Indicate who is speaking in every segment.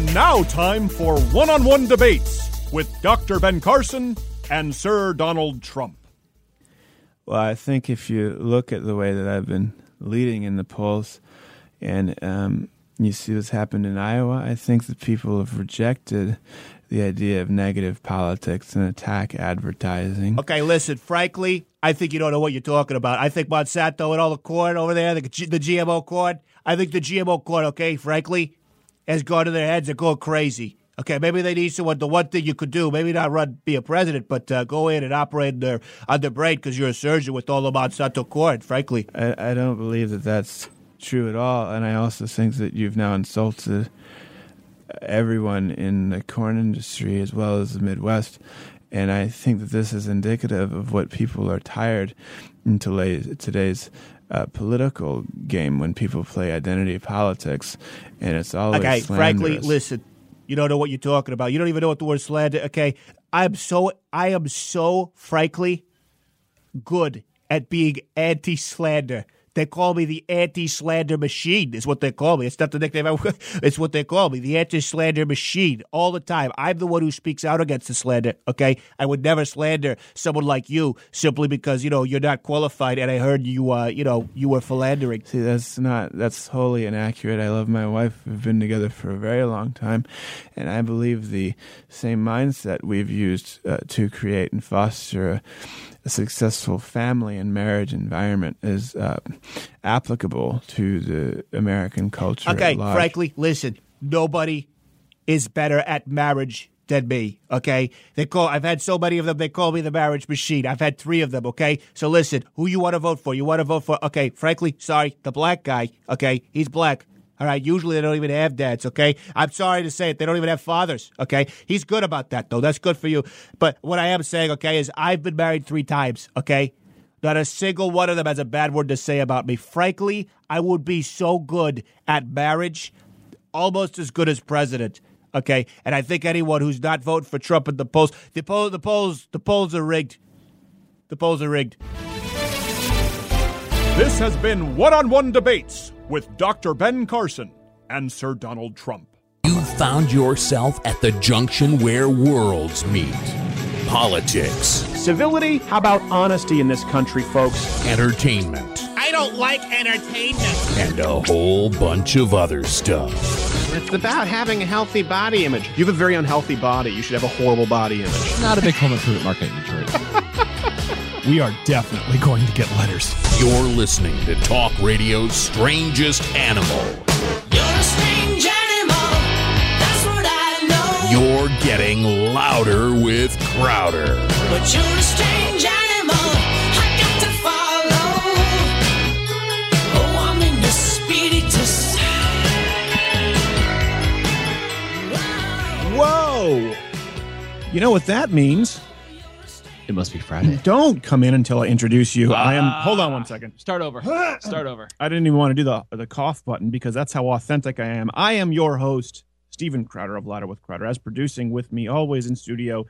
Speaker 1: And now, time for one on one debates with Dr. Ben Carson and Sir Donald Trump.
Speaker 2: Well, I think if you look at the way that I've been leading in the polls and um, you see what's happened in Iowa, I think that people have rejected the idea of negative politics and attack advertising.
Speaker 3: Okay, listen, frankly, I think you don't know what you're talking about. I think Monsanto and all the corn over there, the, G- the GMO corn, I think the GMO corn, okay, frankly, has gone to their heads and gone crazy. Okay, maybe they need someone. The one thing you could do, maybe not run, be a president, but uh, go in and operate on their, on their brain because you're a surgeon with all the Monsanto corn, frankly.
Speaker 2: I, I don't believe that that's true at all. And I also think that you've now insulted everyone in the corn industry as well as the Midwest. And I think that this is indicative of what people are tired in today's uh, political game when people play identity politics, and it's always
Speaker 3: Okay, frankly, listen, you don't know what you're talking about. You don't even know what the word slander. Okay, I'm so I am so frankly good at being anti-slander. They call me the anti-slander machine. Is what they call me. It's not the nickname. I, it's what they call me, the anti-slander machine, all the time. I'm the one who speaks out against the slander. Okay, I would never slander someone like you simply because you know you're not qualified, and I heard you, uh, you know, you were philandering.
Speaker 2: See, that's not that's wholly inaccurate. I love my wife. We've been together for a very long time, and I believe the same mindset we've used uh, to create and foster a successful family and marriage environment is uh, applicable to the American culture.
Speaker 3: Okay, frankly, listen, nobody is better at marriage than me. Okay, they call. I've had so many of them. They call me the marriage machine. I've had three of them. Okay, so listen, who you want to vote for? You want to vote for? Okay, frankly, sorry, the black guy. Okay, he's black. All right, usually they don't even have dads, okay? I'm sorry to say it, they don't even have fathers, okay? He's good about that, though. That's good for you. But what I am saying, okay, is I've been married three times, okay? Not a single one of them has a bad word to say about me. Frankly, I would be so good at marriage, almost as good as president. Okay, and I think anyone who's not voting for Trump at the polls, the polls, the polls, the polls are rigged. The polls are rigged.
Speaker 1: This has been one on one debates with Dr. Ben Carson and Sir Donald Trump.
Speaker 4: You found yourself at the junction where worlds meet politics,
Speaker 5: Civility? How about honesty in this country, folks?
Speaker 4: entertainment,
Speaker 3: I don't like entertainment.
Speaker 4: and a whole bunch of other stuff.
Speaker 5: It's about having a healthy body image. You have a very unhealthy body. You should have a horrible body image.
Speaker 6: Not a big home improvement market in Detroit. we are definitely going to get letters.
Speaker 4: You're listening to Talk Radio's Strangest Animal.
Speaker 7: You're a strange animal. That's what I know.
Speaker 4: You're getting louder with Crowder.
Speaker 7: but you're a strange animal. I got to follow. Oh, I'm in the spiritus.
Speaker 5: Whoa! You know what that means?
Speaker 6: It must be Friday.
Speaker 5: Don't come in until I introduce you. I am. Hold on one ah. second.
Speaker 6: Start over. Start over.
Speaker 5: I didn't even want to do the the cough button because that's how authentic I am. I am your host, Steven Crowder of Louder with Crowder. As producing with me always in studio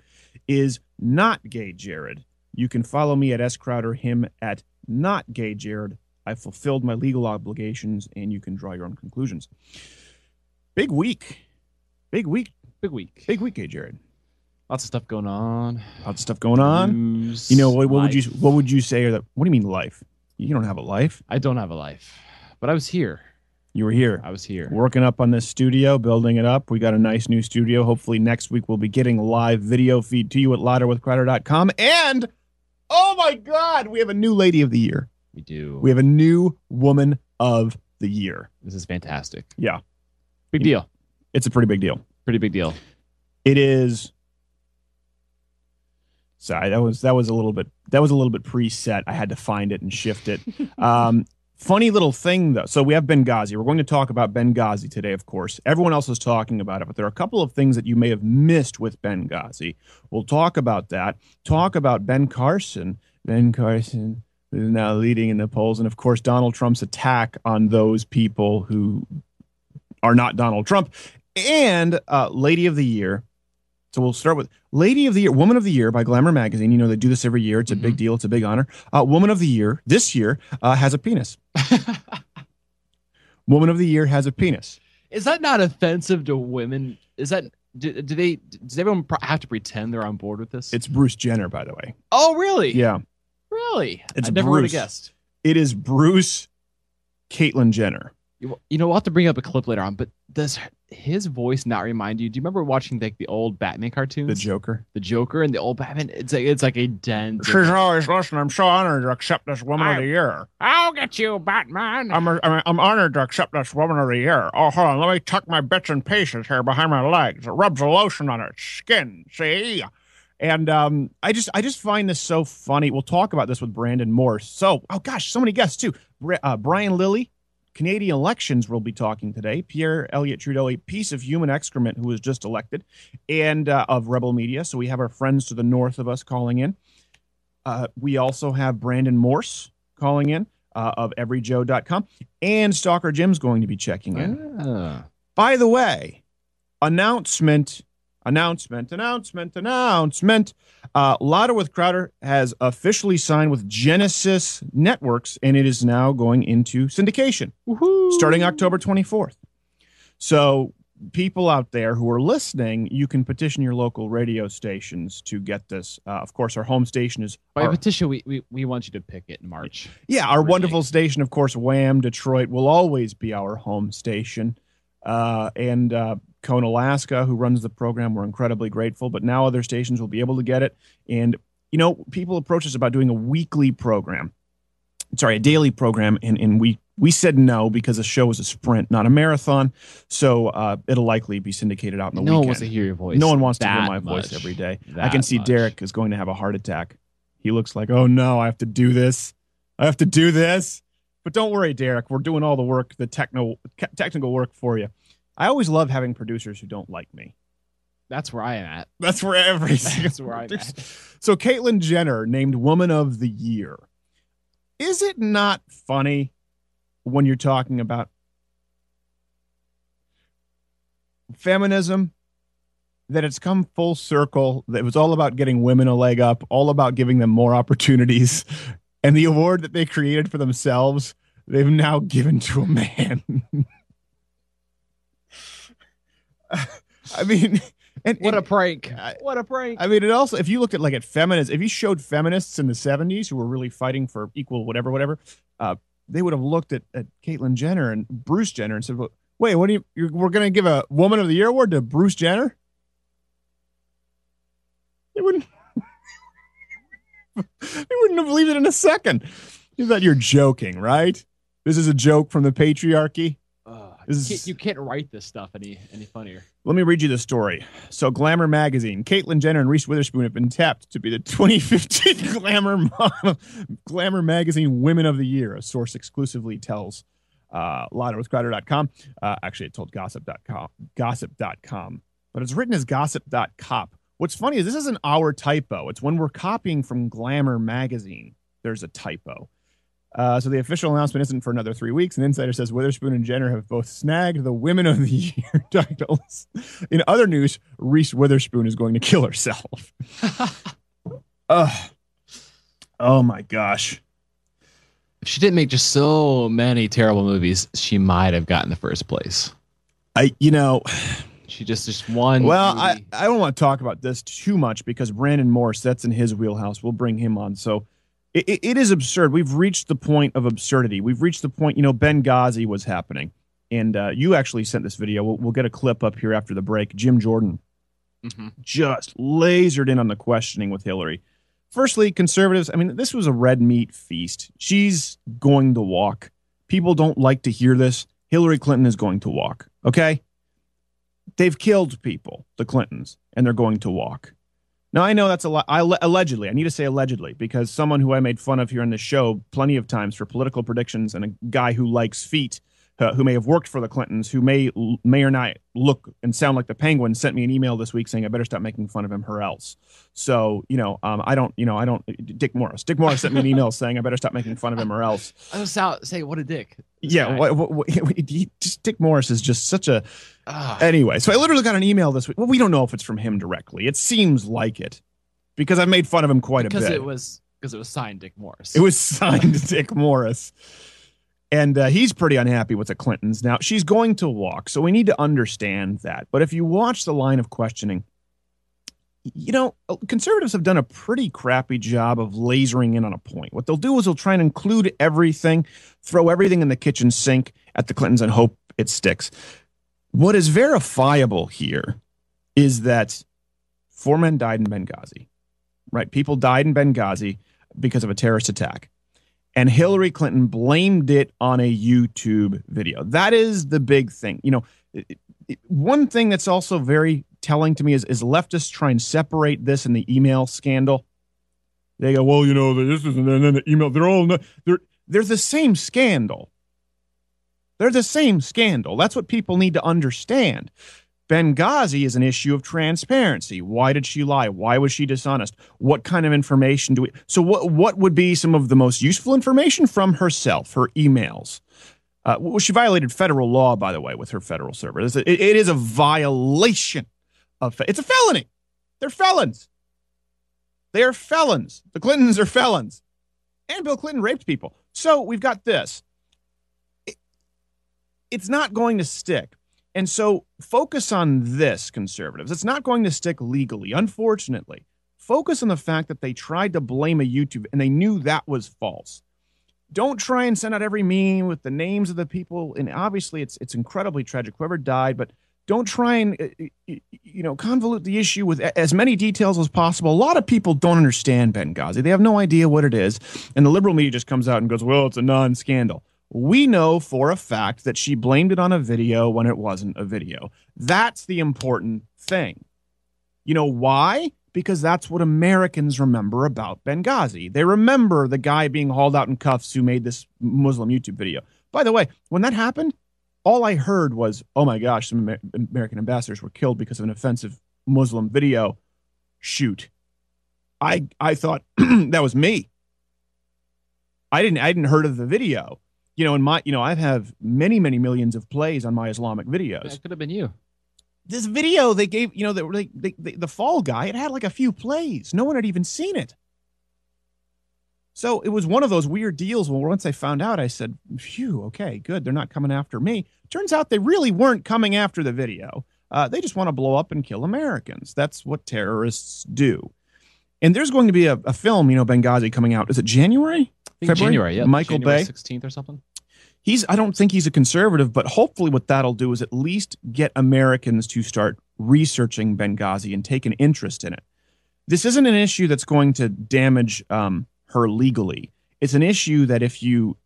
Speaker 5: is not gay Jared. You can follow me at S Crowder, him at not gay Jared. I fulfilled my legal obligations, and you can draw your own conclusions. Big week, big week,
Speaker 6: Big week.
Speaker 5: big week, gay Jared.
Speaker 6: Lots of stuff going on.
Speaker 5: Lots of stuff going on.
Speaker 6: News,
Speaker 5: You know what? What would you?
Speaker 6: life.
Speaker 5: What would you say? Or that? What do you mean life? You don't have a life.
Speaker 6: I don't have a life, but I was here.
Speaker 5: You were here.
Speaker 6: I was here.
Speaker 5: working up on this studio, building it up. We got a nice new studio. Hopefully next week we'll be getting live video feed to you at louderwithcrowder.com. And oh my God, we have a new lady of the year.
Speaker 6: We do.
Speaker 5: We have a new woman of the year.
Speaker 6: this is fantastic.
Speaker 5: Yeah,
Speaker 6: Big deal.
Speaker 5: it's a pretty big deal.
Speaker 6: Pretty big deal.
Speaker 5: It is. Sorry, that was that was a little bit that was a little bit preset. I had to find it and shift it. Um, funny little thing though. So we have Benghazi. We're going to talk about Benghazi today, of course. Everyone else is talking about it, but there are a couple of things that you may have missed with Benghazi. We'll talk about that. Talk about Ben Carson. Ben Carson is now leading in the polls, and of course Donald Trump's attack on those people who are not Donald Trump, and uh, Lady of the Year. So we'll start with Lady of the Year, Woman of the Year by Glamour Magazine. You know, they do this every year. It's a big deal. It's a big honor. Uh, Woman of the Year this year uh, has a penis. Woman of the Year has a penis.
Speaker 8: Is that not offensive to women? Is that do, do they does everyone have to pretend they're on board with this?
Speaker 5: It's Bruce Jenner, by the way.
Speaker 8: oh really?
Speaker 5: Yeah,
Speaker 8: really.
Speaker 5: It's
Speaker 8: I never would have
Speaker 5: Bruce.
Speaker 8: guessed.
Speaker 5: it is Bruce, Caitlyn Jenner.
Speaker 8: You, you know, we'll have to bring up a clip later on. But does his voice not remind you? Do you remember watching like the old Batman cartoons?
Speaker 5: The Joker.
Speaker 8: the Joker and the old Batman. It's like it's like a dense.
Speaker 5: She's always listening. I'm so honored to accept this Woman
Speaker 8: of the
Speaker 5: Year.
Speaker 8: I'll get you, Batman.
Speaker 5: I'm, I'm, I'm honored to accept this Woman of the Year. Oh, hold on. Let me tuck my bits and pieces here behind my legs. It rubs a lotion on her skin. See? And um, I just I just find this so funny. We'll talk about this with Brandon Morse. So, oh gosh, so many guests too. Uh, Brian Lilley, Canadian elections, we'll be talking today. Pierre Elliott Trudeau, a piece of human excrement who was just elected, and uh, of Rebel Media. So we have our friends to the north of us calling in. Uh, we also have Brandon Morse calling in uh, of everyjoe.com, and Stalker Jim's going to be checking in.
Speaker 8: Ah.
Speaker 5: By the way, announcement, announcement, announcement, announcement. Uh, Louder with Crowder has officially signed with Genesis Networks, and it is now going into syndication starting October 24th. So, people out there who are listening, you can petition your local radio stations to get this. Uh, of course, our home station is
Speaker 8: By
Speaker 5: our-
Speaker 8: petition, we, we we want you to pick it in March.
Speaker 5: yeah, our wonderful station, of course, Wham Detroit will always be our home station. Uh, and uh, Cone Alaska, who runs the program, we're incredibly grateful. But now other stations will be able to get it. And, you know, people approach us about doing a weekly program, sorry, a daily program. And, and we, we said no because the show is a sprint, not a marathon. So uh, it'll likely be syndicated out in the
Speaker 8: no one wants to hear your voice.
Speaker 5: No one wants to hear my voice every day. I can see
Speaker 8: much.
Speaker 5: Derek is going to have a heart attack. He looks like, oh no, I have to do this. I have to do this. But don't worry, Derek. We're doing all the work, the techno technical work for you. I always love having producers who don't like me.
Speaker 8: That's where I am at.
Speaker 5: That's where every
Speaker 8: That's where I'm at.
Speaker 5: So Caitlyn Jenner named Woman of the Year. Is it not funny when you're talking about feminism that it's come full circle that it was all about getting women a leg up, all about giving them more opportunities, and the award that they created for themselves, they've now given to a man. I mean, and,
Speaker 8: What a prank!
Speaker 5: I-
Speaker 8: What a prank!
Speaker 5: I mean, it also, if you looked at like at feminists, if you showed feminists in the 70s who were really fighting for equal whatever, whatever, uh, they would have looked at, at Caitlyn Jenner and Bruce Jenner and said, well, wait, what do you, you're, we're going to give a Woman of the Year award to Bruce Jenner? They wouldn't, they wouldn't have believed it in a second. You thought you're joking, right? This is a joke from the patriarchy. This
Speaker 8: you, can't, you can't write this stuff any any funnier.
Speaker 5: Let me read you the story. So, Glamour magazine, Caitlyn Jenner and Reese Witherspoon have been tapped to be the 2015 Glamour Mo- Glamour magazine Women of the Year. A source exclusively tells uh, LouderWithCrowder.com. Uh, actually, it told Gossip.com. Gossip.com, but it's written as Gossip.cop. What's funny is this isn't our typo. It's when we're copying from Glamour magazine. There's a typo. Uh, so the official announcement isn't for another three weeks. An insider says Witherspoon and Jenner have both snagged the Women of the Year titles. In other news, Reese Witherspoon is going to kill herself. Ugh. Oh my gosh.
Speaker 8: If she didn't make just so many terrible movies, she might have gotten the first place.
Speaker 5: I you know
Speaker 8: She just just one.
Speaker 5: well I,
Speaker 8: movie.
Speaker 5: I don't want to talk about this too much because Brandon Morse that's in his wheelhouse. We'll bring him on. So it, it- it is absurd. We've reached the point of absurdity. We've reached the point. You know, Benghazi was happening, and uh, you actually sent this video. We'll, we'll get a clip up here after the break. Jim Jordan
Speaker 8: Mhm.
Speaker 5: just lasered in on the questioning with Hillary. Firstly, conservatives, I mean, this was a red meat feast. She's going to walk. People don't like to hear this. Hillary Clinton is going to walk. Okay? They've killed people, the Clintons, and they're going to walk. Now, I know that's a lot. I, allegedly, I need to say allegedly, because someone who I made fun of here on this show plenty of times for political predictions and a guy who likes feet, uh, who may have worked for the Clintons, who may may or not look and sound like the Penguin, sent me an email this week saying I better stop making fun of him, or else. So you know, um, I don't, you know, I don't. Dick Morris. Dick Morris sent me an email saying I better stop making fun of him, or else.
Speaker 8: I was out say what a dick.
Speaker 5: Yeah, what, what, what, he, just Dick Morris is just such a.
Speaker 8: Ah,
Speaker 5: Anyway, so I literally got an email this week. Well, we don't know if it's from him directly. It seems like it because I've made fun of him quite a bit.
Speaker 8: because it was because it was signed Dick Morris.
Speaker 5: It was signed Dick Morris. And uh, he's pretty unhappy with the Clintons. Now, she's going to walk, so we need to understand that. But if you watch the line of questioning, you know, uh, conservatives have done a pretty crappy job of lasering in on a point. What they'll do is they'll try and include everything, throw everything in the kitchen sink at the Clintons and hope it sticks. What is verifiable here is that four men died in Benghazi, right? People died in Benghazi because of a terrorist attack. And Hillary Clinton blamed it on a YouTube video. That is the big thing. You know, one thing that's also very telling to me is, is leftists try and separate this and the email scandal. They go, well, you know, this isn't and then the email. They're all they're they're the same scandal. They're the same scandal. That's what people need to understand. Benghazi is an issue of transparency. Why did she lie? Why was she dishonest? What kind of information do we? So, what what would be some of the most useful information from herself, her emails? Uh, well, she violated federal law, by the way, with her federal server. It- it is a violation of. It's a felony. They're felons. They are felons. The Clintons are felons, and Bill Clinton raped people. So we've got this. It- it's not going to stick. And so focus on this, conservatives. It's not going to stick legally, unfortunately. Focus on the fact that they tried to blame a YouTube and they knew that was false. Don't try and send out every meme with the names of the people. And obviously, it's it's incredibly tragic whoever died, but don't try and uh, you know convolute the issue with as many details as possible. A lot of people don't understand Benghazi; they have no idea what it is, and the liberal media just comes out and goes, "Well, it's a non-scandal." We know for a fact that she blamed it on a video when it wasn't a video. That's the important thing. You know why? Because that's what Americans remember about Benghazi. They remember the guy being hauled out in cuffs who made this Muslim YouTube video. By the way, when that happened, all I heard was, oh my gosh, some Amer- American ambassadors were killed because of an offensive Muslim video. Shoot. I I thought that was me. I didn't I didn't heard of the video. You know, in my you know, I have many, many millions of plays on my Islamic videos
Speaker 8: That could have been you.
Speaker 5: this video they gave you know the they, they, they, the fall guy it had like a few plays no one had even seen it so it was one of those weird deals where once i found out i said phew okay good they're not coming after me turns out they really weren't coming after the video uh, they just want to blow up and kill americans that's what terrorists do and there's going to be a, a film you know benghazi coming out is it january February?
Speaker 8: January, yeah.
Speaker 5: Michael
Speaker 8: January
Speaker 5: Bay?
Speaker 8: 16th or something.
Speaker 5: He's I don't think he's a conservative, but hopefully what that'll do is at least get Americans to start researching Benghazi and take an interest in it. This isn't an issue that's going to damage um, her legally. It's an issue that if you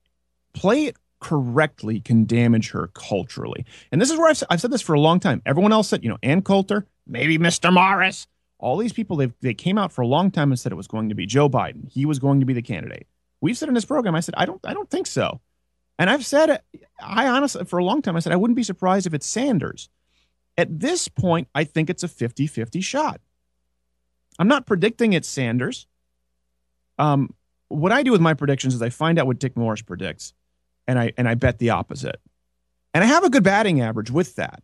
Speaker 5: play it correctly can damage her culturally. And this is where I've, I've said this for a long time. Everyone else said, you know, Ann Coulter, maybe Mr. Morris. All these people, they they came out for a long time and said it was going to be Joe Biden. He was going to be the candidate. We've said in this program, I said, I don't, I don't think so. And I've said, I honestly, for a long time, I said, I wouldn't be surprised if it's Sanders. At this point, I think it's a 50 50 shot. I'm not predicting it's Sanders. Um, what I do with my predictions is I find out what Dick Morris predicts and I, and I bet the opposite. And I have a good batting average with that.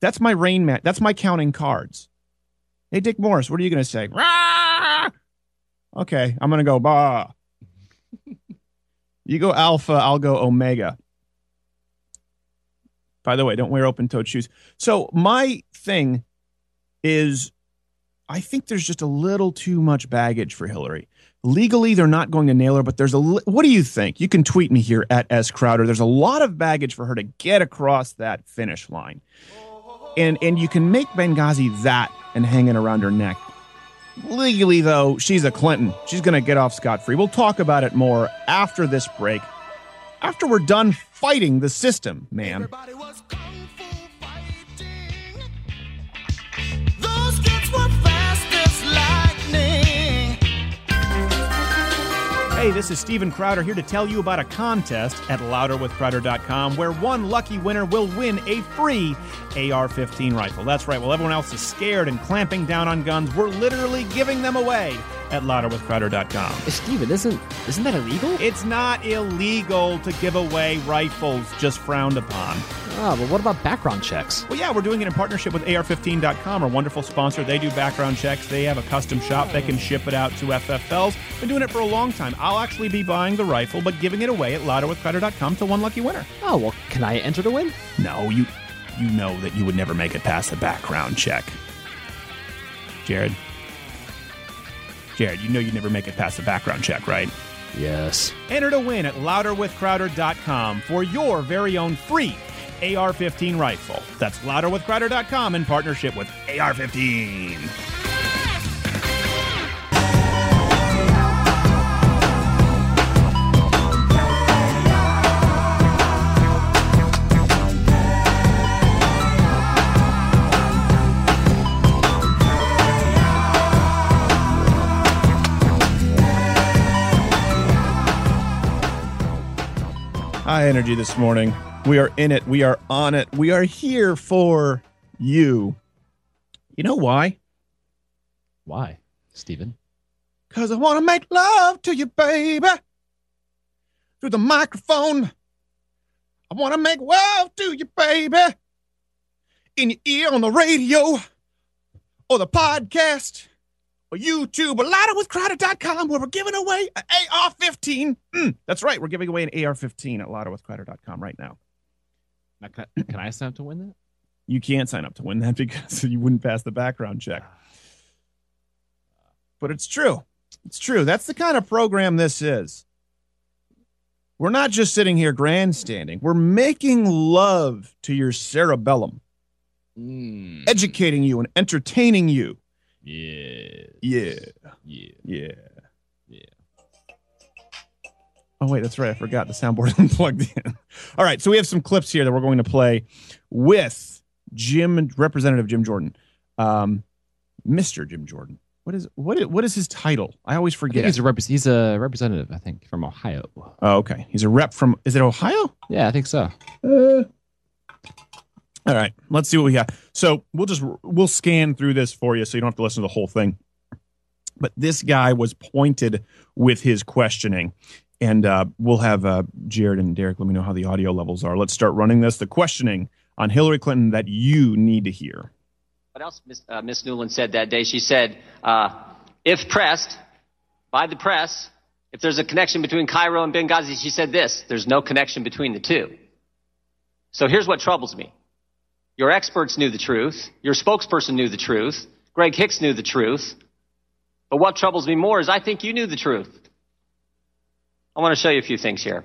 Speaker 5: That's my Rain Man. That's my counting cards. Hey, Dick Morris, what are you going to say? Rah! Okay, I'm going to go bah. You go alpha, I'll go omega. By the way, don't wear open toed shoes. So, my thing is I think there's just a little too much baggage for Hillary. Legally, they're not going to nail her, but there's a. li- What do you think? You can tweet me here at S Crowder. There's a lot of baggage for her to get across that finish line, and and you can make Benghazi that and hang it around her neck. Legally, though, she's a Clinton. She's going to get off scot free. We'll talk about it more after this break. After we're done fighting the system, man.
Speaker 7: Everybody was kung fu fighting. Those kids were fast as lightning.
Speaker 3: Hey, this is Steven Crowder here to tell you about a contest at louderwithcrowder.com where one lucky winner will win a free AR 15 rifle. That's right, while everyone else is scared and clamping down on guns, we're literally giving them away.
Speaker 5: at louderwithcrowder.com.
Speaker 9: Steven, isn't isn't that illegal?
Speaker 5: It's not illegal to give away rifles, just frowned upon.
Speaker 9: Oh, but what about background checks?
Speaker 5: Well, yeah, we're doing it in partnership with AR15.com, our wonderful sponsor. They do background checks. They have a custom shop. They can ship it out to FFLs. Been doing it for a long time. I'll actually be buying the rifle, but giving it away at louderwithcrowder.com to one lucky winner.
Speaker 9: Oh, well, can I enter to win?
Speaker 5: No, you you know that you would never make it past the background check. Jared. Jared, you know you'd never make it past the background check, right?
Speaker 9: Yes.
Speaker 5: Enter to win at louderwithcrowder.com for your very own free AR 15 rifle. That's louderwithcrowder.com in partnership with AR 15. High energy this morning. We are in it. We are on it. We are here for you. You know why?
Speaker 9: Why, Steven?
Speaker 5: Because I want to make love to you, baby. Through the microphone. I want to make love to you, baby. In your ear on the radio or the podcast YouTube or louderwithcrowder.com where we're giving away an AR 15. Mm, that's right. We're giving away an AR 15 at louderwithcrowder.com right now.
Speaker 8: Now, can, I, can I sign up to win that?
Speaker 5: You can't sign up to win that because you wouldn't pass the background check. But it's true. It's true. That's the kind of program this is. We're not just sitting here grandstanding. We're making love to your cerebellum,
Speaker 8: Mm,
Speaker 5: educating you and entertaining you.
Speaker 8: Yeah.
Speaker 5: Yeah.
Speaker 8: Yeah.
Speaker 5: Yeah.
Speaker 8: Yeah.
Speaker 5: Oh, wait, that's right. I forgot the soundboard isn't plugged in. All right. So we have some clips here that we're going to play with Jim, Representative Jim Jordan, um, Mr. Jim Jordan. What is what is what is his title? I always
Speaker 8: I
Speaker 5: forget.
Speaker 8: he's a, rep- he's a representative, I think, from Ohio.
Speaker 5: oh, okay. He's a rep from. Is it Ohio?
Speaker 8: Yeah, I think so.
Speaker 5: All right. Let's see what we got. So we'll just we'll scan through this for you, so you don't have to listen to the whole thing. But this guy was pointed with his questioning, and uh, we'll have uh, Jared and Derek let me know how the audio levels are. Let's start running this. The questioning on Hillary Clinton that you need to hear.
Speaker 10: What else Miss, uh, Nuland said that day? She said, uh, if pressed by the press, if there's a connection between Cairo and Benghazi, she said this there's no connection between the two. So here's what troubles me. Your experts knew the truth. Your spokesperson knew the truth. Greg Hicks knew the truth. But what troubles me more is I think you knew the truth. I want to show you a few things here.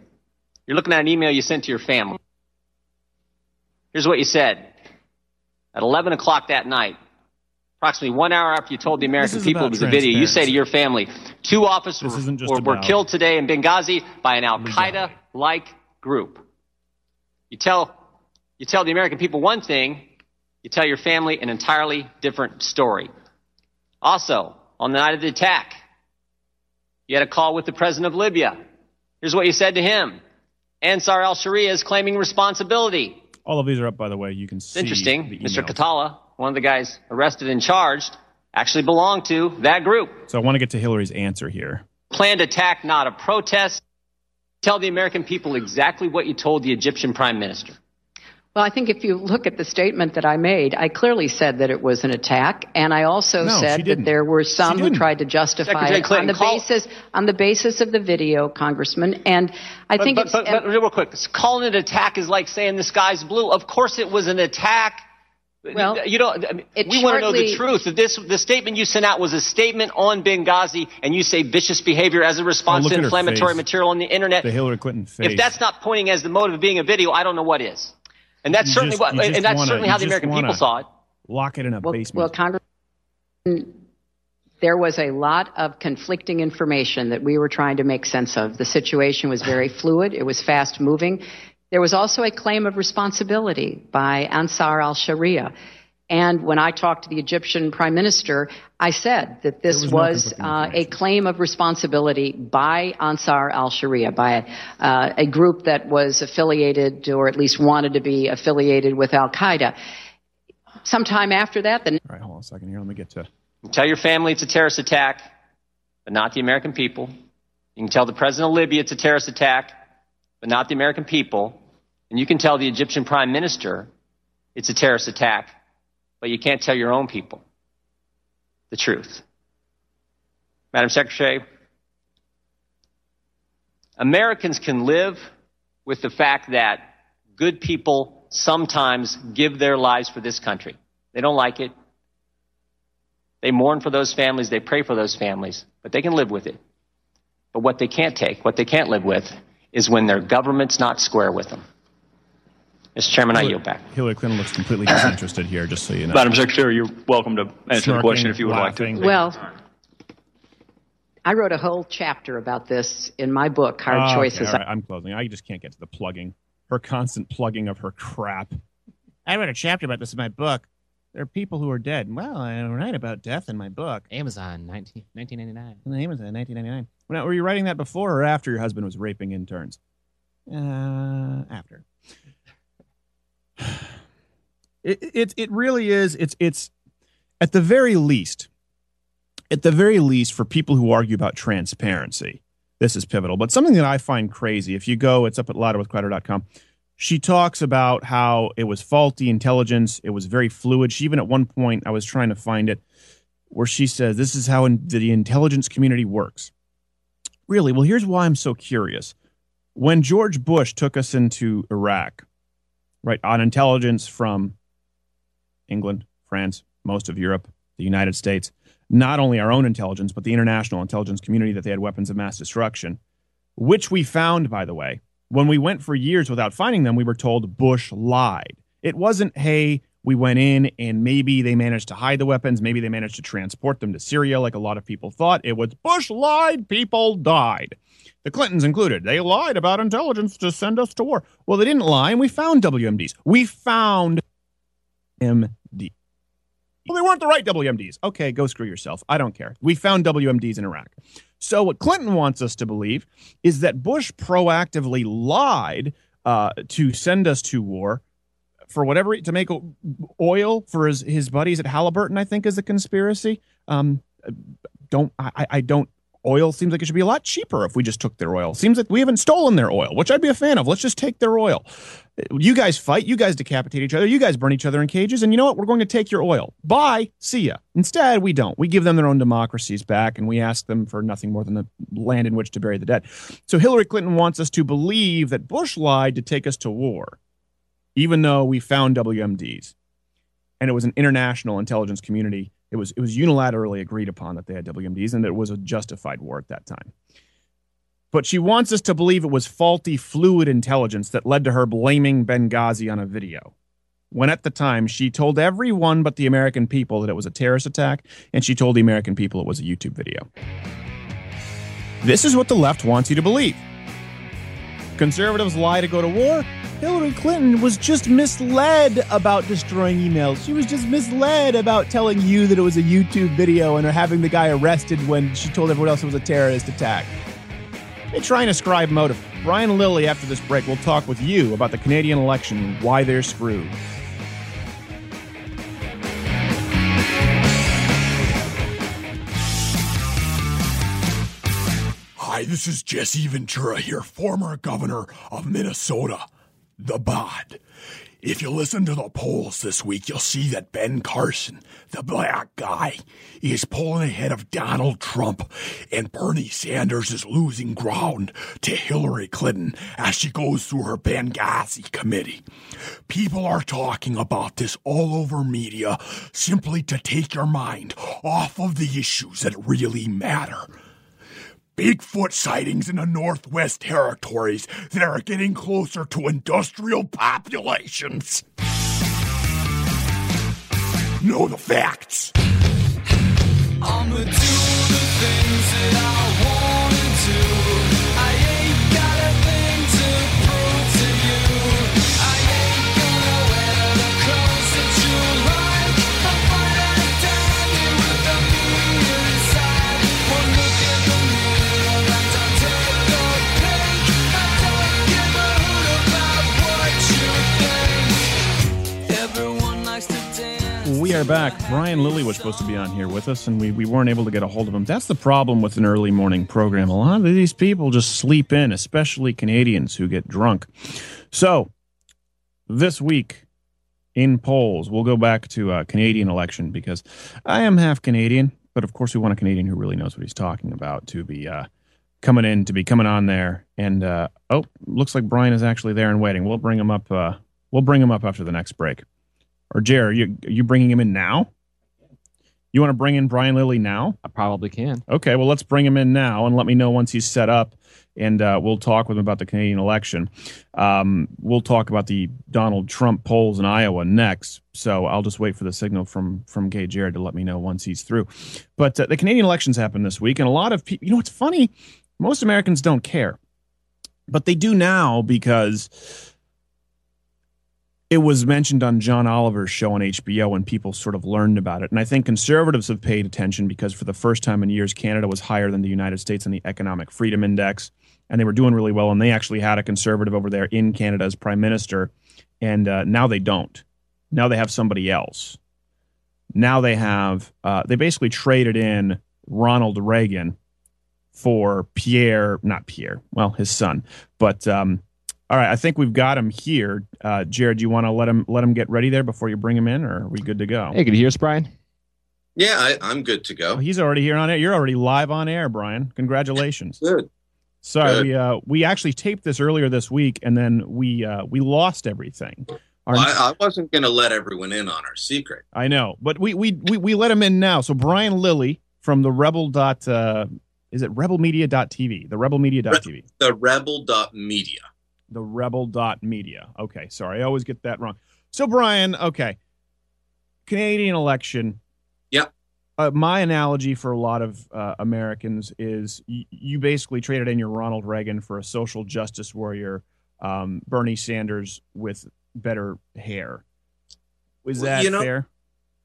Speaker 10: You're looking at an email you sent to your family. Here's what you said. At 11 o'clock that night, approximately one hour after you told the American people it was a video, you say to your family, two officers were, were killed today in Benghazi by an Al Qaeda like group. You tell, you tell the American people one thing, you tell your family an entirely different story. Also, on the night of the attack, you had a call with the president of Libya. Here's what you said to him. Ansar al-Sharia is claiming responsibility.
Speaker 5: All of these are up, by the way. You can see.
Speaker 10: It's interesting. Mr. Khattala, one of the guys arrested and charged, actually belonged to that group.
Speaker 5: So I want to get to Hillary's answer here.
Speaker 10: Planned attack, not a protest. Tell the American people exactly what you told the Egyptian prime minister.
Speaker 11: Well, I think if you look at the statement that I made, I clearly said that it was an attack, and I also
Speaker 5: No,
Speaker 11: said that there were some who tried to justify
Speaker 10: Secretary
Speaker 11: it on the
Speaker 10: call-
Speaker 11: basis on the basis of the video, Congressman. And I think
Speaker 10: but,
Speaker 11: it's
Speaker 10: but, but real quick, calling it an attack is like saying the sky's blue. Of course, it was an attack.
Speaker 11: Well,
Speaker 10: you don't. I mean,
Speaker 11: it
Speaker 10: we want to know the truth. This the statement you sent out was a statement on Benghazi, and you say vicious behavior as a response
Speaker 5: Oh,
Speaker 10: to inflammatory material on the internet.
Speaker 5: The Hillary Clinton face.
Speaker 10: If that's not pointing as the motive of being a video, I don't know what is. And that's
Speaker 5: You
Speaker 10: certainly
Speaker 5: just-
Speaker 10: what, and that's
Speaker 5: wanna-
Speaker 10: certainly how the American people saw it.
Speaker 5: lock it in a
Speaker 11: well,
Speaker 5: basement.
Speaker 11: well, Congressman, there was a lot of conflicting information that we were trying to make sense of. The situation was very fluid. It was fast moving. There was also a claim of responsibility by Ansar al-Sharia. And when I talked to the Egyptian prime minister, I said that this
Speaker 5: There was
Speaker 11: was, uh, a claim of responsibility by Ansar al-Sharia, by uh, a group that was affiliated or at least wanted to be affiliated with al-Qaeda. Sometime after that, the
Speaker 5: All right, hold on a second here. Let me get to.
Speaker 10: You tell your family it's a terrorist attack. but not the American people. You can tell the president of Libya it's a terrorist attack, but not the American people. And you can tell the Egyptian prime minister it's a terrorist attack, but you can't tell your own people the truth. Madam Secretary, Americans can live with the fact that good people sometimes give their lives for this country. They don't like it. They mourn for those families, they pray for those families, but they can live with it. But what they can't take, what they can't live with, is when their government's not square with them. Mr. Chairman, I yield back.
Speaker 5: Hillary Clinton looks completely disinterested here, just so you know.
Speaker 12: Madam Secretary, you're welcome to answer the question if you would
Speaker 5: laughing.
Speaker 12: like to.
Speaker 11: Well, I wrote a whole chapter about this in my book, Hard
Speaker 5: Oh, okay,
Speaker 11: Choices.
Speaker 5: I'm closing. I just can't get to the plugging. Her constant plugging of her crap.
Speaker 3: I wrote a chapter about this in my book. There are people who are dead. Well, I write about death in my book.
Speaker 9: Amazon, 19, 1999.
Speaker 3: The name 1999.
Speaker 5: Now, were you writing that before or after your husband was raping interns?
Speaker 3: Uh, after.
Speaker 5: It, it it really is. It's it's at the very least, at the very least, for people who argue about transparency, this is pivotal. But something that I find crazy, if you go, it's up at louderwithcrowder.com. She talks about how it was faulty intelligence. It was very fluid. She even at one point, I was trying to find it, where she says this is how in, the intelligence community works. Really? Well, here's why I'm so curious. When George Bush took us into Iraq, right, on intelligence from England, France, most of Europe, the United States, not only our own intelligence, but the international intelligence community that they had weapons of mass destruction, which we found, by the way. When we went for years without finding them, we were told Bush lied. It wasn't, hey, we went in and maybe they managed to hide the weapons, maybe they managed to transport them to Syria like a lot of people thought. It was Bush lied, people died. The Clintons included. They lied about intelligence to send us to war. Well, they didn't lie, and we found WMDs. We found MD. Well, they weren't the right WMDs. Okay, go screw yourself. I don't care. We found WMDs in Iraq. So, what Clinton wants us to believe is that Bush proactively lied uh, to send us to war for whatever to make oil for his, his buddies at Halliburton. I think is a conspiracy. Um, don't I, I- I don't. Oil seems like it should be a lot cheaper if we just took their oil. Seems like we haven't stolen their oil, which I'd be a fan of. Let's just take their oil. You guys fight. You guys decapitate each other. You guys burn each other in cages. And you know what? We're going to take your oil. Bye. See ya. Instead, we don't. We give them their own democracies back and we ask them for nothing more than the land in which to bury the dead. So Hillary Clinton wants us to believe that Bush lied to take us to war, even though we found WMDs. And it was an international intelligence community. It was, it was unilaterally agreed upon that they had WMDs and it was a justified war at that time but she wants us to believe it was faulty fluid intelligence that led to her blaming Benghazi on a video. When at the time she told everyone but the American people that it was a terrorist attack, and she told the American people it was a YouTube video. This is what the left wants you to believe. Conservatives lie to go to war. Hillary Clinton was just misled about destroying emails. She was just misled about telling you that it was a YouTube video and having the guy arrested when she told everyone else it was a terrorist attack. They try and ascribe motive. Brian Lilley, after this break, will talk with you about the Canadian election and why they're screwed.
Speaker 13: Hi, this is Jesse Ventura here, former governor of Minnesota, the Bod. If you listen to the polls this week, you'll see that Ben Carson, the black guy, is pulling ahead of Donald Trump, and Bernie Sanders is losing ground to Hillary Clinton as she goes through her Benghazi committee. People are talking about this all over media simply to take your mind off of the issues that really matter. Bigfoot sightings in the Northwest Territories that are getting closer to industrial populations. Know the facts.
Speaker 5: We are back. Brian Lilley was supposed to be on here with us, and we, we weren't able to get a hold of him. That's the problem with an early morning program. A lot of these people just sleep in, especially Canadians who get drunk. So, this week in polls, we'll go back to a Canadian election because I am half Canadian, but of course, we want a Canadian who really knows what he's talking about to be uh, coming in, to be coming on there. And uh, oh, looks like Brian is actually there and waiting. We'll bring him up. Uh, we'll bring him up after the next break. Or Jared, you are you bringing him in now? You want to bring in Brian Lilley now?
Speaker 8: I probably can.
Speaker 5: Okay, well let's bring him in now and let me know once he's set up, and uh, we'll talk with him about the Canadian election. Um, we'll talk about the Donald Trump polls in Iowa next. So I'll just wait for the signal from from Gay Jared to let me know once he's through. But uh, the Canadian elections happened this week, and a lot of people. You know, it's funny. Most Americans don't care, but they do now because it was mentioned on John Oliver's show on HBO and people sort of learned about it. And I think conservatives have paid attention because for the first time in years, Canada was higher than the United States in the Economic Freedom Index. And they were doing really well. And they actually had a conservative over there in Canada as prime minister. And uh, now they don't. Now they have somebody else. Now they have, uh, they basically traded in Ronald Reagan for Pierre, not Pierre, well, his son, but um, all right, I think we've got him here. Uh, Jared, do you want to let him let him get ready there before you bring him in, or are we good to go?
Speaker 8: Hey, can you hear us, Brian?
Speaker 14: Yeah, I, I'm good to go.
Speaker 5: Oh, he's already here on it. You're already live on air, Brian. Congratulations.
Speaker 14: Good.
Speaker 5: Sorry,
Speaker 14: Good.
Speaker 5: we uh, we actually taped this earlier this week, and then we uh, we lost everything. Our-
Speaker 14: Well, I, I wasn't going to let everyone in on our secret.
Speaker 5: I know, but we, we we we let him in now. So Brian Lilley from the Rebel dot uh, is it rebelmedia.tv? The rebelmedia.tv.
Speaker 14: The rebel.media.
Speaker 5: the rebel dot media. Okay sorry i always get that wrong. So brian okay canadian election.
Speaker 14: Yeah
Speaker 5: uh, my analogy for a lot of uh, americans is y- you basically traded in your ronald reagan for a social justice warrior um, bernie sanders with better hair. Is
Speaker 14: Well,
Speaker 5: that
Speaker 14: you know-
Speaker 5: fair?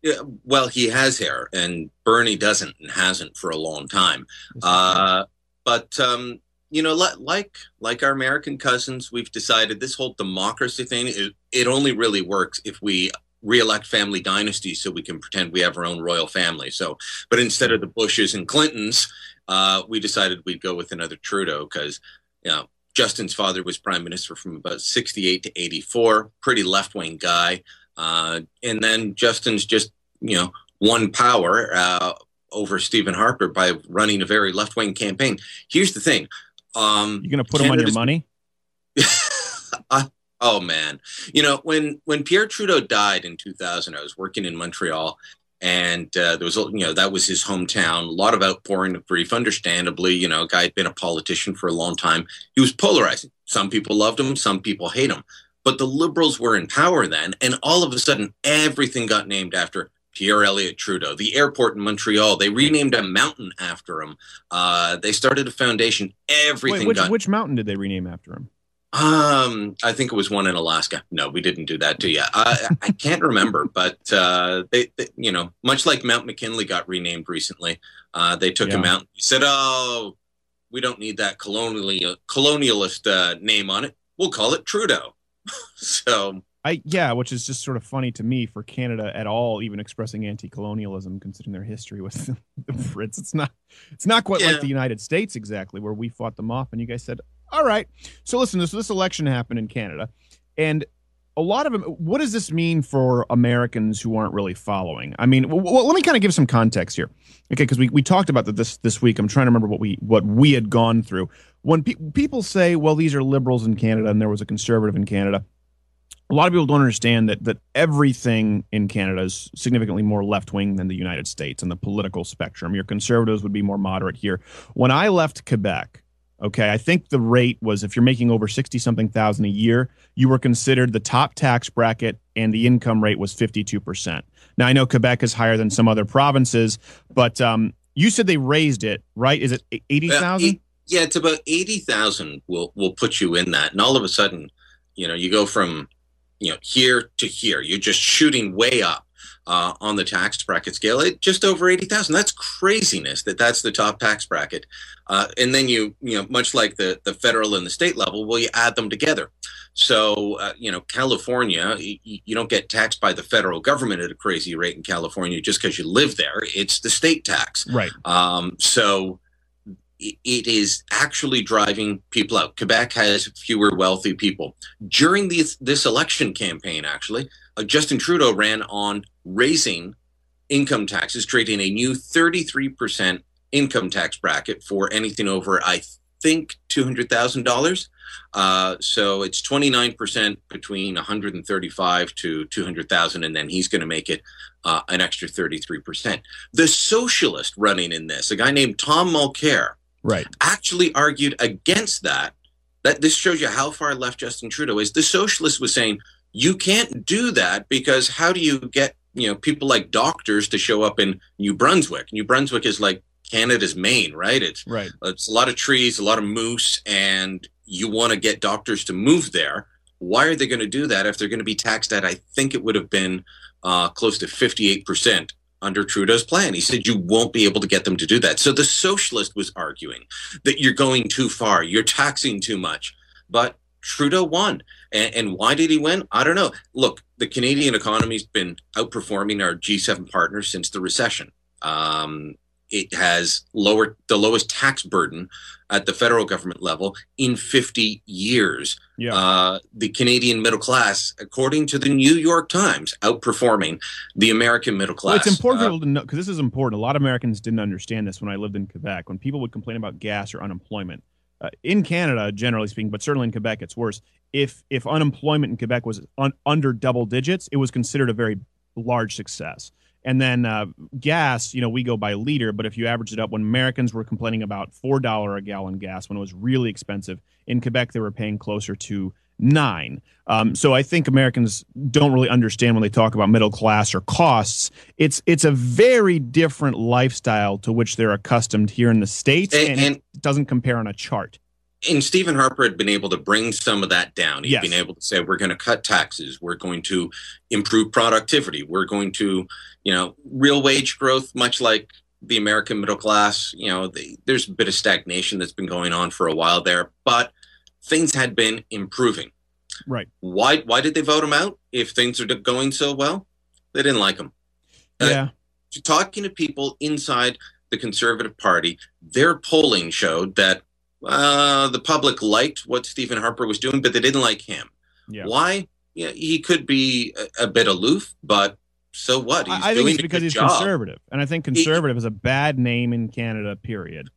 Speaker 14: Yeah, well, he has hair, and Bernie doesn't and hasn't for a long time. Uh, but um, you know, like like our American cousins, we've decided this whole democracy thing it, it only really works if we reelect family dynasties, so we can pretend we have our own royal family. So, but instead of the Bushes and Clintons, uh, we decided we'd go with another Trudeau because you know. Justin's father was prime minister from about 68 to 84, pretty left wing guy. Uh, and then Justin's just, you know, won power uh, over Stephen Harper by running a very left wing campaign. Here's the thing. Um,
Speaker 5: you gonna put him on your money
Speaker 14: I- oh man, you know when when Pierre Trudeau died in 2000, I was working in Montreal, and uh, there was a- you know that was his hometown. A lot of outpouring of grief, understandably. You know, a guy had been a politician for a long time. He was polarizing. Some people loved him, some people hate him. But the Liberals were in power then, and all of a sudden, everything got named after Pierre Elliott Trudeau. The airport in Montreal, they renamed a mountain after him. Uh, they started a foundation. Everything
Speaker 5: Wait, which,
Speaker 14: got
Speaker 5: which mountain did they rename after him
Speaker 14: um, I think it was one in Alaska. No, we didn't do that to you. I, I can't remember, but uh, they, they, you know, much like Mount McKinley got renamed recently, uh, they took
Speaker 5: Yeah.
Speaker 14: him out. Said, "Oh, we don't need that colonial colonialist uh, name on it. We'll call it Trudeau." so
Speaker 5: I yeah, which is just sort of funny to me for Canada at all, even expressing anti-colonialism, considering their history with the Brits. It's not it's not quite
Speaker 14: Yeah.
Speaker 5: like the United States exactly, where we fought them off, and you guys said, "All right." So listen, this this election happened in Canada, and a lot of them. What does this mean for Americans who aren't really following? I mean, w- w- let me kind of give some context here, okay? Because we, we talked about that this this week. I'm trying to remember what we what we had gone through when pe- people say, "Well, these are liberals in Canada," and there was a conservative in Canada a lot of people don't understand that that everything in Canada is significantly more left wing than the United States and the political spectrum. Your conservatives would be more moderate here. When I left Quebec, okay, I think the rate was if you're making over 60 something thousand a year, you were considered the top tax bracket and the income rate was 52%. Now I know Quebec is higher than some other provinces, but um, you said they raised it, right? Is it 80,000?
Speaker 14: Uh, yeah, it's about eighty thousand. Will will put you in that, and all of a sudden, you know, you go from you know here to here. You're just shooting way up. uh, on the tax bracket scale at just over 80,000. That's craziness that that's the top tax bracket. Uh, and then you, you know, much like the, the federal and the state level, well, you add them together. So, uh, you know, California, y- y- you don't get taxed by the federal government at a crazy rate in California just because you live there. It's the state tax.
Speaker 5: Right.
Speaker 14: Um, so it is actually driving people out. Quebec has fewer wealthy people. During this, this election campaign, actually, uh, Justin Trudeau ran on raising income taxes, creating a new 33% income tax bracket for anything over, I think, $200,000. Uh, so it's 29% between 135 to 200,000, and then he's going to make it uh, an extra 33%. The socialist running in this, a guy named Tom Mulcair,
Speaker 5: Right.
Speaker 14: actually argued against that. That this shows you how far left Justin Trudeau is. The socialist was saying you can't do that because how do you get you know people like doctors to show up in New Brunswick? New Brunswick is like Canada's Maine, right? It's
Speaker 5: Right.
Speaker 14: it's a lot of trees, a lot of moose, and you want to get doctors to move there. Why are they going to do that if they're going to be taxed at? I think it would have been uh, close to fifty-eight percent under Trudeau's plan. He said you won't be able to get them to do that. So the socialist was arguing that you're going too far, you're taxing too much, but Trudeau won. And, and why did he win? I don't know. Look, the Canadian economy's been outperforming our G7 partners since the recession. Um, it has lower the lowest tax burden at the federal government level in 50 years.
Speaker 5: Yeah.
Speaker 14: Uh, the Canadian middle class, according to the New York Times, outperforming the American middle
Speaker 5: Well,
Speaker 14: class.
Speaker 5: it's important
Speaker 14: Uh,
Speaker 5: for people to know because this is important. A lot of Americans didn't understand this when I lived in Quebec. When people would complain about gas or unemployment uh, in Canada, generally speaking, but certainly in Quebec, it's worse. If if unemployment in Quebec was un, under double digits, it was considered a very large success. And then uh, gas, you know, we go by liter, but if you average it up, when Americans were complaining about four dollar a gallon gas when it was really expensive, in Quebec they were paying closer to nine. Um, so I think Americans don't really understand when they talk about middle class or costs. It's it's a very different lifestyle to which they're accustomed here in the states,
Speaker 14: And-
Speaker 5: and,
Speaker 14: and-
Speaker 5: it doesn't compare on a chart.
Speaker 14: And Stephen Harper had been able to bring some of that down. He's
Speaker 5: Yes.
Speaker 14: been able to say, we're going to cut taxes. We're going to improve productivity. We're going to, you know, real wage growth, much like the American middle class. You know, the, there's a bit of stagnation that's been going on for a while there, but things had been improving.
Speaker 5: Right.
Speaker 14: Why, why did they vote him out if things are going so well? They didn't like him. Uh,
Speaker 5: Yeah.
Speaker 14: talking to people inside the Conservative Party, their polling showed that uh, the public liked what Stephen Harper was doing, but they didn't like him.
Speaker 5: Yeah.
Speaker 14: Why? Yeah, he could be a, a bit aloof, but so what? He's
Speaker 5: I I think it's because he's
Speaker 14: job.
Speaker 5: conservative, and I think conservative is a bad name in Canada. Period.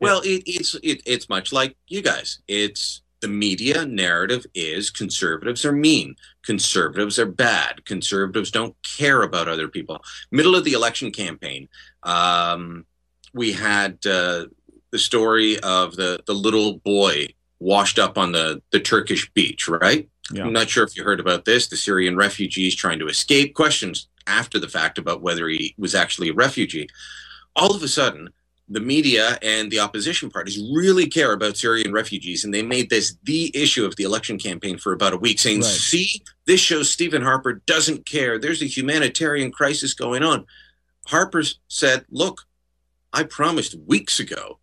Speaker 14: Well, it, it's it, it's much like you guys. It's the media narrative is conservatives are mean, conservatives are bad, conservatives don't care about other people. Middle of the election campaign, um, we had uh, the story of the the little boy washed up on the the Turkish beach, right?
Speaker 5: Yeah.
Speaker 14: I'm not sure if you heard about this. The Syrian refugees trying to escape. Questions after the fact about whether he was actually a refugee. All of a sudden, the media and the opposition parties really care about Syrian refugees, and they made this the issue of the election campaign for about a week, saying,
Speaker 5: Right.
Speaker 14: "See, this shows Stephen Harper doesn't care. There's a humanitarian crisis going on." Harper said, "Look, I promised weeks ago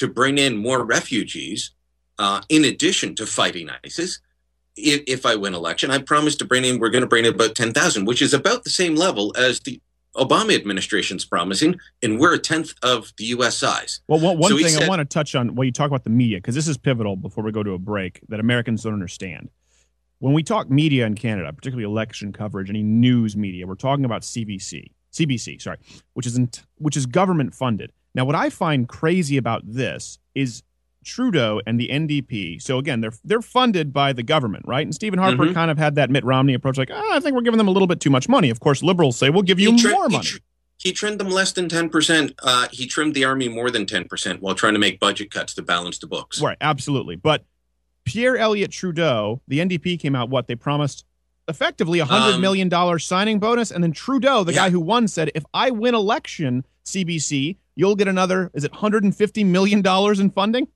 Speaker 14: to bring in more refugees, uh, in addition to fighting ISIS." If, if I win election, I promise to bring in. We're going to bring in about ten thousand, which is about the same level as the Obama administration's promising, and we're a tenth of the U.S. size.
Speaker 5: Well, one, one
Speaker 14: So
Speaker 5: thing I want to touch on when you talk about the media, because this is pivotal before we go to a break, that Americans don't understand. When we talk media in Canada, particularly election coverage, any news media, we're talking about CBC, CBC, sorry, which is in, which is government funded. Now, what I find crazy about this is Trudeau and the NDP. So again, they're they're funded by the government, right? And Stephen Harper
Speaker 14: Mhm.
Speaker 5: kind of had that Mitt Romney approach, like, ah, I think we're giving them a little bit too much money. Of course, liberals say we'll give you
Speaker 14: tri-
Speaker 5: more
Speaker 14: he
Speaker 5: money.
Speaker 14: tr- He trimmed them less than ten percent. Uh, he trimmed the army more than ten percent while trying to make budget cuts to balance the books.
Speaker 5: Right, absolutely. But Pierre Elliott Trudeau, the NDP came out what they promised effectively a hundred
Speaker 14: Um,
Speaker 5: million dollar signing bonus, and then Trudeau, the guy who won, said, "If I win election, CBC, you'll get another is it hundred and fifty million dollars in funding?"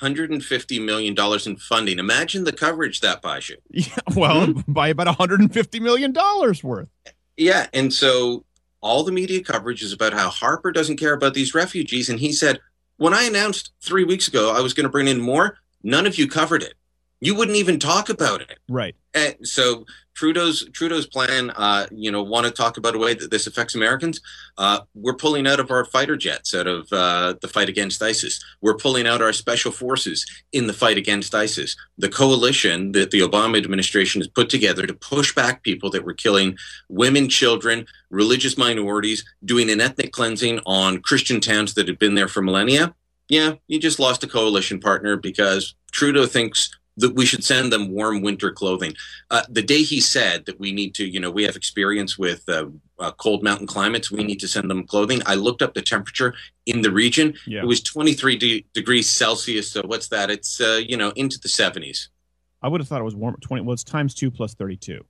Speaker 14: Hundred and fifty million dollars in funding. Imagine the coverage that buys you.
Speaker 5: Yeah, well,
Speaker 14: Mm-hmm.
Speaker 5: by about hundred and fifty million dollars worth.
Speaker 14: Yeah, and so all the media coverage is about how Harper doesn't care about these refugees, and he said, "When I announced three weeks ago I was going to bring in more, none of you covered it. You wouldn't even talk about it."
Speaker 5: Right.
Speaker 14: And so Trudeau's Trudeau's plan, uh, you know, want to talk about a way that this affects Americans. Uh, we're pulling out of our fighter jets out of uh, the fight against ISIS. We're pulling out our special forces in the fight against ISIS. The coalition that the Obama administration has put together to push back people that were killing women, children, religious minorities, doing an ethnic cleansing on Christian towns that had been there for millennia. Yeah, you just lost a coalition partner because Trudeau thinks that we should send them warm winter clothing. Uh, the day he said that we need to, you know, we have experience with uh, uh, cold mountain climates, we need to send them clothing. I looked up the temperature in the region.
Speaker 5: Yeah.
Speaker 14: It was 23 de- degrees Celsius. So what's that? It's, uh, you know, into the 70s.
Speaker 5: I would have thought it was warm. Twenty. Well, it's times two plus thirty-two.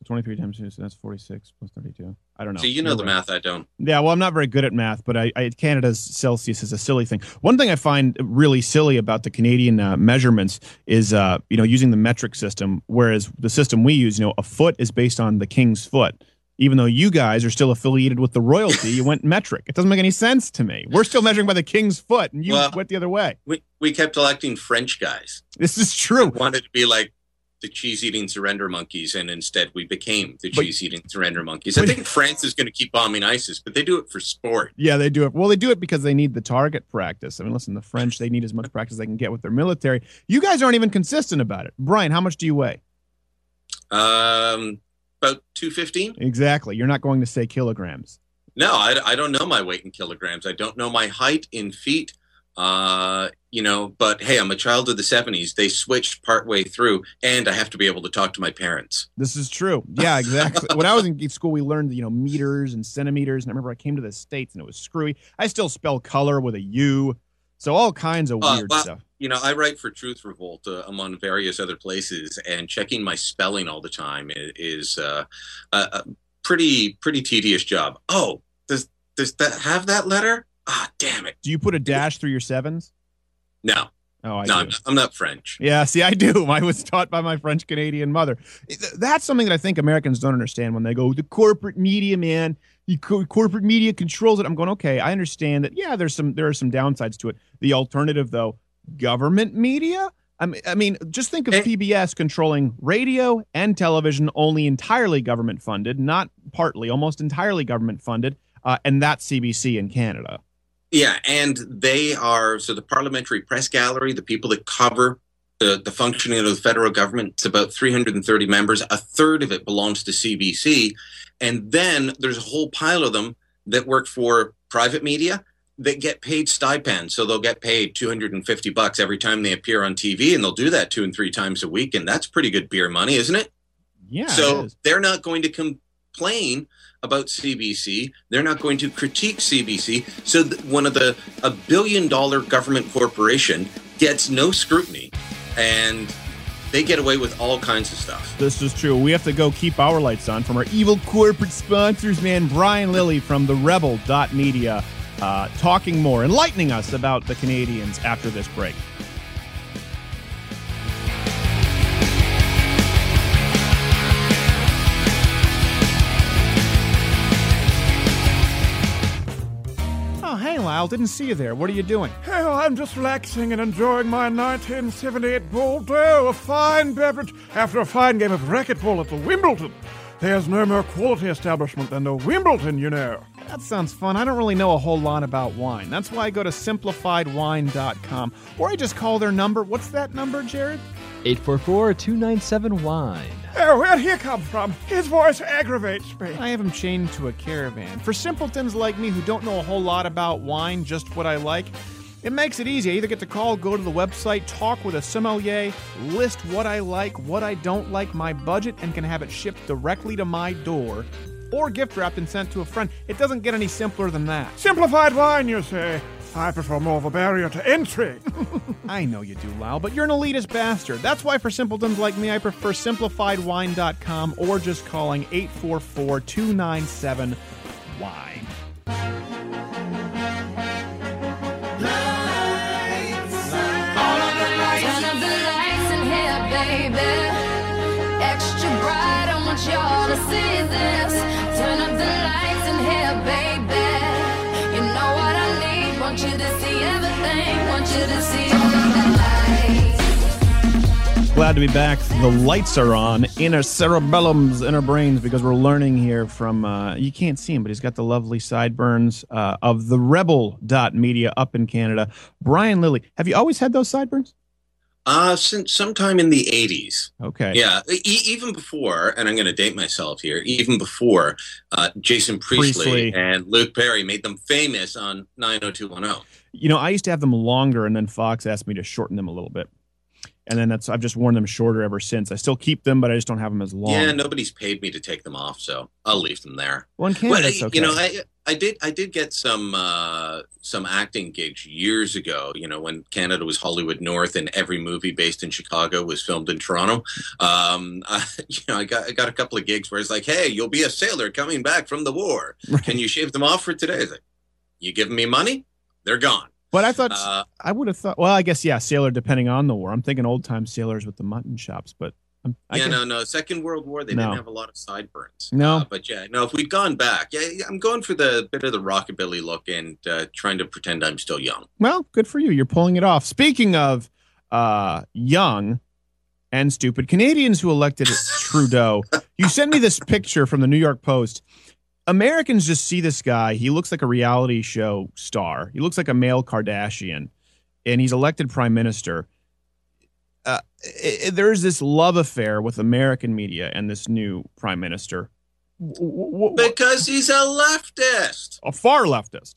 Speaker 5: So twenty-three times two, so that's forty-six plus thirty-two. I don't know.
Speaker 14: So you know
Speaker 5: You're
Speaker 14: the
Speaker 5: right.
Speaker 14: math. I don't.
Speaker 5: Yeah, well, I'm not very good at math, but I, I Canada's Celsius is a silly thing. One thing I find really silly about the Canadian uh, measurements is, uh, you know, using the metric system, whereas the system we use, you know, a foot is based on the king's foot. Even though you guys are still affiliated with the royalty, you went metric. It doesn't make any sense to me. We're still measuring by the king's foot, and you
Speaker 14: Well-
Speaker 5: went the other way.
Speaker 14: We, we kept electing French guys.
Speaker 5: This is true.
Speaker 14: wanted to be like the cheese eating surrender monkeys, and instead we became the cheese eating surrender monkeys. I think France is going to keep bombing ISIS, but they do it for sport.
Speaker 5: Yeah, they do it. Well, they do it because they need the target practice. I mean, listen, the French, they need as much practice as they can get with their military. You guys aren't even consistent about it. Brian, how much do you weigh?
Speaker 14: Um, about 215?
Speaker 5: Exactly. You're not going to say kilograms.
Speaker 14: No, I, I don't know my weight in kilograms. I don't know my height in feet. Uh, you know, but hey, I'm a child of the 70s. They switched partway through, and I have to be able to talk to my parents.
Speaker 5: This is true. Yeah, exactly. when I was in school, we learned, you know, meters and centimeters. And I remember I came to the States and it was screwy. I still spell color with a U. So all kinds of
Speaker 14: Uh,
Speaker 5: weird
Speaker 14: well,
Speaker 5: stuff.
Speaker 14: You know, I write for Truth Revolt uh, among various other places, and checking my spelling all the time is, is uh, a, a pretty pretty tedious job. Oh, does does that have that letter? Ah, damn it!
Speaker 5: Do you put a dash through your sevens?
Speaker 14: No,
Speaker 5: Oh, I
Speaker 14: no. I'm not, I'm not French.
Speaker 5: Yeah, see, I do. I was taught by my French Canadian mother. That's something that I think Americans don't understand when they go, the corporate media, man, the co- corporate media controls it. I'm going, okay, I understand that. Yeah, there's some there are some downsides to it. The alternative, though, government media. I mean, I mean, just think of PBS controlling radio and television, only entirely government funded, not partly, almost entirely government funded, uh, and that's CBC in Canada.
Speaker 14: Yeah, and they are so the Parliamentary Press Gallery, the people that cover the, the functioning of the federal government, it's about 330 members. A third of it belongs to CBC. And then there's a whole pile of them that work for private media that get paid stipends. So they'll get paid 250 bucks every time they appear on TV, and they'll do that two and three times a week. And that's pretty good beer money, isn't it?
Speaker 5: Yeah.
Speaker 14: So they're not going to complain about CBC. They're not going to critique CBC. So one of the a billion dollar government corporation gets no scrutiny, and they get away with all kinds of stuff.
Speaker 5: This is true. We have to go keep our lights on from our evil corporate sponsors, man. Brian Lilley from the Rebel Rebel.media, uh, talking more, enlightening us about the Canadians after this break. Hey, Lyle. Didn't see you there. What are you doing?
Speaker 1: Hell, I'm just relaxing and enjoying my 1978 Bordeaux, a fine beverage after a fine game of racquetball at the Wimbledon. There's no more quality establishment than the Wimbledon, you know.
Speaker 5: That sounds fun. I don't really know a whole lot about wine. That's why I go to simplifiedwine.com or I just call their number. What's that number, Jared?
Speaker 8: 844 297 Wine.
Speaker 1: Oh, where'd he come from? His voice aggravates me.
Speaker 5: I have him chained to a caravan. For simpletons like me who don't know a whole lot about wine, just what I like, it makes it easy. I either get to call, go to the website, talk with a sommelier, list what I like, what I don't like, my budget, and can have it shipped directly to my door or gift wrapped and sent to a friend. It doesn't get any simpler than that.
Speaker 1: Simplified wine, you say? I prefer more of a barrier to entry.
Speaker 5: I know you do, Lyle, but you're an elitist bastard. That's why for simpletons like me, I prefer simplifiedwine.com or just calling 844 297 wine.
Speaker 7: Turn up the lights in here, baby.
Speaker 5: Glad to be back. The lights are on in our cerebellums, in our brains, because we're learning here from, uh, you can't see him, but he's got the lovely sideburns uh, of the Rebel Dot Media up in Canada. Brian Lilley, have you always had those sideburns?
Speaker 14: Uh, since sometime in the 80s.
Speaker 5: Okay.
Speaker 14: Yeah, e- even before, and I'm going to date myself here, even before uh, Jason Priestley,
Speaker 5: Priestley.
Speaker 14: and Luke Perry made them famous on 90210.
Speaker 5: You know, I used to have them longer, and then Fox asked me to shorten them a little bit. And then that's I've just worn them shorter ever since. I still keep them, but I just don't have them as long.
Speaker 14: Yeah, nobody's paid me to take them off, so I'll leave them there.
Speaker 5: Well, in Canada,
Speaker 14: Well,
Speaker 5: it's okay.
Speaker 14: You know, I I did I did get some uh, some acting gigs years ago. You know, when Canada was Hollywood North and every movie based in Chicago was filmed in Toronto. Um, I, you know, I got I got a couple of gigs where it's like, hey, you'll be a sailor coming back from the war. Can you shave them off for today? It's like, you giving me money? They're gone.
Speaker 5: But I thought
Speaker 14: Uh,
Speaker 5: I would have thought. Well, I guess yeah, sailor. Depending on the war, I'm thinking old time sailors with the mutton chops. But I'm, I
Speaker 14: yeah,
Speaker 5: guess-
Speaker 14: no, no. Second World War, they
Speaker 5: No.
Speaker 14: didn't have a lot of sideburns.
Speaker 5: No.
Speaker 14: Uh, but yeah, no. If we'd gone back, yeah, yeah, I'm going for the bit of the rockabilly look and uh, trying to pretend I'm still young.
Speaker 5: Well, good for you. You're pulling it off. Speaking of uh, young and stupid Canadians who elected Trudeau, you sent me this picture from the New York Post. Americans just see this guy. He looks like a reality show star. He looks like a male Kardashian, and he's elected prime minister. Uh, there's this love affair with American media and this new prime minister.
Speaker 14: Because he's a leftist.
Speaker 5: A far leftist.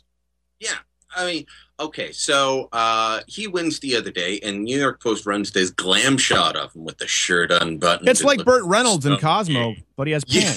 Speaker 14: Yeah. I mean, okay, so uh, he wins the other day, and New York Post runs this glam shot of him with the shirt unbuttoned.
Speaker 5: It's like Burt Reynolds in Cosmo, but he has
Speaker 14: Yeah.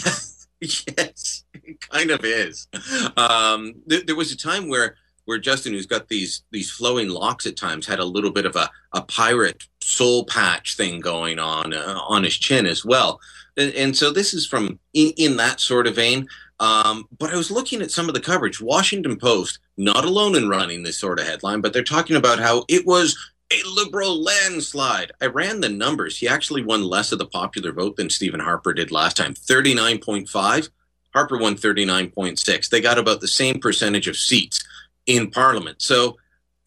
Speaker 14: yes, it kind of is. Um, there, there was a time where where Justin, who's got these these flowing locks at times, had a little bit of a, a pirate soul patch thing going on uh, on his chin as well. And, and so this is from in, in that sort of vein. Um, but I was looking at some of the coverage. Washington Post, not alone in running this sort of headline, but they're talking about how it was a liberal landslide. I ran the numbers. He actually won less of the popular vote than Stephen Harper did last time 39.5. Harper won 39.6. They got about the same percentage of seats in Parliament. So,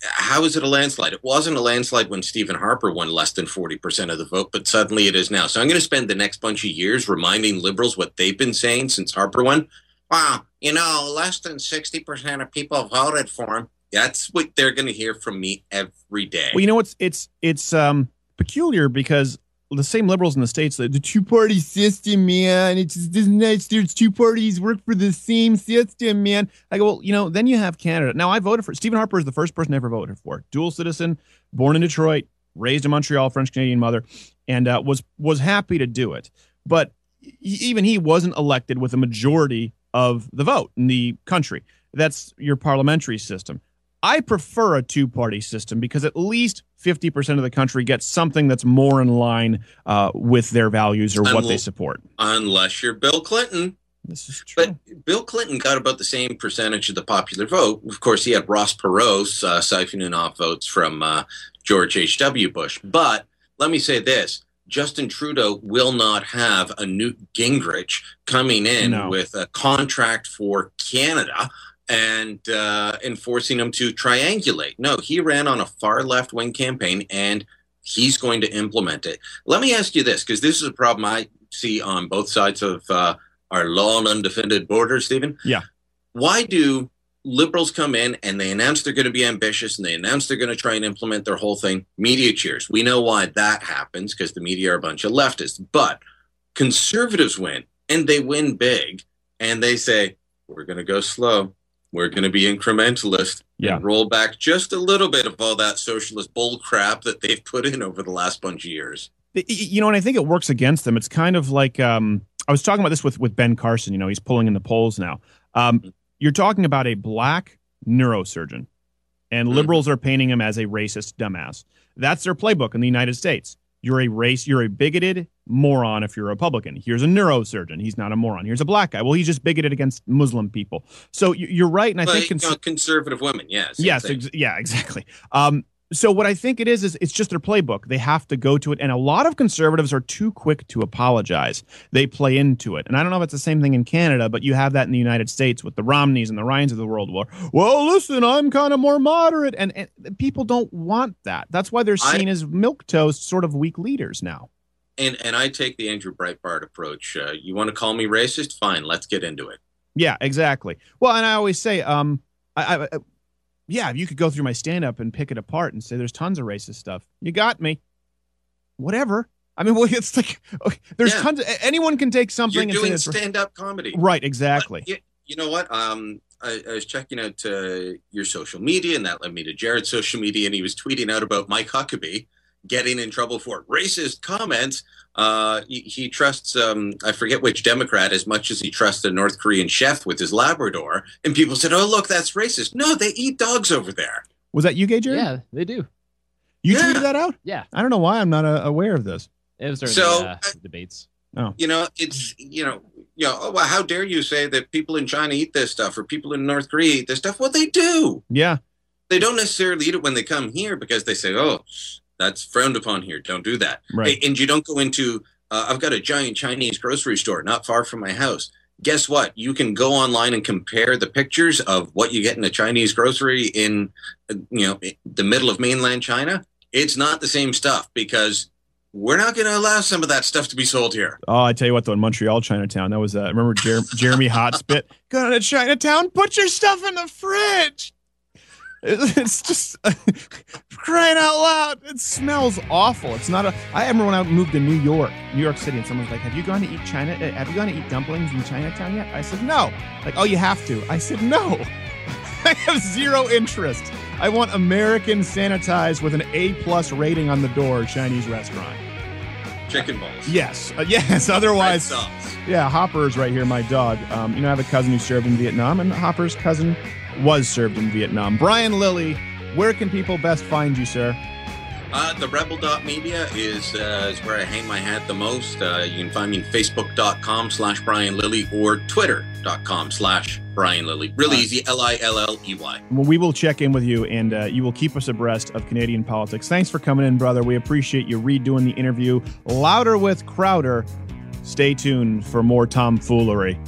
Speaker 14: how is it a landslide? It wasn't a landslide when Stephen Harper won less than 40% of the vote, but suddenly it is now. So, I'm going to spend the next bunch of years reminding liberals what they've been saying since Harper won. Wow, you know, less than 60% of people voted for him. That's what they're going to hear from me every day.
Speaker 5: Well, you know what's it's it's um peculiar because the same liberals in the states, the, the two party system, man, it's just that there's two parties work for the same system, man. I go, well, you know, then you have Canada. Now I voted for Stephen Harper is the first person I ever voted for. Dual citizen, born in Detroit, raised in Montreal, French Canadian mother, and uh, was was happy to do it. But even he wasn't elected with a majority of the vote in the country. That's your parliamentary system. I prefer a two party system because at least 50% of the country gets something that's more in line uh, with their values or what they support.
Speaker 14: Unless you're Bill Clinton.
Speaker 5: This is true.
Speaker 14: But Bill Clinton got about the same percentage of the popular vote. Of course, he had Ross Perot uh, siphoning off votes from uh, George H.W. Bush. But let me say this Justin Trudeau will not have a Newt Gingrich coming in
Speaker 5: No.
Speaker 14: with a contract for Canada and uh, and forcing him to triangulate. No, he ran on a far left wing campaign and he's going to implement it. Let me ask you this because this is a problem I see on both sides of uh, our long undefended border, Steven.
Speaker 5: Yeah.
Speaker 14: Why do liberals come in and they announce they're going to be ambitious and they announce they're going to try and implement their whole thing? Media cheers. We know why that happens because the media are a bunch of leftists. But conservatives win and they win big and they say, we're going to go slow. We're going to be incrementalist
Speaker 5: Yeah.
Speaker 14: roll back just a little bit of all that socialist bull crap that they've put in over the last bunch of years.
Speaker 5: You know, and I think it works against them. It's kind of like um, I was talking about this with with Ben Carson. You know, he's pulling in the polls now. Um, you're talking about a black neurosurgeon, and liberals are painting him as a racist dumbass. That's their playbook in the United States. You're a race. You're a bigoted moron if you're a Republican. Here's a neurosurgeon. He's not a moron. Here's a black guy. Well, he's just bigoted against Muslim people. So you're right, and I
Speaker 14: But,
Speaker 5: think cons-
Speaker 14: you know, conservative women, yes.
Speaker 5: yes, ex- yeah, exactly. Um, so what I think it is is it's just their playbook. They have to go to it, and a lot of conservatives are too quick to apologize. They play into it, and I don't know if it's the same thing in Canada, but you have that in the United States with the Romneys and the Ryans of the world war. Well, listen, I'm kind of more moderate, and, and people don't want that. That's why they're
Speaker 14: I-
Speaker 5: seen as milk toast, sort of weak leaders now.
Speaker 14: And and I take the Andrew Breitbart approach. Uh, you want to call me racist? Fine, let's get into it.
Speaker 5: Yeah, exactly. Well, and I always say, um, I, I, yeah, you could go through my stand up and pick it apart and say there's tons of racist stuff. You got me. Whatever. I mean, well, it's like okay, there's
Speaker 14: Yeah.
Speaker 5: tons. Of, anyone can take something
Speaker 14: You're
Speaker 5: and
Speaker 14: doing
Speaker 5: it's
Speaker 14: stand-up comedy,
Speaker 5: right. Exactly.
Speaker 14: You, you know what? Um, I, I was checking out uh, your social media, and that led me to Jared's social media, and he was tweeting out about Mike Huckabee getting in trouble for racist comments. Uh, he, he trusts, um, I forget which Democrat, as much as he trusts a North Korean chef with his Labrador. And people said, "Oh, look, that's racist." No, they eat dogs over there.
Speaker 5: Was that you, Gay Jared?
Speaker 8: Yeah, they do.
Speaker 5: You
Speaker 14: Yeah.
Speaker 5: tweeted that out?
Speaker 8: Yeah.
Speaker 5: I don't know why I'm not uh, aware of this.
Speaker 8: It was during
Speaker 14: So,
Speaker 8: the uh, debates.
Speaker 5: Oh.
Speaker 14: You know, it's you know, you know, oh, well, how dare you say that people in China eat this stuff or people in North Korea eat this stuff? Well, they do.
Speaker 5: Yeah.
Speaker 14: They don't necessarily eat it when they come here because they say, "Oh, that's frowned upon here. Don't do that."
Speaker 5: Right.
Speaker 14: And you don't go into. Uh, I've got a giant Chinese grocery store not far from my house. Guess what? You can go online and compare the pictures of what you get in a Chinese grocery in, uh, you know, the middle of mainland China. It's not the same stuff because we're not going to allow some of that stuff to be sold here.
Speaker 5: Oh, I tell you what, though, in Montreal, Chinatown, that was uh, remember Jer- Jeremy Hotspit? Go to Chinatown, put your stuff in the fridge. It- It's just crying out loud. It smells awful. It's not a. I remember when I moved to New York, New York City, and someone's like, "Have you gone to eat China? uh, Have you gone to eat dumplings in Chinatown yet?" I said, "No." Like, oh, you have to. I said, "No." I have zero interest. I want American sanitized with an A plus rating on the door Chinese restaurant.
Speaker 14: Chicken balls.
Speaker 5: Yes, uh, yes. Otherwise, yeah. Hopper's right here, my dog. Um, you know, I have a cousin who served in Vietnam, and Hopper's cousin was served in Vietnam. Brian Lilley, where can people best find you, sir?
Speaker 14: Uh, the rebel.media is, uh, is where I hang my hat the most. Uh, you can find me in facebook.com slash Brian Lilley or twitter.com slash Brian Lilley. Really easy, L-I-L-L-E-Y.
Speaker 5: Well, we will check in with you, and uh, you will keep us abreast of Canadian politics. Thanks for coming in, brother. We appreciate you redoing the interview. Louder with Crowder. Stay tuned for more tomfoolery.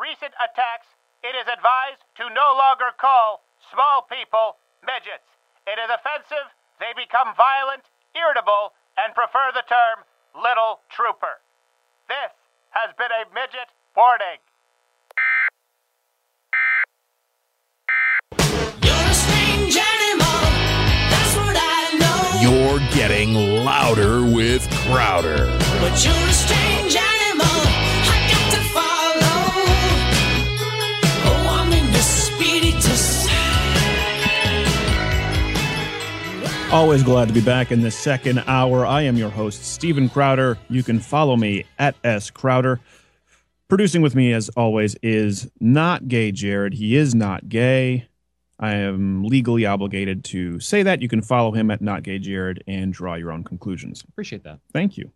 Speaker 3: Recent attacks, it is advised to no longer call small people midgets. It is offensive, they become violent, irritable, and prefer the term little trooper. This has been a midget warning.
Speaker 4: You're getting louder with Crowder.
Speaker 5: Always glad to be back in the second hour. I am your host, Steven Crowder. You can follow me at S Crowder. Producing with me, as always, is not gay Jared. He is not gay. I am legally obligated to say that. You can follow him at not gay Jared and draw your own conclusions.
Speaker 8: Appreciate that.
Speaker 5: Thank you.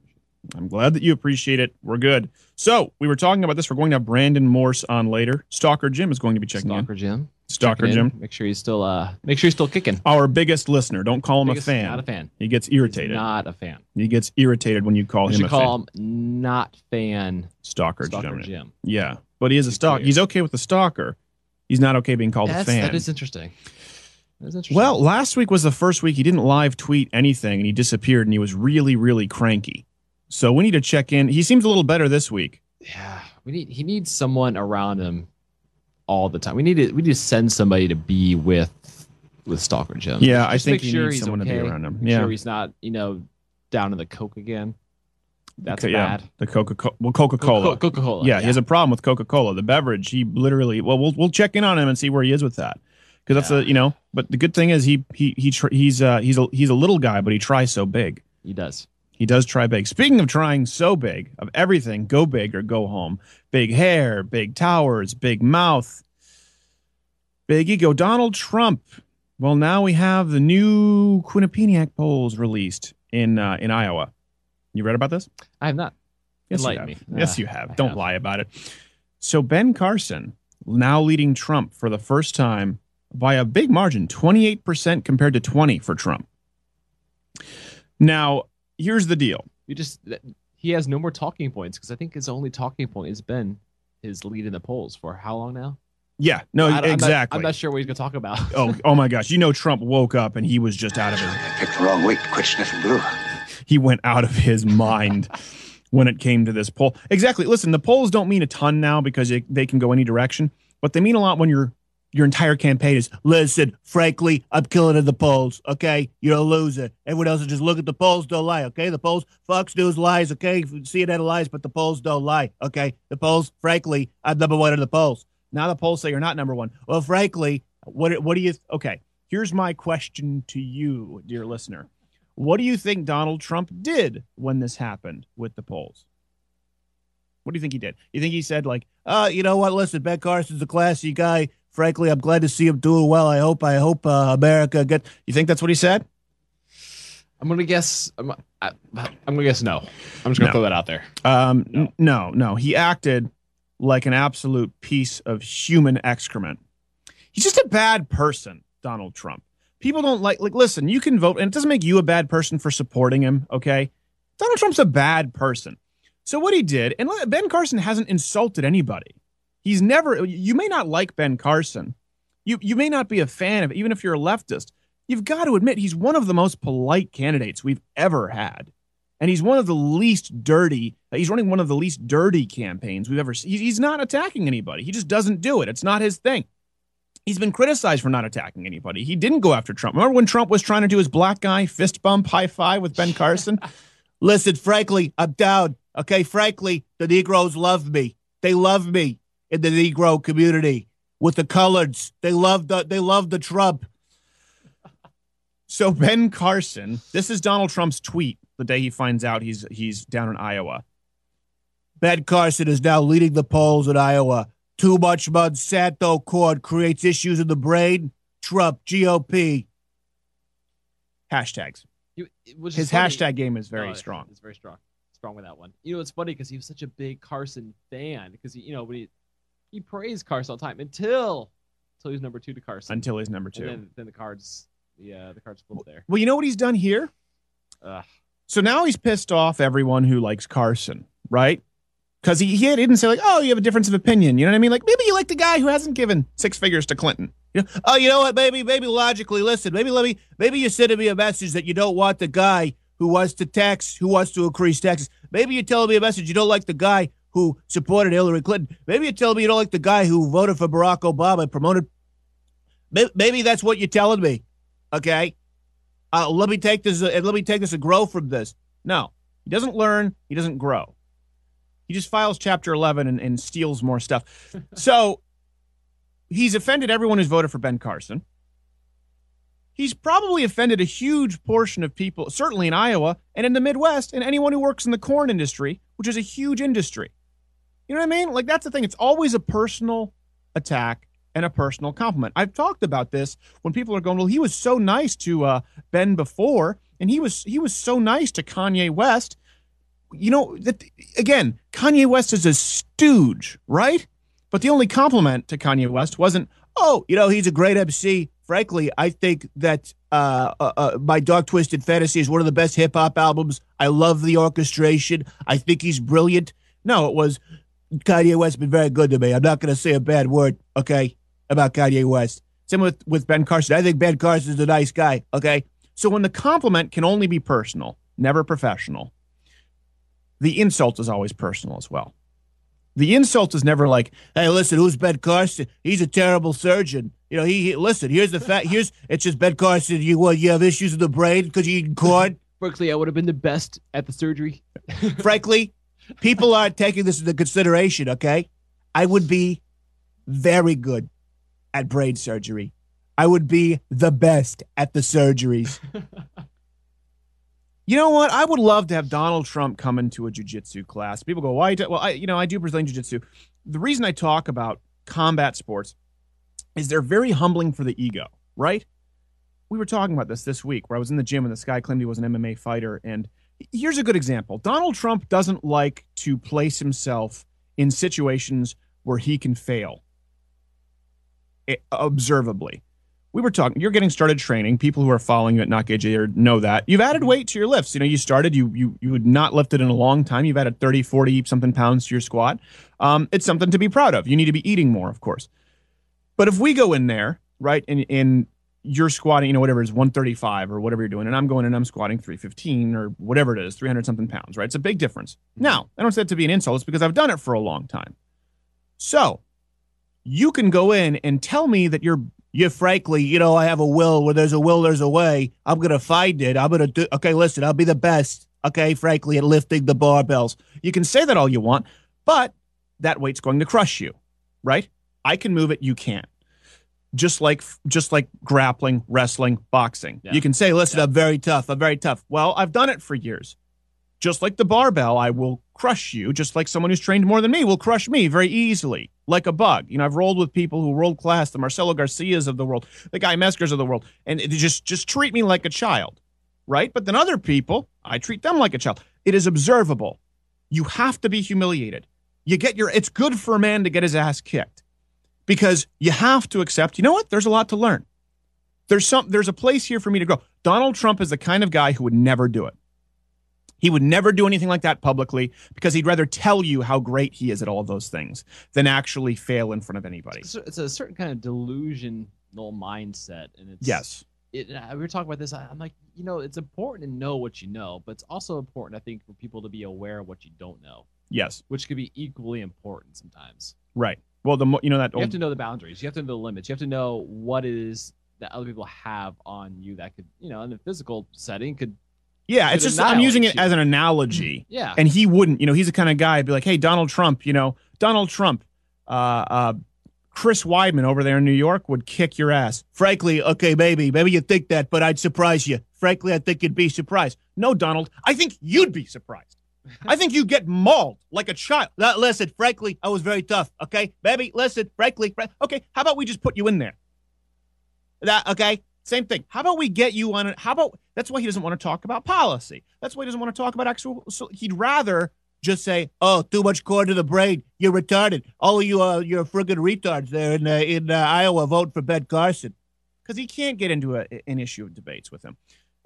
Speaker 5: I'm glad that you appreciate it. We're good. So we were talking about this. We're going to have Brandon Morse on later. Stalker Jim is going to be checking
Speaker 8: Stalker
Speaker 5: in.
Speaker 8: Jim.
Speaker 5: Stalker Jim.
Speaker 8: Make sure he's still uh make sure he's still kicking.
Speaker 5: Our biggest listener. Don't call him
Speaker 8: Biggest-
Speaker 5: a fan.
Speaker 8: not a fan.
Speaker 5: He gets irritated.
Speaker 8: Not a fan.
Speaker 5: He gets irritated when you call
Speaker 8: You
Speaker 5: him a
Speaker 8: call
Speaker 5: fan.
Speaker 8: him not fan
Speaker 5: Stalker,
Speaker 8: Stalker
Speaker 5: Jim.
Speaker 8: Jim.
Speaker 5: Yeah, but he is a stalker. He's okay with the stalker. He's not okay being called a fan.
Speaker 8: that is interesting. That is interesting.
Speaker 5: well, last week was the first week he didn't live tweet anything, and he disappeared, and he was really, really cranky. So we need to check in. He seems a little better this week.
Speaker 8: yeah, we need he needs someone around him all the time. We need to we need to send somebody to be with with Stalker Jim.
Speaker 5: Yeah, I
Speaker 8: Just
Speaker 5: think
Speaker 8: make sure he's
Speaker 5: someone to be around him.
Speaker 8: Make
Speaker 5: Yeah.
Speaker 8: sure he's not you know down in the coke again. That's
Speaker 5: Okay, yeah,
Speaker 8: bad.
Speaker 5: the Coca Cola. Well, Coca Cola.
Speaker 8: Coca Cola.
Speaker 5: Yeah, he has a problem with Coca Cola, the beverage. He literally. Well, we'll we'll check in on him and see where he is with that. Because that's a you know. But the good thing is he he he tr- he's uh he's a he's a little guy, but he tries so big.
Speaker 8: He does.
Speaker 5: He does try big. Speaking of trying so big, of everything, go big or go home. Big hair, big towers, big mouth, big ego. Donald Trump. Well, now we have the new Quinnipiac polls released in uh, in Iowa. You read about this?
Speaker 8: I have not.
Speaker 5: Yes, you
Speaker 8: Enlighten
Speaker 5: have.
Speaker 8: me.
Speaker 5: Yes,
Speaker 8: Uh,
Speaker 5: you have.
Speaker 8: I
Speaker 5: Don't
Speaker 8: have.
Speaker 5: lie about it. So Ben Carson now leading Trump for the first time by a big margin, 28% compared to 20 for Trump. Now, here's the deal.
Speaker 8: You just he has no more talking points because I think his only talking point has been his lead in the polls for how long now?
Speaker 5: Yeah, no,
Speaker 8: I- I'm not-
Speaker 5: exactly.
Speaker 8: I'm not sure what he's going to talk about.
Speaker 5: oh, oh my gosh. You know, Trump woke up and he was just out of his.
Speaker 15: Picked the wrong week to quit sniffing glue.
Speaker 5: He went out of his mind when it came to this poll. Exactly. Listen, the polls don't mean a ton now because it, they can go any direction, but they mean a lot when your your entire campaign is listen. Frankly, I'm killing in the polls. Okay, you're a loser. Everyone else is just look at the polls. Don't lie. Okay, the polls. Fox News lies. Okay, CNN lies, but the polls don't lie. Okay, the polls. Frankly, I'm number one in the polls. Now the polls say you're not number one. Well, frankly, what what do you? Okay, here's my question to you, dear listener. What do you think Donald Trump did when this happened with the polls? What do you think he did? You think he said like, uh, you know what? Listen, Ben Carson's a classy guy. Frankly, I'm glad to see him doing well. I hope, I hope uh, America get. You think that's what he said?
Speaker 8: I'm gonna guess. I'm, I, I'm gonna guess no. I'm just gonna
Speaker 5: No.
Speaker 8: throw that out there.
Speaker 5: Um, no. no, no. He acted like an absolute piece of human excrement. He's just a bad person, Donald Trump. People don't like like listen, you can vote and it doesn't make you a bad person for supporting him, okay? Donald Trump's a bad person. So what he did, and Ben Carson hasn't insulted anybody. He's never you may not like Ben Carson. You you may not be a fan of even if you're a leftist. You've got to admit he's one of the most polite candidates we've ever had. And he's one of the least dirty. He's running one of the least dirty campaigns we've ever seen. He's- He's not attacking anybody. He just doesn't do it. It's not his thing. He's been criticized for not attacking anybody. He didn't go after Trump. Remember when Trump was trying to do his black guy fist bump high five with Ben Carson?
Speaker 3: Listen, frankly, I'm down. Okay, frankly, the Negroes love me. They love me in the Negro community with the coloreds. They love the they love the Trump.
Speaker 5: So Ben Carson, this is Donald Trump's tweet the day he finds out he's he's down in Iowa.
Speaker 3: Ben Carson is now leading the polls in Iowa. Too much Monsanto corn creates issues in the brain. Trump, GOP.
Speaker 5: Hashtags.
Speaker 8: You-
Speaker 5: His
Speaker 8: funny.
Speaker 5: hashtag game is very
Speaker 8: No,
Speaker 5: strong.
Speaker 8: It's very strong. Strong with that one. You know, it's funny because he was such a big Carson fan because you know, when he he praised Carson all the time until until he's number two to Carson.
Speaker 5: Until he's number
Speaker 8: And
Speaker 5: two.
Speaker 8: then, then the cards, yeah, the cards flipped there.
Speaker 5: Well, you know what he's done here?
Speaker 8: Ugh.
Speaker 5: So now he's pissed off everyone who likes Carson, right? Because he, he didn't say like, oh, you have a difference of opinion. You know what I mean? Like maybe you like the guy who hasn't given six figures to Clinton. You know?
Speaker 3: Oh, you know what? Maybe, maybe logically, listen. Maybe let me. Maybe you're sending me a message that you don't want the guy who wants to tax, who wants to increase taxes. Maybe you're telling me a message you don't like the guy who supported Hillary Clinton. Maybe you're telling me you don't like the guy who voted for Barack Obama and promoted. Maybe that's what you're telling me. Okay. Uh, let me take this and let me take this and grow from this.
Speaker 5: No, he doesn't learn. He doesn't grow. He just files Chapter 11 and, and steals more stuff. so he's offended everyone who's voted for Ben Carson. He's probably offended a huge portion of people, certainly in Iowa and in the Midwest, and anyone who works in the corn industry, which is a huge industry. You know what I mean? Like, that's the thing. It's always a personal attack and a personal compliment. I've talked about this when people are going, well, he was so nice to uh, Ben before, and he was he was so nice to Kanye West. You know, that again, Kanye West is a stooge, right? But the only compliment to Kanye West wasn't,
Speaker 3: Oh, you know, he's a great MC. Frankly, I think that uh, uh, uh, my Dog Twisted Fantasy is one of the best hip hop albums. I love the orchestration. I think he's brilliant. No, it was Kanye West been very good to me. I'm not going to say a bad word, okay, about Kanye West.
Speaker 5: Same with, with Ben Carson.
Speaker 3: I think Ben Carson's a nice guy, okay?
Speaker 5: So when the compliment can only be personal, never professional, the insult is always personal as well. The insult is never like,
Speaker 3: Hey, listen, who's Ben Carson? He's a terrible surgeon. You know, he, he listen. Here's the fact. Here's it's just Ben Carson. You what? You have issues with the brain because you eating corn.
Speaker 8: Frankly, I would have been the best at the surgery.
Speaker 3: Frankly, people aren't taking this into consideration. Okay, I would be very good at brain surgery. I would be the best at the surgeries.
Speaker 5: You know what? I would love to have Donald Trump come into a jujitsu class. People go, "Why?" Well, I, you know, I do Brazilian jiu-jitsu. The reason I talk about combat sports is they're very humbling for the ego, right? We were talking about this this week, where I was in the gym and this guy claimed he was an MMA fighter. And here's a good example: Donald Trump doesn't like to place himself in situations where he can fail eh, observably. We were talking. You're getting started training. People who are following you at Not Gay Jared know that you've added weight to your lifts. You know, you started. You you you had not lifted in a long time. You've added 30, 40 something pounds to your squat. Um, it's something to be proud of. You need to be eating more, of course. But if we go in there, right, and and you're squatting, you know, whatever it is, 135 or whatever you're doing, and I'm going and I'm squatting 315 or whatever it is, 300 something pounds, right? It's a big difference. Mm-hmm. Now, I don't say that to be an insult. It's because I've done it for a long time. So you can go in and tell me that you're
Speaker 3: you frankly, you know, I have a will. Where there's a will, there's a way. I'm gonna find it. I'm gonna do. Okay, listen, I'll be the best. Okay, frankly, at lifting the barbells.
Speaker 5: You can say that all you want, but that weight's going to crush you, right? I can move it, you can't. Just like just like grappling, wrestling, boxing. You can say, "Listen, I'm very tough. I'm very tough." Well, I've done it for years. Just like the barbell, I will crush you. Just like someone who's trained more than me will crush me very easily, like a bug. You know, I've rolled with people who are world class, the Marcelo Garcias of the world, the Guy Meskers of the world, and they just just treat me like a child, right? But then other people, I treat them like a child. It is observable. You have to be humiliated. You get your. It's good for a man to get his ass kicked, because you have to accept. You know what? There's a lot to learn. There's some. There's a place here for me to grow. Donald Trump is the kind of guy who would never do it. He would never do anything like that publicly because he'd rather tell you how great he is at all those things than actually fail in front of anybody.
Speaker 8: It's, it's a certain kind of delusional mindset, and it's
Speaker 5: Yes.
Speaker 8: It, we were talking about this. I'm like, you know, it's important to know what you know, but it's also important, I think, for people to be aware of what you don't know,
Speaker 5: Yes.
Speaker 8: which could be equally important sometimes.
Speaker 5: Right. Well, the you know that
Speaker 8: You have to know the boundaries. You have to know the limits. You have to know what is that other people have on you that could, you know, in a physical setting could.
Speaker 5: Yeah, it's just I'm using it
Speaker 8: you.
Speaker 5: as an analogy.
Speaker 8: Yeah.
Speaker 5: And he wouldn't, you know, he's the kind of guy I'd be like, hey, Donald Trump, you know, Donald Trump, uh, uh, Chris Weidman over there in New York would kick your ass.
Speaker 3: Frankly, okay, maybe, maybe you think that, but I'd surprise you. Frankly, I think you'd be surprised.
Speaker 5: No, Donald, I think you'd be surprised. I think you get mauled like a child.
Speaker 3: Listen, frankly, I was very tough. Okay, baby, listen, frankly, fra-
Speaker 5: Okay, how about we just put you in there?
Speaker 3: that okay.
Speaker 5: Same thing. How about we get you on it? How about that's why he doesn't want to talk about policy. That's why he doesn't want to talk about actual. So he'd rather
Speaker 3: Just say, oh, too much corn to the brain. You're retarded. All of you, uh, you're friggin' retards there in uh, in uh, Iowa. Vote for Ben Carson.
Speaker 5: because he can't get into a, an issue of debates with him.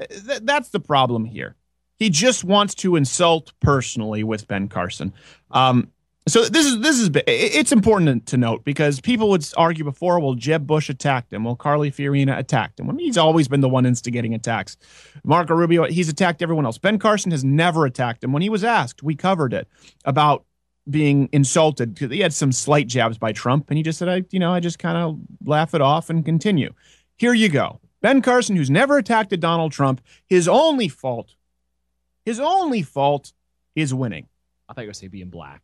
Speaker 5: Th- that's the problem here. He just wants to insult personally with Ben Carson. Um, so this is this is it's important to note because people would argue before, well, Jeb Bush attacked him, well, Carly Fiorina attacked him. Mean, he's always been the one instigating attacks. Marco Rubio, he's attacked everyone else. Ben Carson has never attacked him. When he was asked, we covered it about being insulted. He had some slight jabs by Trump, and he just said, "I, you know, I just kind of laugh it off and continue." Here you go. Ben Carson, who's never attacked Donald Trump, his only fault, his only fault is winning.
Speaker 8: I thought you were saying being black.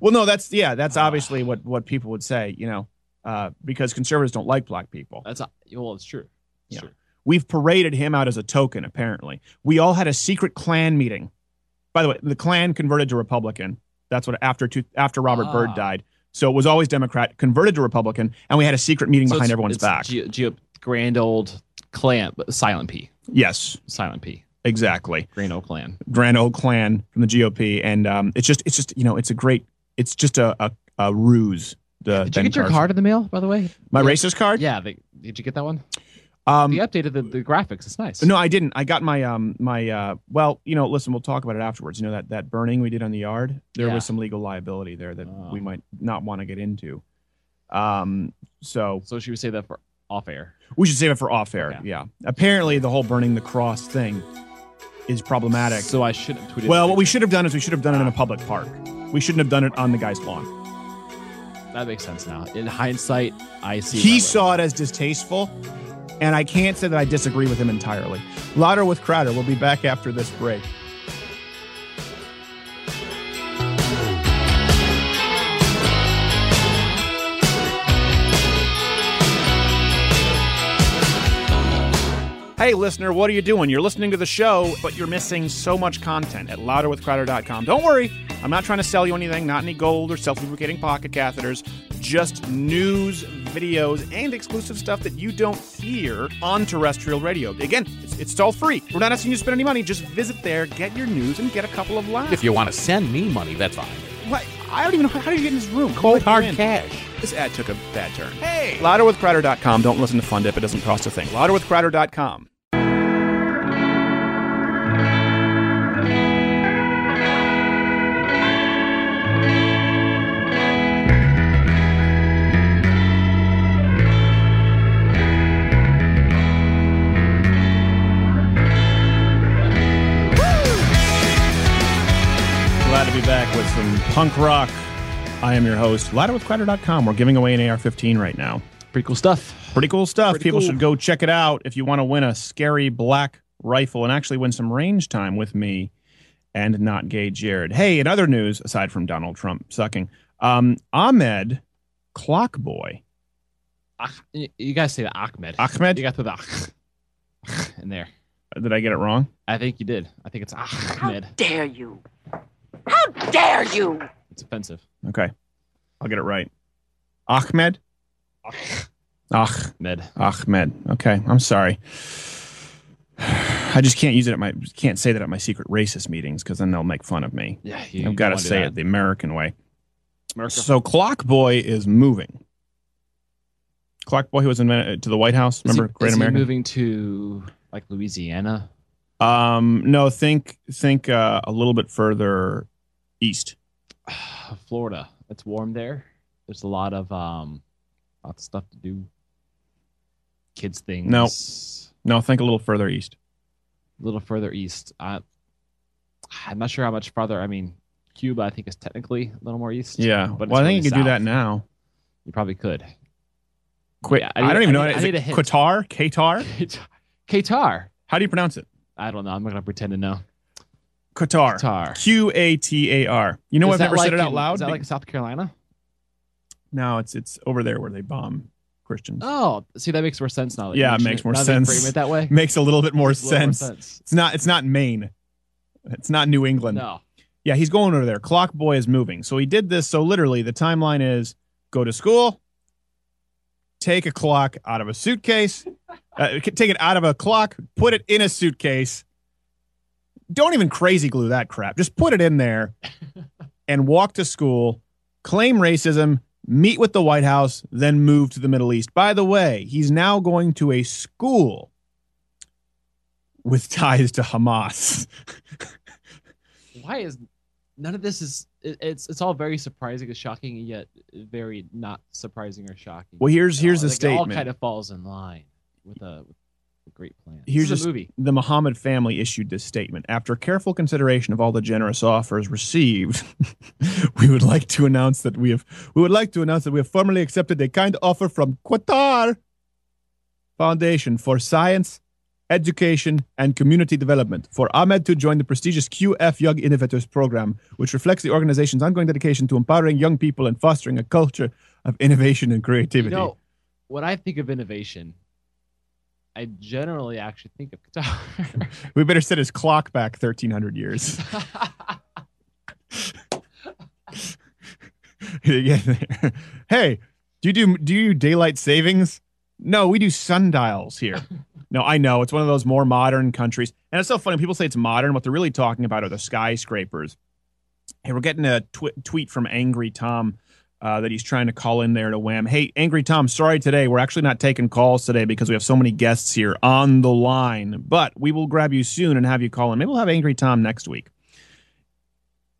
Speaker 5: Well, no, that's yeah, that's obviously what what people would say, you know, uh, because conservatives don't like black people.
Speaker 8: That's not, well, it's true. It's
Speaker 5: Yeah.
Speaker 8: true.
Speaker 5: We've paraded him out as a token. Apparently, we all had a secret Klan meeting. By the way, the Klan converted to Republican. That's what after two, after Robert
Speaker 8: Ah.
Speaker 5: Byrd died. So it was always Democrat, converted to Republican, and we had a secret meeting
Speaker 8: So
Speaker 5: behind
Speaker 8: it's-
Speaker 5: everyone's
Speaker 8: it's
Speaker 5: back.
Speaker 8: G- G- grand old clan, but silent P.
Speaker 5: yes,
Speaker 8: Silent P.
Speaker 5: exactly.
Speaker 8: Grand old clan.
Speaker 5: Grand Old Klan from the GOP, and um, it's just it's just you know it's a great it's just a a, a ruse. The
Speaker 8: Did
Speaker 5: Ben
Speaker 8: you get your card in the mail, by the way?
Speaker 5: My
Speaker 8: Yeah.
Speaker 5: racist card?
Speaker 8: Yeah. They, did you get that one?
Speaker 5: Um,
Speaker 8: they updated the, the graphics. It's nice.
Speaker 5: No, I didn't. I got my um my uh well, you know, listen, we'll talk about it afterwards. You know that that burning we did on the yard, there
Speaker 8: Yeah.
Speaker 5: was some legal liability there that
Speaker 8: Oh.
Speaker 5: we might not want to get into. Um so
Speaker 8: So should we say that for off air?
Speaker 5: we should save it for off air.
Speaker 8: Okay.
Speaker 5: Yeah. Apparently the whole burning the cross thing is problematic.
Speaker 8: So I shouldn't have tweeted.
Speaker 5: well, what we should have done is we should have done it in a public park. We shouldn't have done it on the guy's lawn.
Speaker 8: That makes sense now. In hindsight, I see.
Speaker 5: He saw it as distasteful, and I can't say that I disagree with him entirely. Louder with Crowder. We'll be back after this break. Hey, listener, what are you doing? You're listening to the show, but you're missing so much content at louderwithcrowder.com. Don't worry, I'm not trying to sell you anything, not any gold or self lubricating pocket catheters, just news, videos, and exclusive stuff that you don't hear on terrestrial radio. Again, it's, it's all free. We're not asking you to spend any money. Just visit there, get your news, and get a couple of laughs.
Speaker 4: If you want to send me money, that's fine.
Speaker 5: What? I don't even know how, did you get in this room.
Speaker 16: Cold hard cash.
Speaker 5: This ad took a bad turn. Hey, louderwithcrowder.com. Don't listen to Fun Dip. It doesn't cost a thing. Louderwithcrowder.com. punk rock. I am your host, louderwithcrowder.com. We're giving away an AR-15 right now.
Speaker 8: Pretty cool stuff.
Speaker 5: Pretty cool stuff.
Speaker 8: Pretty
Speaker 5: People
Speaker 8: cool.
Speaker 5: should go check it out if you want to win a scary black rifle and actually win some range time with me and not gay Jared. Hey, in other news, aside from Donald Trump sucking, um, Ahmed Clockboy.
Speaker 8: You you guys say the Ahmed.
Speaker 5: Ahmed?
Speaker 8: You got to the ah in there.
Speaker 5: Did I get it wrong?
Speaker 8: I think you did. I think it's Ahmed.
Speaker 17: dare you? How dare you?
Speaker 8: It's offensive.
Speaker 5: Okay. I'll get it right. Ahmed?
Speaker 8: Ahmed.
Speaker 5: Ahmed. Okay. I'm sorry. I just can't use it at my can't say that at my secret racist meetings because then they'll make fun of me.
Speaker 8: Yeah, you-
Speaker 5: I've got to say it the American way.
Speaker 8: America.
Speaker 5: So Clockboy is moving. Clock Boy, who was invented uh, to the White House.
Speaker 8: Is
Speaker 5: Remember
Speaker 8: he,
Speaker 5: Great
Speaker 8: is he
Speaker 5: American?
Speaker 8: moving to like Louisiana?
Speaker 5: Um, no, think think uh, a little bit further east.
Speaker 8: Florida. It's warm there. There's a lot of um, lots of stuff to do. Kids things.
Speaker 5: No, no, think a little further east.
Speaker 8: A little further east. I, I'm not sure how much farther. I mean, Cuba, I think, is technically a little more east.
Speaker 5: Yeah.
Speaker 8: but
Speaker 5: well, I think you could do that now.
Speaker 8: You probably could.
Speaker 5: Quit.
Speaker 8: Yeah,
Speaker 5: I,
Speaker 8: need-
Speaker 5: don't even know.
Speaker 8: need-
Speaker 5: Is
Speaker 8: I need
Speaker 5: it
Speaker 8: hint.
Speaker 5: Qatar? Qatar?
Speaker 8: Qatar.
Speaker 5: How do you pronounce it?
Speaker 8: I don't know. I'm not gonna pretend to know.
Speaker 5: Qatar.
Speaker 8: Qatar.
Speaker 5: Q A T A R. You know,
Speaker 8: Is
Speaker 5: I've never
Speaker 8: like
Speaker 5: said it out
Speaker 8: in-
Speaker 5: loud.
Speaker 8: Is that like South Carolina?
Speaker 5: no, it's it's over there where they bomb Christians.
Speaker 8: Oh, see, that makes more sense now.
Speaker 5: yeah, it makes more
Speaker 8: Now
Speaker 5: sense.
Speaker 8: Frame it that way.
Speaker 5: Makes a little bit more
Speaker 8: little more
Speaker 5: sense.
Speaker 8: sense.
Speaker 5: It's not. It's not Maine. It's not New England.
Speaker 8: No.
Speaker 5: Yeah, he's going over there. Clock boy is moving. So he did this. So literally, the timeline is go to school, take a clock out of a suitcase, uh, take it out of a clock, put it in a suitcase. Don't even crazy glue that crap. Just put it in there and walk to school, claim racism, meet with the White House, then move to the Middle East. By the way, he's now going to a school with ties to Hamas.
Speaker 8: Why is none of this is? It, it's it's all very surprising and shocking, and yet very not surprising or shocking.
Speaker 5: Well, here's- here's
Speaker 8: all-
Speaker 5: the
Speaker 8: like, It all kind of falls in line with a, with a great plan.
Speaker 5: Here's
Speaker 8: this
Speaker 5: a
Speaker 8: a movie.
Speaker 5: The Muhammad family issued this statement. After careful consideration of all the generous offers received, we would like to announce that we have we would like to announce that we have formally accepted a kind offer from Qatar Foundation for Science, Education, and Community Development for Ahmed to join the prestigious QF Young Innovators Program, which reflects the organization's ongoing dedication to empowering young people and fostering a culture of innovation and creativity.
Speaker 8: You know, when I think of innovation, I generally actually think of Qatar.
Speaker 5: we better set his clock back 1,300 years. Hey, do you do do you do daylight savings? No, we do sundials here. No, I know it's one of those more modern countries, and it's so funny. People say it's modern. What they're really talking about are the skyscrapers. Hey, we're getting a tw- tweet from Angry Tom uh, that he's trying to call in there to Wham. Hey, Angry Tom, sorry today. We're actually not taking calls today because we have so many guests here on the line, but we will grab you soon and have you call in. Maybe we'll have Angry Tom next week.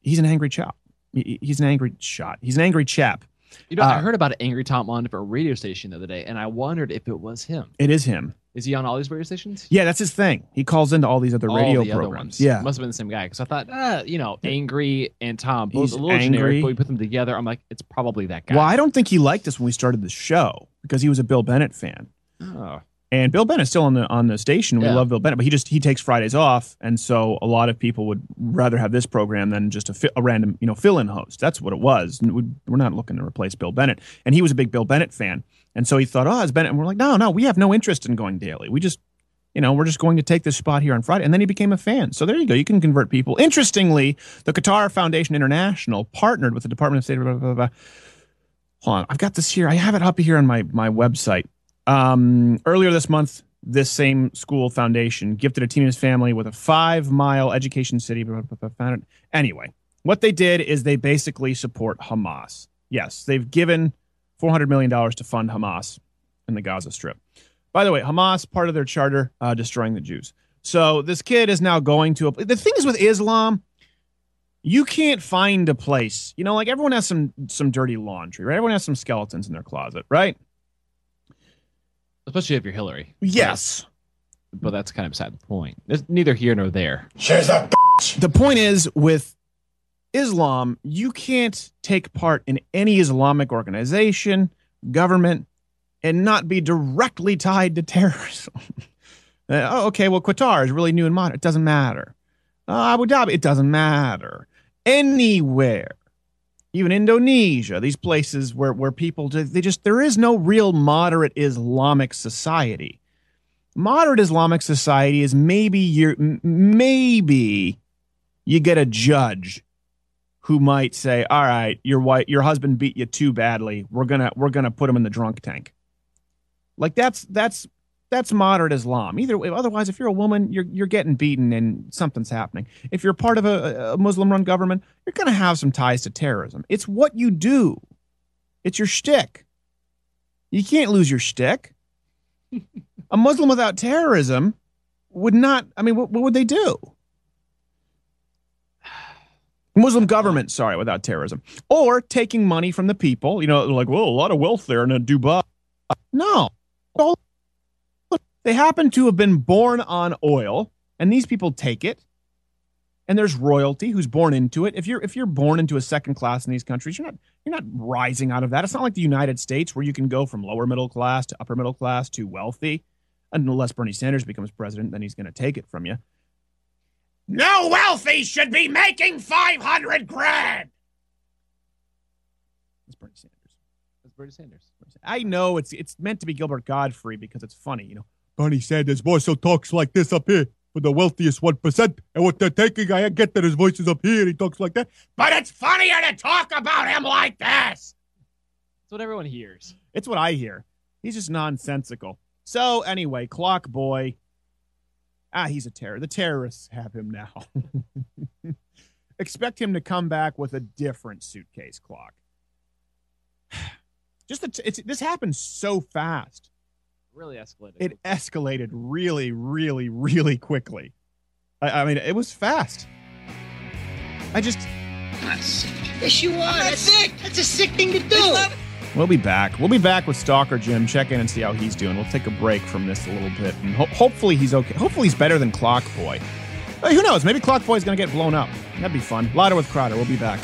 Speaker 5: He's an angry chap. He's an angry shot. He's an angry chap.
Speaker 8: You know, I
Speaker 5: Uh,
Speaker 8: heard about an Angry Tom on a radio station the other day, and I wondered if it was him.
Speaker 5: It is him.
Speaker 8: Is he on all these radio stations?
Speaker 5: Yeah, that's his thing. He calls into all these other
Speaker 8: All
Speaker 5: radio
Speaker 8: the other
Speaker 5: programs.
Speaker 8: ones.
Speaker 5: Yeah.
Speaker 8: must have been the same guy because I thought, uh, you know, Angry and Tom, both
Speaker 5: He's
Speaker 8: a little generic,
Speaker 5: angry.
Speaker 8: but we put them together. I'm like, it's probably that guy.
Speaker 5: Well, I don't think he liked us when we started the show because he was a Bill Bennett fan.
Speaker 8: Oh.
Speaker 5: And Bill Bennett's still on the on the station. We
Speaker 8: Yeah.
Speaker 5: love Bill Bennett, but he just he takes Fridays off, and so a lot of people would rather have this program than just a, fi- a random you know fill-in host. That's what it was. And We're not looking to replace Bill Bennett, and he was a big Bill Bennett fan, and so he thought, oh, it's Bennett. And we're like, no, no, we have no interest in going daily. We just you know, we're just going to take this spot here on Friday. And then he became a fan. So there you go. You can convert people. Interestingly, the Qatar Foundation International partnered with the Department of State. Blah, blah, blah. Hold on. I've got this here. I have it up here on my, my website. Um, earlier this month, this same school foundation gifted a teen and his family with a five mile education city. Blah, blah, blah, Anyway, What they did is they basically support Hamas. Yes, they've given $400 million to fund Hamas in the Gaza Strip. By the way, Hamas, part of their charter, uh, destroying the Jews. So this kid is now going to a. The thing is with Islam, you can't find a place. You know, like everyone has some some dirty laundry, right? Everyone has some skeletons in their closet, right?
Speaker 8: Especially if you're Hillary.
Speaker 5: Yes.
Speaker 8: But that's kind of beside the point. It's neither here nor there.
Speaker 5: The point is with Islam, you can't take part in any Islamic organization, government, and not be directly tied to terrorism. Uh, oh, okay, well, Qatar is really new and modern. It doesn't matter. Uh, Abu Dhabi, it doesn't matter. Anywhere, even Indonesia, these places where, where people, they just, there is no real moderate Islamic society. Moderate Islamic society is maybe you're, maybe you get a judge who might say, "All right, your wife, your husband beat you too badly. We're gonna we're gonna put him in the drunk tank." Like that's that's that's moderate Islam. Either way, otherwise, if you're a woman, you're you're getting beaten and something's happening. If you're part of a, a Muslim-run government, you're gonna have some ties to terrorism. It's what you do. It's your shtick. You can't lose your shtick. a Muslim without terrorism would not. I mean, what, what would they do? Muslim government, sorry, without terrorism, or taking money from the people. You know, like, well, a lot of wealth there in uh, Dubai. No, they happen to have been born on oil, and these people take it. And there's royalty who's born into it. If you're if you're born into a second class in these countries, you're not you're not rising out of that. It's not like the United States where you can go from lower middle class to upper middle class to wealthy. Unless Bernie Sanders becomes president, then he's going to take it from you.
Speaker 3: No wealthy should be making 500 grand.
Speaker 5: It's Bernie Sanders.
Speaker 8: That's Bernie Sanders.
Speaker 5: I know it's it's meant to be Gilbert Gottfried because it's funny, you know.
Speaker 13: Bernie Sanders' voice so talks like this up here for the wealthiest 1%. And what they're taking, I get that his voice is up here and he talks like that.
Speaker 3: But it's funnier to talk about him like this.
Speaker 8: That's what everyone hears.
Speaker 5: It's what I hear. He's just nonsensical. So anyway, Clock Boy. Ah, he's a terror. The terrorists have him now. Expect him to come back with a different suitcase clock. Just the t- it's, this happened so fast.
Speaker 8: Really escalated.
Speaker 5: It escalated really, really, really quickly. I, I mean, it was fast. I just.
Speaker 7: Yes, you are. That's sick. That's a sick thing to do.
Speaker 5: We'll be back. We'll be back with Stalker Jim. Check in and see how he's doing. We'll take a break from this a little bit, and ho- hopefully he's okay. Hopefully he's better than Clock Boy. Hey, who knows? Maybe Clock Boy's gonna get blown up. That'd be fun. Louder with Crowder. We'll be back.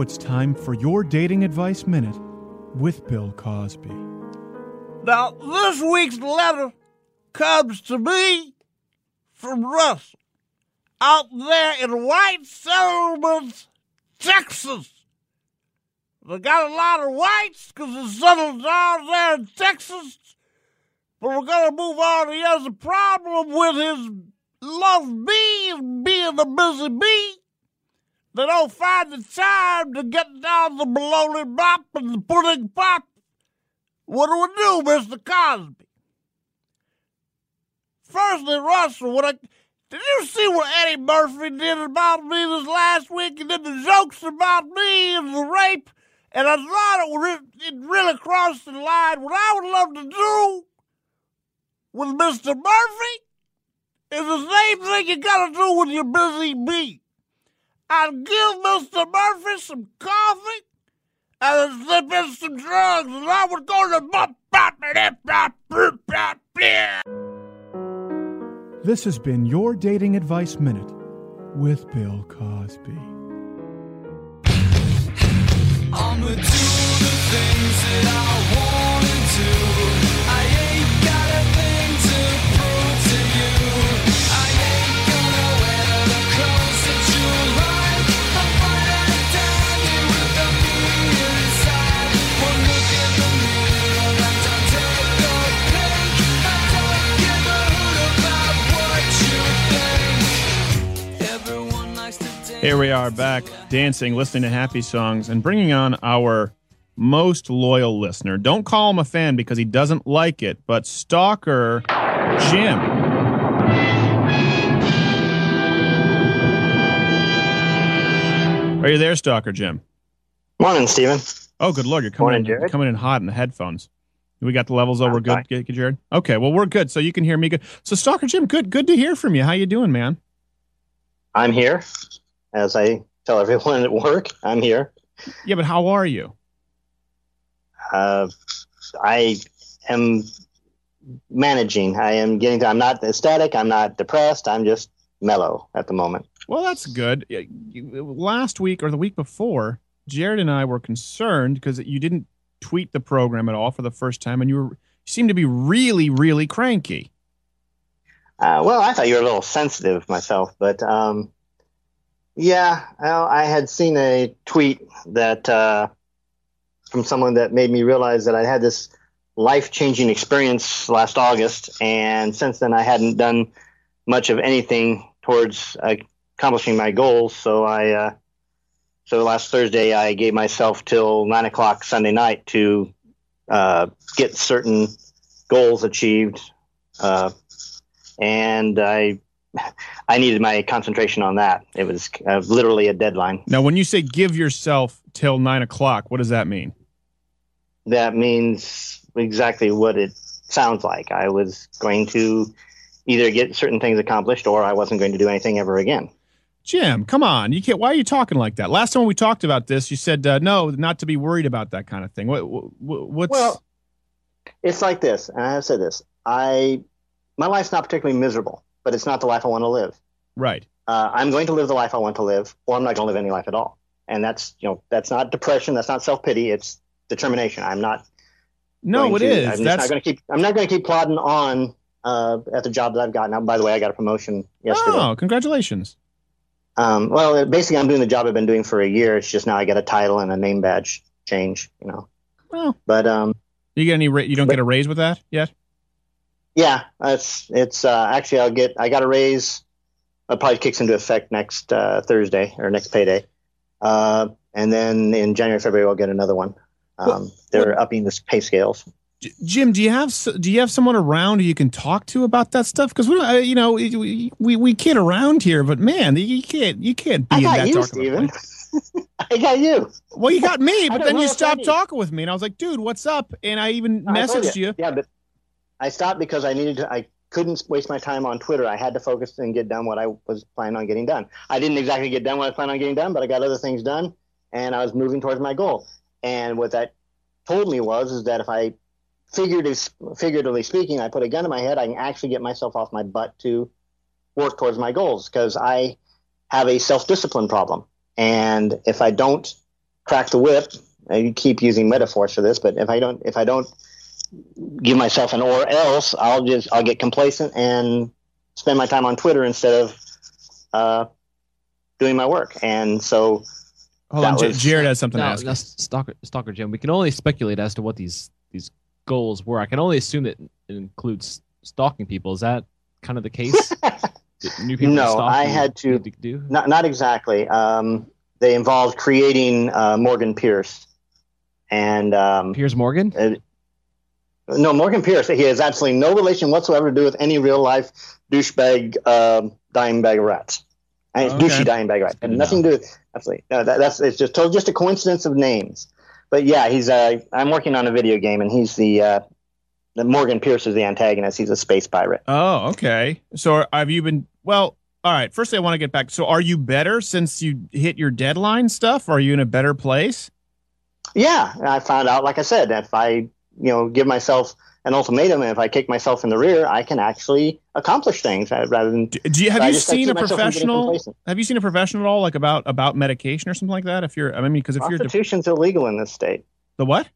Speaker 1: It's time for your dating advice minute with Bill Cosby.
Speaker 16: Now, this week's letter comes to me from Russell out there in White Settlements, Texas. They got a lot of whites because the settled down there in Texas. But we're going to move on. He has a problem with his love bee and being a busy bee. They don't find the time to get down the bologna bop and the pudding pop. What do we do, Mr. Cosby? Firstly, Russell, what I did you see what Eddie Murphy did about me this last week? He did the jokes about me and the rape, and I thought it, it really crossed the line. What I would love to do with Mr. Murphy is the same thing you gotta do with your busy bee. I'd give Mr. Murphy some coffee and then slip in some drugs, and I would go to bop, bop, bop, bop, bop, bop, bop.
Speaker 1: This has been your dating advice minute with Bill Cosby.
Speaker 5: Here we are back dancing, listening to happy songs, and bringing on our most loyal listener. Don't call him a fan because he doesn't like it, but Stalker Jim. Are you there, Stalker Jim?
Speaker 18: Morning, Steven.
Speaker 5: Oh, good lord, you're coming
Speaker 18: Morning,
Speaker 5: in, coming in hot in the headphones. We got the levels over. Good, good, good, Jared. Okay, well we're good, so you can hear me good. So Stalker Jim, good, good to hear from you. How you doing, man?
Speaker 18: I'm here, as I tell everyone at work. I'm here.
Speaker 5: Yeah, but how are you?
Speaker 18: Uh, I am managing. I am getting. To, I'm not ecstatic. I'm not depressed. I'm just mellow at the moment.
Speaker 5: Well, that's good. Last week or the week before, Jared and I were concerned because you didn't tweet the program at all for the first time, and you were you seemed to be really, really cranky.
Speaker 18: Uh, well, I thought you were a little sensitive myself, but um, yeah, well, I had seen a tweet that uh, from someone that made me realize that I had this life-changing experience last August, and since then I hadn't done much of anything towards accomplishing my goals. So I, uh, so last Thursday I gave myself till nine o'clock Sunday night to uh, get certain goals achieved. Uh, and I I needed my concentration on that. It was uh, literally a deadline.
Speaker 5: Now, when you say give yourself till nine o'clock, what does that mean?
Speaker 18: That means exactly what it sounds like. I was going to either get certain things accomplished or I wasn't going to do anything ever again.
Speaker 5: Jim, come on! You can't. Why are you talking like that? Last time we talked about this, you said uh, no, not to be worried about that kind of thing. What, what what's
Speaker 18: Well, it's like this, and I have said this. I my life's not particularly miserable, but it's not the life I want to live.
Speaker 5: right?
Speaker 18: uh, I'm going to live the life I want to live, or I'm not going to live any life at all. And that's you know that's not depression, that's not self pity, it's determination. I'm not.
Speaker 5: No, it
Speaker 18: to-
Speaker 5: is.
Speaker 18: I'm
Speaker 5: That's
Speaker 18: not going to keep. I'm not going to keep plodding on uh, at the job that I've gotten. now. By the way, I got a promotion yesterday.
Speaker 5: oh, congratulations.
Speaker 18: Um, well, basically, I'm doing the job I've been doing for a year. It's just now I get a title and a name badge change. You know.
Speaker 5: Well,
Speaker 18: but um,
Speaker 5: you get any? Ra- you don't get a raise with that yet?
Speaker 18: Yeah, it's it's uh, actually I'll get I got a raise. It probably kicks into effect next uh, Thursday or next payday, uh, and then in January February I'll get another one. Um, they're upping the pay scales.
Speaker 5: Jim, do you have do you have someone around who you can talk to about that stuff? Because we, uh, you know, we, we we kid around here, but man, you can't you can't be
Speaker 18: I
Speaker 5: in that
Speaker 18: you, Steven. I got you.
Speaker 5: Well, you got me, but then you stopped talking with me, and I was like, dude, what's up? And I even
Speaker 18: I told
Speaker 5: messaged you.
Speaker 18: Yeah, but I stopped because I needed to. I couldn't waste my time on Twitter. I had to focus and get done what I was planning on getting done. I didn't exactly get done what I planning on getting done, but I got other things done, and I was moving towards my goal. And what that told me was is that if I figuratively, figuratively speaking, I put a gun in my head, I can actually get myself off my butt to work towards my goals because I have a self discipline problem. And if I don't crack the whip, I keep using metaphors for this, but if I don't, if I don't give myself an or else, I'll just, I'll get complacent and spend my time on Twitter instead of, uh, doing my work. And so,
Speaker 5: Hold on,
Speaker 18: was-
Speaker 5: Jared has something to ask.
Speaker 8: now, Stalker, Stalker Jim, we can only speculate as to what these these goals were. I can only assume that it includes stalking people. Is that kind of the case? New people
Speaker 18: no, I had to,
Speaker 8: need to do?
Speaker 18: not, not exactly. Um, they involved creating, uh, Morgan Pierce and, um,
Speaker 8: Piers Morgan?
Speaker 18: No, Morgan Pierce. He has absolutely no relation whatsoever to do with any real life douchebag, um, dying bag of rats. And it's
Speaker 5: Okay.
Speaker 18: douchey dying bag of rats. And nothing to do with, absolutely. No, that, that's, it's just, just a coincidence of names. But yeah, he's, uh, I'm working on a video game and he's the, uh, the Morgan Pierce is the antagonist. He's a space pirate.
Speaker 5: Oh, okay. So have you been well? All right. Firstly, I want to get back. So are you better since you hit your deadline stuff? Are you in a better place?
Speaker 18: Yeah, I found out, like I said, if I, you know, give myself an ultimatum and if I kick myself in the rear, I can actually accomplish things uh, rather than.
Speaker 5: Do you have you
Speaker 18: just, like,
Speaker 5: seen a
Speaker 18: keep myself from getting
Speaker 5: professional? Have you seen a professional at all, like about about medication or something like that? If you're, I mean, because if you're de-
Speaker 18: Prostitution's illegal in this state.
Speaker 5: the what?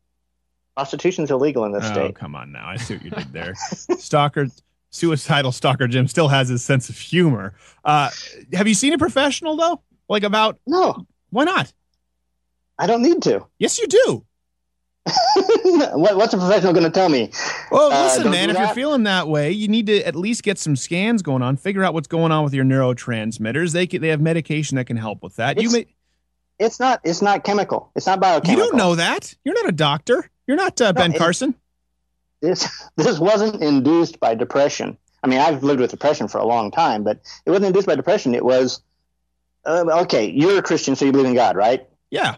Speaker 18: Prostitution's illegal in this
Speaker 5: Oh,
Speaker 18: state.
Speaker 5: come on now! I see what you did there. Stalker, suicidal stalker Jim still has his sense of humor. Uh, have you seen a professional though? Like about
Speaker 18: no?
Speaker 5: Why not?
Speaker 18: I don't need to.
Speaker 5: Yes, you do.
Speaker 18: What, what's a professional going to tell me?
Speaker 5: Well,
Speaker 18: Uh,
Speaker 5: listen,
Speaker 18: don't
Speaker 5: man, if you're feeling that way, you need to at least get some scans going on, figure out what's going on with your neurotransmitters. They can, they have medication that can help with that. you may
Speaker 18: It's not. It's not chemical. It's not biochemical.
Speaker 5: you don't know that. You're not a doctor. You're not uh, Ben
Speaker 18: it-
Speaker 5: Carson.
Speaker 18: this this wasn't induced by depression. I mean, I've lived with depression for a long time, but it wasn't induced by depression. It was uh, okay. You're a Christian, so you believe in God, right?
Speaker 5: Yeah.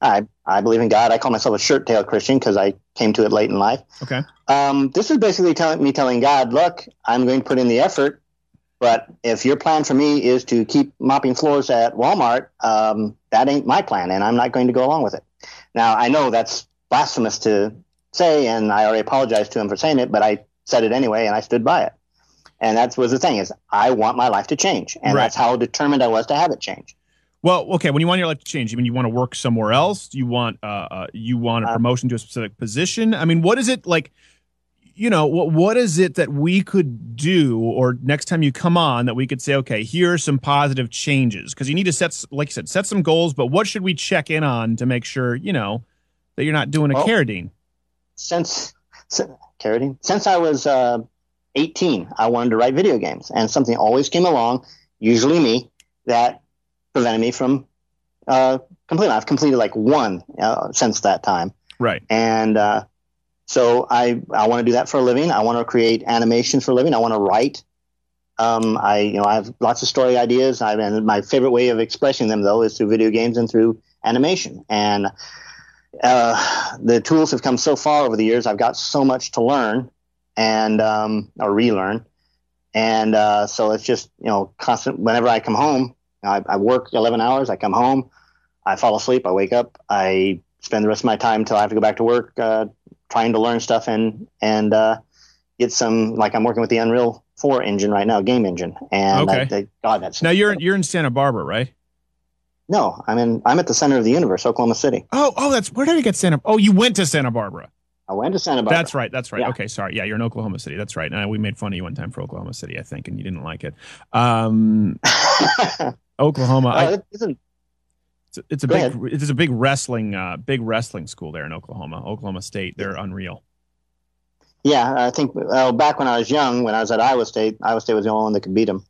Speaker 18: I I believe in God. I call myself a shirt tail Christian because I came to it late in life.
Speaker 5: Okay.
Speaker 18: Um, this is basically telling me telling God, look, I'm going to put in the effort, but if your plan for me is to keep mopping floors at Walmart, um, that ain't my plan, and I'm not going to go along with it. Now I know that's blasphemous to say, and I already apologized to him for saying it, but I said it anyway, and I stood by it. And that was the thing is, I want my life to change, and
Speaker 5: Right.
Speaker 18: that's how determined I was to have it change.
Speaker 5: Well, okay. When you want your life to change, you mean you want to work somewhere else? Do you want uh, uh you want a promotion to a specific position? I mean, what is it like? You know, what what is it that we could do, or next time you come on, that we could say, okay, here are some positive changes? Because you need to set, like you said, set some goals. But what should we check in on to make sure you know that you're not doing a
Speaker 18: Well-
Speaker 5: carradine?
Speaker 18: since, since Carradine, since I was uh, 18, I wanted to write video games, and something always came along, usually me, that prevented me from uh, completing. I've completed like one uh, since that time,
Speaker 5: Right.
Speaker 18: and uh, so I I want to do that for a living. I want to create animations for a living. I want to write. Um, I you know I have lots of story ideas. I and my favorite way of expressing them though is through video games and through animation. And uh, the tools have come so far over the years. I've got so much to learn and um, or relearn. And uh, so it's just you know constant. Whenever I come home, I, I work 11 hours. I come home, I fall asleep. I wake up. I spend the rest of my time till I have to go back to work, uh, trying to learn stuff and and uh, get some. Like I'm working with the Unreal 4 engine right now, game engine. And
Speaker 5: Okay.
Speaker 18: I, God, that's
Speaker 5: Now you're you're in Santa Barbara, right?
Speaker 18: no. I'm in. I'm at the center of the universe, Oklahoma City.
Speaker 5: Oh, oh, that's where did I get Santa? Oh, you went to Santa Barbara.
Speaker 18: I went to Santa Barbara.
Speaker 5: That's right. That's right.
Speaker 18: Yeah.
Speaker 5: Okay, sorry. Yeah, you're in Oklahoma City. That's right. And we made fun of you one time for Oklahoma City, I think, and you didn't like it. Um, Oklahoma. I-
Speaker 18: Uh, it isn't.
Speaker 5: it's a, it's a big.
Speaker 18: ahead.
Speaker 5: It's a big wrestling. Uh, big wrestling school there in Oklahoma. Oklahoma State. They're unreal.
Speaker 18: Yeah, I think well, back when I was young, when I was at Iowa State, Iowa State was the only one that could beat them.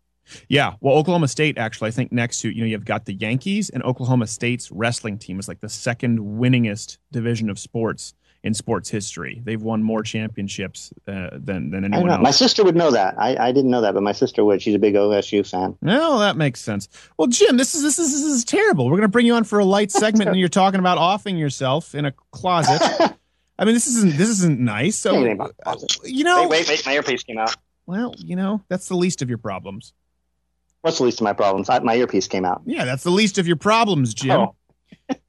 Speaker 5: Yeah. Well, Oklahoma State actually, I think next to you know you've got the Yankees and Oklahoma State's wrestling team is like the second winningest division of sports in sports history. They've won more championships uh, than than
Speaker 18: I
Speaker 5: anyone
Speaker 18: know.
Speaker 5: else.
Speaker 18: My sister would know that. I, I didn't know that, but my sister would. She's a big OSU fan.
Speaker 5: No, that makes sense. Well, Jim, this is this is this is terrible. We're going to bring you on for a light segment, and you're talking about offing yourself in a closet. I mean, this isn't this isn't nice. So,
Speaker 18: closet.
Speaker 5: you know,
Speaker 18: wait, wait, wait, my earpiece came out.
Speaker 5: well, you know, that's the least of your problems.
Speaker 18: What's the least of my problems? I, my earpiece came out.
Speaker 5: Yeah, that's the least of your problems, Jim.
Speaker 18: Oh.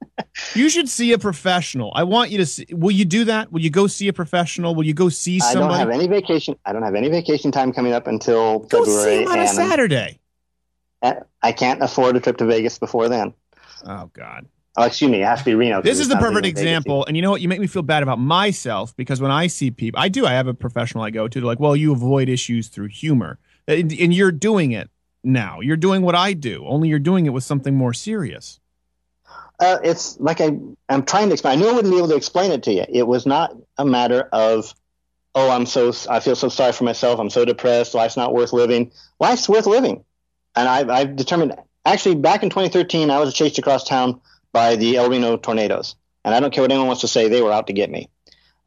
Speaker 5: you should see a professional. I want you to see. Will you do that? Will you go see a professional? Will you go see
Speaker 18: I don't have any vacation. I don't have any vacation time coming up until
Speaker 5: go
Speaker 18: February.
Speaker 5: see him on a Saturday.
Speaker 18: Eh, I can't afford a trip to Vegas before then.
Speaker 5: Oh God.
Speaker 18: Oh, excuse me. It has to be Reno.
Speaker 5: This is the perfect example. And you know what? You make me feel bad about myself because when I see people, I do. I have a professional I go to. They're like, well, you avoid issues through humor. And, and you're doing it now. You're doing what I do, only you're doing it with something more serious.
Speaker 18: Uh, it's like I, I'm trying to explain. I knew I wouldn't be able to explain it to you. It was not a matter of, oh, I'm so, I feel so sorry for myself. I'm so depressed. Life's not worth living. Life's worth living. And I've, I've determined, actually, back in 2013, I was chased across town by the El Reno tornadoes. And I don't care what anyone wants to say, they were out to get me.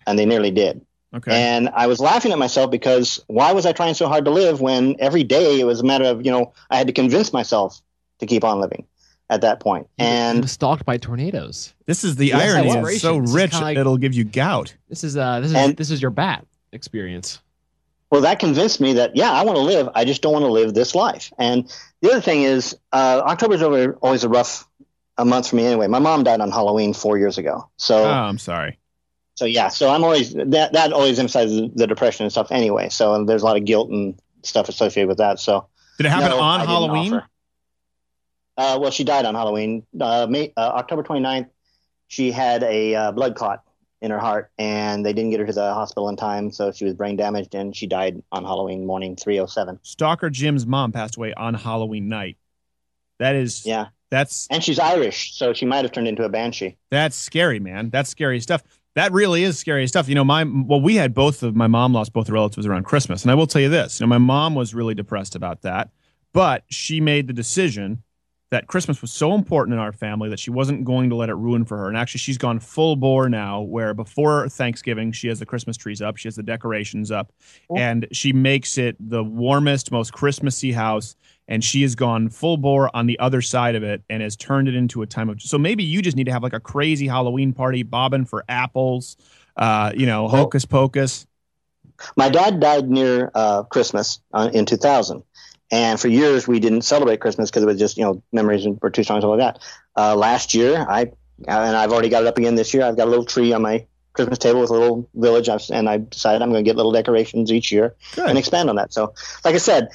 Speaker 18: And they nearly did.
Speaker 5: Okay.
Speaker 18: And I was laughing at myself because why was I trying so hard to live when every day it was a matter of, you know, I had to convince myself to keep on living at that point. And
Speaker 8: He was stalked by tornadoes.
Speaker 5: This is the
Speaker 18: Yes, I
Speaker 5: irony. It's so rich,
Speaker 8: kinda like-
Speaker 5: it'll give you gout.
Speaker 8: This is uh this is
Speaker 18: And-
Speaker 8: this is your bat experience.
Speaker 18: Well, that convinced me that yeah, I want to live. I just don't want to live this life. And the other thing is, uh, October's over, always a rough a month for me anyway. My mom died on Halloween four years ago, so
Speaker 5: Oh, I'm sorry.
Speaker 18: so yeah. So I'm always that that always emphasizes the depression and stuff anyway. So there's a lot of guilt and stuff associated with that. So
Speaker 5: Did it happen
Speaker 18: no,
Speaker 5: on
Speaker 18: I didn't
Speaker 5: Halloween?
Speaker 18: offer. Uh, well, she died on Halloween. Uh, May, uh, October 29th, she had a uh, blood clot in her heart, and they didn't get her to the hospital in time, so she was brain damaged, and she died on Halloween morning, 307.
Speaker 5: Stalker Jim's mom passed away on Halloween night. That is
Speaker 18: Yeah.
Speaker 5: That's
Speaker 18: and she's Irish, so she might have turned into a banshee.
Speaker 5: That's scary, man. That's scary stuff. That really is scary stuff. You know, my well, we had both of my mom lost both relatives around Christmas, and I will tell you this. You know, my mom was really depressed about that, but she made the decision that Christmas was so important in our family that she wasn't going to let it ruin for her. And actually, she's gone full bore now, where before Thanksgiving, she has the Christmas trees up, she has the decorations up, and she makes it the warmest, most Christmassy house. And she has gone full bore on the other side of it and has turned it into a time of. So maybe you just need to have like a crazy Halloween party, bobbing for apples, uh, you know, hocus pocus.
Speaker 18: My dad died near uh, Christmas uh, in 2000. And for years, we didn't celebrate Christmas because it was just, you know, memories and- were too strong, something like that. Uh, last year, I, and I've already got it up again this year, I've got a little tree on my Christmas table with a little village. I've, and I decided I'm going to get little decorations each year and expand on that. So, like I said,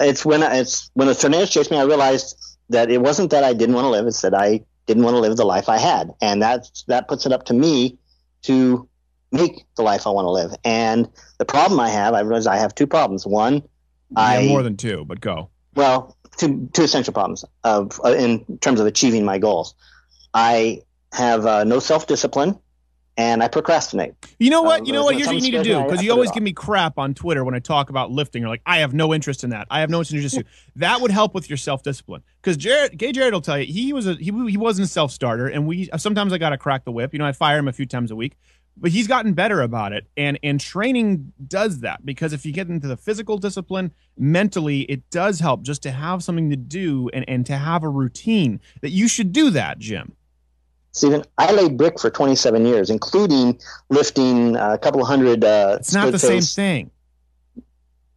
Speaker 18: it's when, I- it's when the tornadoes chased me, I realized that it wasn't that I didn't want to live. It's that I didn't want to live the life I had. And that's, that puts it up to me to make the life I want to live. And the problem I have, I realize I have two problems. One, I
Speaker 5: more than two, but go.
Speaker 18: well, two two essential problems of uh, in terms of achieving my goals. I have uh, no self discipline, and I procrastinate.
Speaker 5: You know what?
Speaker 18: Um,
Speaker 5: you know what? Here's what you need to do because you always give me crap on Twitter when I talk about lifting. You're like, I have no interest in that. I have no interest in this. that would help with your self discipline because Jared, Gay Jared will tell you he was a he, he wasn't a self starter, and we sometimes I got to crack the whip. You know, I fire him a few times a week, but he's gotten better about it, and and training does that because if you get into the physical discipline, mentally it does help just to have something to do and and to have a routine that you should do that, Jim.
Speaker 18: Steven, I laid brick for 27 years, including lifting a couple hundred. Uh,
Speaker 5: It's not the same thing.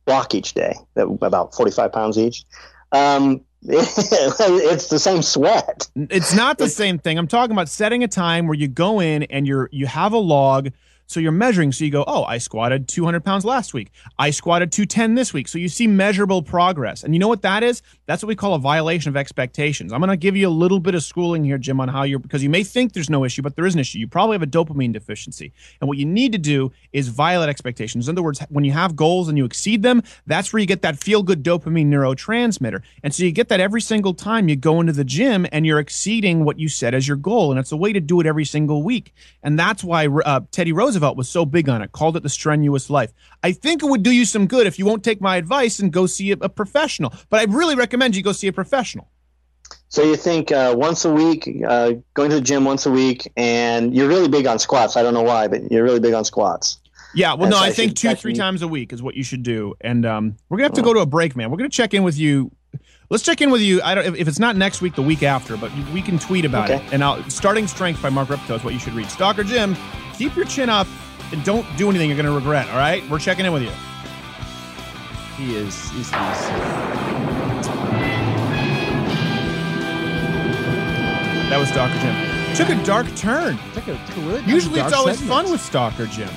Speaker 18: block each day, about 45 pounds each. Um, it's the same sweat.
Speaker 5: It's not the same thing. I'm talking about setting a time where you go in and you're you have a log. So you're measuring. So you go, oh, I squatted 200 pounds last week. I squatted 210 this week. So you see measurable progress. And you know what that is? That's what we call a violation of expectations. I'm going to give you a little bit of schooling here, Jim, on how you're, because you may think there's no issue, but there is an issue. You probably have a dopamine deficiency. And what you need to do is violate expectations. In other words, when you have goals and you exceed them, that's where you get that feel good dopamine neurotransmitter. And so you get that every single time you go into the gym and you're exceeding what you set as your goal. And it's a way to do it every single week. And that's why uh, Teddy Roosevelt was so big on it, called it the strenuous life. I think it would do you some good if you won't take my advice and go see a, a professional. But I really recommend you go see a professional.
Speaker 18: So you think uh, once a week, uh, going to the gym once a week, and you're really big on squats. I don't know why, but you're really big on squats.
Speaker 5: Yeah, well,
Speaker 18: And
Speaker 5: no,
Speaker 18: so
Speaker 5: I
Speaker 18: I
Speaker 5: think two, three times a week is what you should do. And um, we're gonna have to go to a break, man. We're gonna check in with you. Let's check in with you. I don't if, it's not next week, the week after, but we can tweet about
Speaker 18: Okay.
Speaker 5: it. And I'll, starting strength by Mark Rippetoe is what you should read. Stalker Jim, keep your chin up and don't do anything you're gonna regret. All right, we're checking in with you.
Speaker 8: He is. He's. he's
Speaker 5: That was Stalker Jim. Took a dark turn.
Speaker 8: took a, took a really
Speaker 5: Usually it's always
Speaker 8: segment.
Speaker 5: fun with Stalker Jim.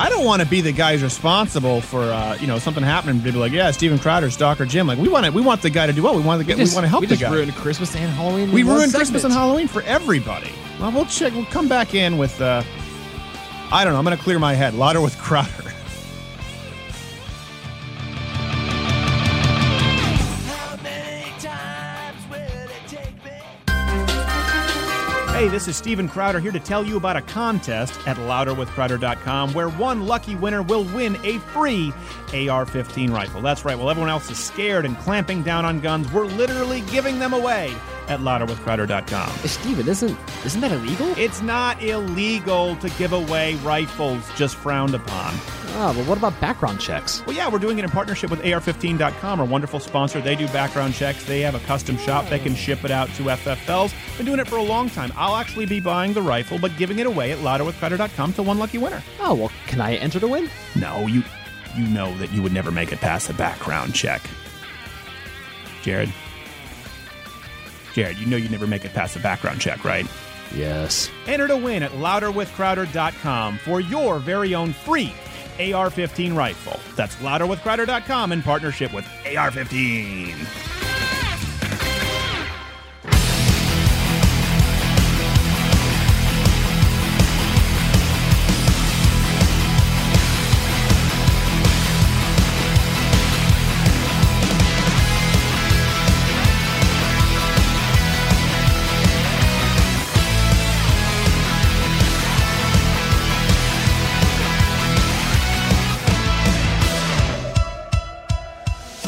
Speaker 5: I don't want to be the guy who's responsible for uh, you know something happening. To be like, yeah, Steven Crowder, Stalker Jim. Like we want to, we want the guy to do well. We want to get, we,
Speaker 8: just-
Speaker 5: want to help
Speaker 8: we
Speaker 5: the guy.
Speaker 8: ruined Christmas and Halloween.
Speaker 5: we ruined Christmas and. Halloween for everybody. Well, we'll check. We'll come back in with. Uh, I don't know. I'm going to clear my head. Louder with Crowder. Hey, this is Steven Crowder here to tell you about a contest at louderwithcrowder.com where one lucky winner will win a free AR 15 rifle. That's right, while everyone else is scared and clamping down on guns, we're literally giving them away at louderwithcrowder.com.
Speaker 8: Steven, isn't isn't that illegal?
Speaker 5: It's not illegal to give away rifles, just frowned upon.
Speaker 8: Oh, but what about background checks?
Speaker 5: Well, yeah, we're doing it in partnership with AR15.com, our wonderful sponsor. They do background checks. They have a custom shop. They can ship it out to FFLs. Been doing it for a long time. I'll actually be buying the rifle, but giving it away at louderwithcrowder.com to one lucky winner.
Speaker 8: Oh well, can I enter to win?
Speaker 5: No, you you know that you would never make it past the background check. Jared. Jared, you know you'd never make it past the background check, right?
Speaker 8: Yes.
Speaker 5: Enter to win at louderwithcrowder.com for your very own free AR 15 rifle. That's louderwithcrowder.com in partnership with AR 15.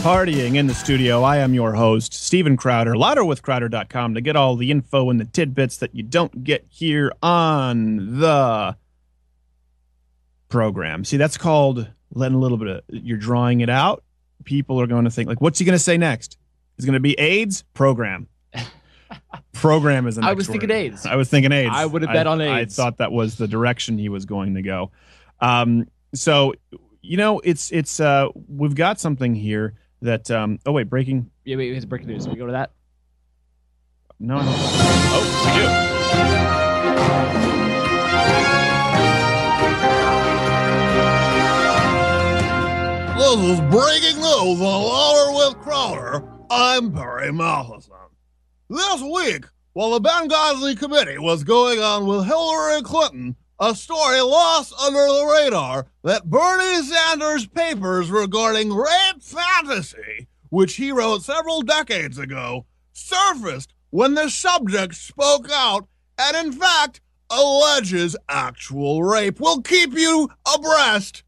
Speaker 5: Partying in the studio. I am your host, Steven Crowder, louderwithcrowder.com to get all the info and the tidbits that you don't get here on the program. See, that's called letting a little bit of, you're drawing it out. People are going to think, like, what's he going to say next? Is it going to be AIDS? Program. program is
Speaker 8: I was thinking
Speaker 5: word.
Speaker 8: AIDS.
Speaker 5: I was thinking AIDS.
Speaker 8: I would have bet on AIDS.
Speaker 5: I thought that was the direction he was going to go. Um, so, you know, it's it's uh, we've got something here that. Um, oh wait, breaking.
Speaker 8: Yeah, wait, it's breaking news. We go to that.
Speaker 5: No, I don't. Oh, we do.
Speaker 16: This is breaking news on Louder with Crowder. I'm Perry Matheson. This week, while the Benghazi committee was going on with Hillary Clinton, a story lost under the radar that Bernie Sanders' papers regarding rape fantasy, which he wrote several decades ago, surfaced when the subject spoke out and, in fact, alleges actual rape. We'll keep you abreast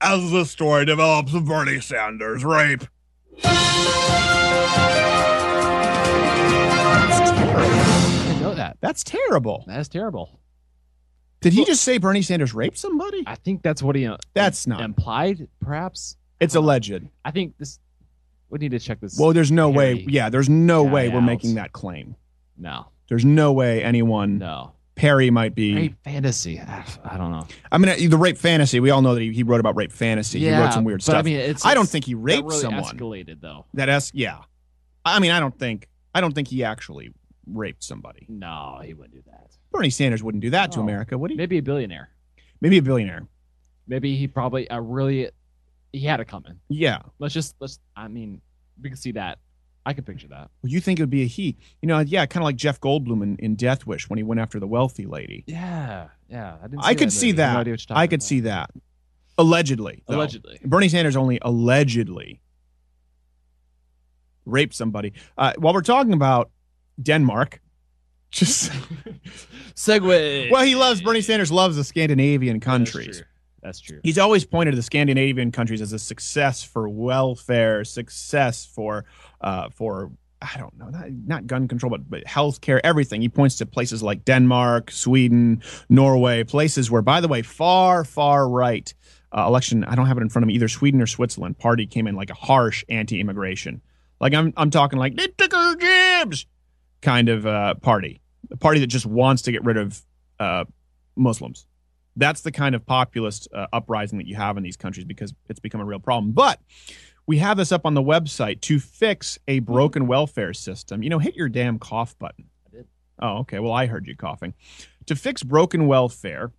Speaker 16: as the story develops of Bernie Sanders' rape.
Speaker 8: I didn't know that.
Speaker 5: That's terrible.
Speaker 8: That's terrible.
Speaker 5: Did he just say Bernie Sanders raped somebody?
Speaker 8: I think that's what he. Uh,
Speaker 5: That's not.
Speaker 8: implied, perhaps.
Speaker 5: It's alleged.
Speaker 8: I think this. We need to check this.
Speaker 5: Well, there's no way.
Speaker 8: Perry
Speaker 5: Yeah, there's no way we're making that claim.
Speaker 8: No.
Speaker 5: There's no way anyone.
Speaker 8: No.
Speaker 5: Perry might be.
Speaker 8: Rape fantasy. I don't know.
Speaker 5: I mean, the rape fantasy. We all know that he, he wrote about rape fantasy. he wrote some weird
Speaker 8: but
Speaker 5: stuff.
Speaker 8: I mean, it's.
Speaker 5: I don't
Speaker 8: it's-
Speaker 5: think he
Speaker 8: that
Speaker 5: raped
Speaker 8: really
Speaker 5: someone.
Speaker 8: Escalated though.
Speaker 5: That yeah. I mean, I don't think. I don't think he actually raped somebody.
Speaker 8: No, he wouldn't do that.
Speaker 5: Bernie Sanders wouldn't do that to America, would he?
Speaker 8: Maybe a billionaire.
Speaker 5: Maybe a billionaire.
Speaker 8: Maybe he probably a really. He had it coming.
Speaker 5: Yeah.
Speaker 8: Let's just let's. I mean, we can see that. I can picture that.
Speaker 5: Well, you think it would be a he? You know, yeah, kind of like Jeff Goldblum in, in Death Wish when he went after the wealthy lady.
Speaker 8: Yeah, yeah. I, didn't
Speaker 5: I could see
Speaker 8: movie.
Speaker 5: That.
Speaker 8: no idea what you're
Speaker 5: I could see that. Allegedly. though.
Speaker 8: Allegedly.
Speaker 5: Bernie Sanders only allegedly raped somebody. Uh, while we're talking about Denmark, just
Speaker 8: segue.
Speaker 5: well, he loves Bernie Sanders loves the Scandinavian countries.
Speaker 8: That's true.
Speaker 5: He's always pointed to the Scandinavian countries as a success for welfare, success for uh, for I don't know, not, not gun control, but, but healthcare, everything. He points to places like Denmark, Sweden, Norway, places where, by the way, far, far right uh, election. I don't have it in front of me either. Sweden or Switzerland party came in like a harsh anti-immigration. Like I'm, I'm talking like they took our jobs kind of uh, party, a party that just wants to get rid of uh, Muslims. That's the kind of populist uh, uprising that you have in these countries because it's become a real problem. But we have this up on the website to fix a broken welfare system. You know, hit your damn cough button.
Speaker 8: I did.
Speaker 5: Oh, okay. Well, I heard you coughing. To fix broken welfare,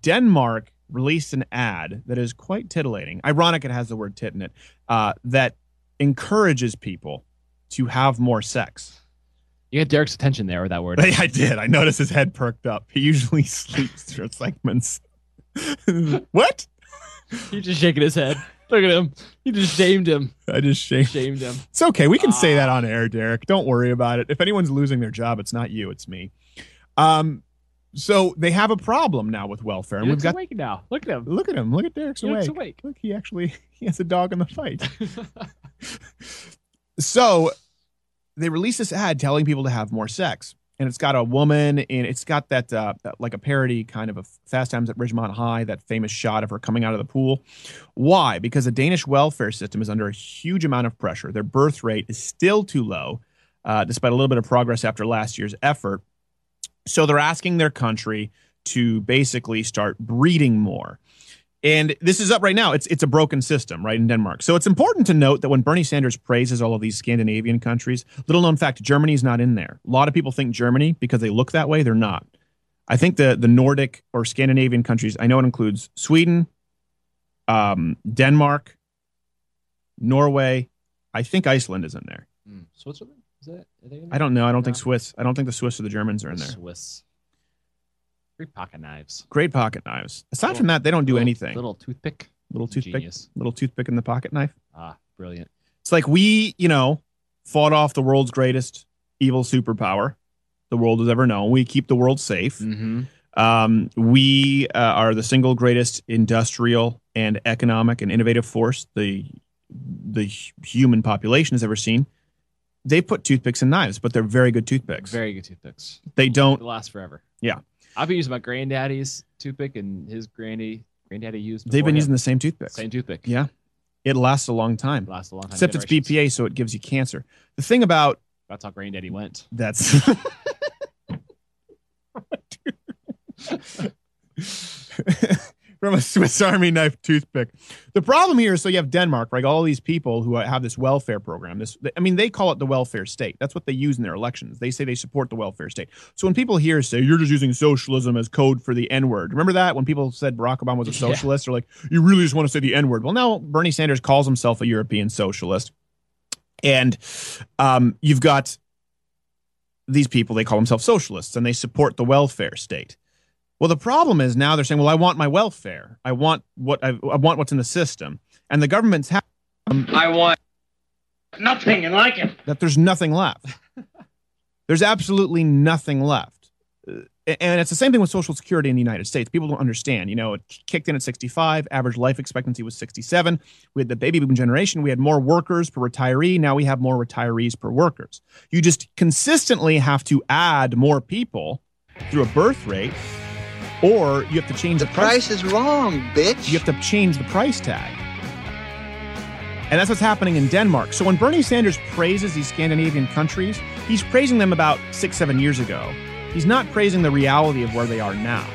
Speaker 5: Denmark released an ad that is quite titillating. Ironic, it has the word tit in it. Uh, that encourages people to have more sex.
Speaker 8: You got Derek's attention there with that word.
Speaker 5: I did. I noticed his head perked up. He usually sleeps through segments. what?
Speaker 8: He's just shaking his head. Look at him. You just shamed him.
Speaker 5: I just shamed,
Speaker 8: shamed him.
Speaker 5: It's okay. We can say that on air, Derek. Don't worry about it. If anyone's losing their job, it's not you, it's me. Um, so they have a problem now with welfare, and we've got
Speaker 8: awake now. Look at him.
Speaker 5: look at him. Look at Derek's awake.
Speaker 8: awake.
Speaker 5: Look, he actually he has a dog in the fight. so they released this ad telling people to have more sex. And it's got a woman and it's got that, uh, like a parody kind of a Fast Times at Ridgemont High, that famous shot of her coming out of the pool. Why? Because the Danish welfare system is under a huge amount of pressure. Their birth rate is still too low, uh, despite a little bit of progress after last year's effort. So they're asking their country to basically start breeding more. And this is up right now. It's it's a broken system, right in Denmark. So it's important to note that when Bernie Sanders praises all of these Scandinavian countries, little known fact, Germany's not in there. A lot of people think Germany because they look that way. They're not. I think the the Nordic or Scandinavian countries. I know it includes Sweden, um, Denmark, Norway. I think Iceland is in there.
Speaker 8: Hmm. Switzerland? Is that? Are they in
Speaker 5: I don't know. I don't think Swiss. I don't think the Swiss or the Germans are in there.
Speaker 8: Swiss. Great pocket knives.
Speaker 5: Great pocket knives. Aside
Speaker 8: Little-
Speaker 5: from that, they don't do
Speaker 8: little-
Speaker 5: anything.
Speaker 8: Little toothpick.
Speaker 5: little toothpick,
Speaker 8: Genius.
Speaker 5: little toothpick in the pocket knife.
Speaker 8: Ah, brilliant.
Speaker 5: It's like we, you know, fought off the world's greatest evil superpower the world has ever known. We keep the world safe.
Speaker 8: Mm-hmm.
Speaker 5: Um, we uh, are the single greatest industrial and economic and innovative force the the human population has ever seen. They put toothpicks in knives, but they're very good toothpicks.
Speaker 8: Very good toothpicks.
Speaker 5: They don't.
Speaker 8: They last forever.
Speaker 5: Yeah,
Speaker 8: I've been using my granddaddy's toothpick, and his granny granddaddy used.
Speaker 5: they've been
Speaker 8: him.
Speaker 5: using the same toothpick.
Speaker 8: Same toothpick.
Speaker 5: Yeah, it lasts a long time.
Speaker 8: It Lasts a long time.
Speaker 5: Except it's. BPA, so it gives you cancer. The thing about
Speaker 8: That's how granddaddy went.
Speaker 5: that's from a Swiss Army knife toothpick. The problem here is so you have Denmark, right? All these people who have this welfare program. This, I mean, they call it the welfare state. That's what they use in their elections. They say they support the welfare state. So when people here say you're just using socialism as code for the N word, remember that when people said Barack Obama was a
Speaker 8: Yeah.
Speaker 5: socialist, they're like, you really just want to say the N word. Well, now Bernie Sanders calls himself a European socialist, and um, you've got these people. They call themselves socialists, and they support the welfare state. Well, the problem is now they're saying, "Well, I want my welfare. I want what I, I want what's in the system," and the government's ha-
Speaker 16: I want nothing and like it.
Speaker 5: that there's nothing left. there's absolutely nothing left, Uh, and it's the same thing with Social Security in the United States. People don't understand. You know, it kicked in at 65. Average life expectancy was 67. We had the baby boom generation. We had more workers per retiree. Now we have more retirees per workers. You just consistently have to add more people through a birth rate, or you have to change the, price.
Speaker 15: The price is wrong, bitch.
Speaker 5: You have to change the price tag. And that's what's happening in Denmark. So when Bernie Sanders praises these Scandinavian countries, he's praising them about six, seven years ago. He's not praising the reality of where they are now.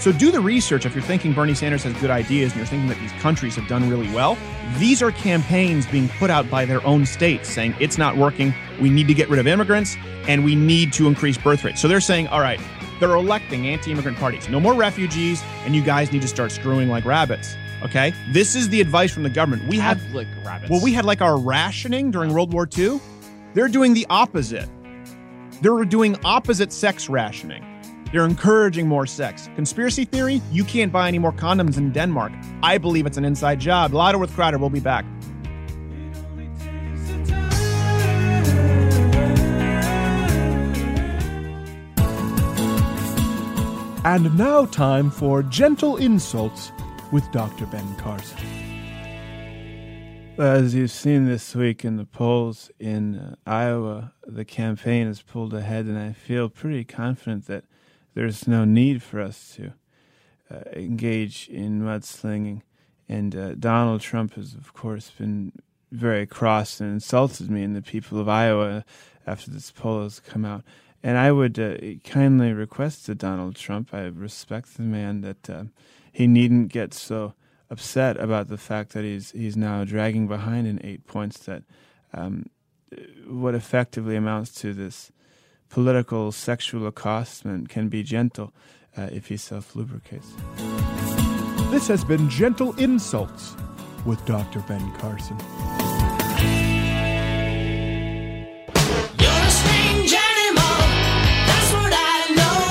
Speaker 5: So do the research if you're thinking Bernie Sanders has good ideas and you're thinking that these countries have done really well. These are campaigns being put out by their own states saying it's not working. We need to get rid of immigrants and we need to increase birth rates. So they're saying, all right, they're electing anti immigrant parties. No more refugees, and you guys need to start screwing like rabbits. Okay? This is the advice from the government. We had
Speaker 8: Catholic rabbits.
Speaker 5: well, we had like our rationing during World War II. They're doing the opposite. They're doing opposite sex rationing. They're encouraging more sex. Conspiracy theory, you can't buy any more condoms in Denmark. I believe it's an inside job. Louder with Crowder. We'll be back.
Speaker 6: And now, time for gentle insults with Dr. Ben Carson.
Speaker 2: As you've seen this week in the polls in uh, Iowa, the campaign has pulled ahead, and I feel pretty confident that there's no need for us to uh, engage in mudslinging. And uh, Donald Trump has, of course, been very cross and insulted me and the people of Iowa after this poll has come out. And I would uh, kindly request to Donald Trump, I respect the man, that uh, he needn't get so upset about the fact that he's he's now dragging behind in eight points that um, what effectively amounts to this political sexual accostation can be gentle uh, if he self lubricates.
Speaker 6: This has been Gentle Insults with Dr. Ben Carson.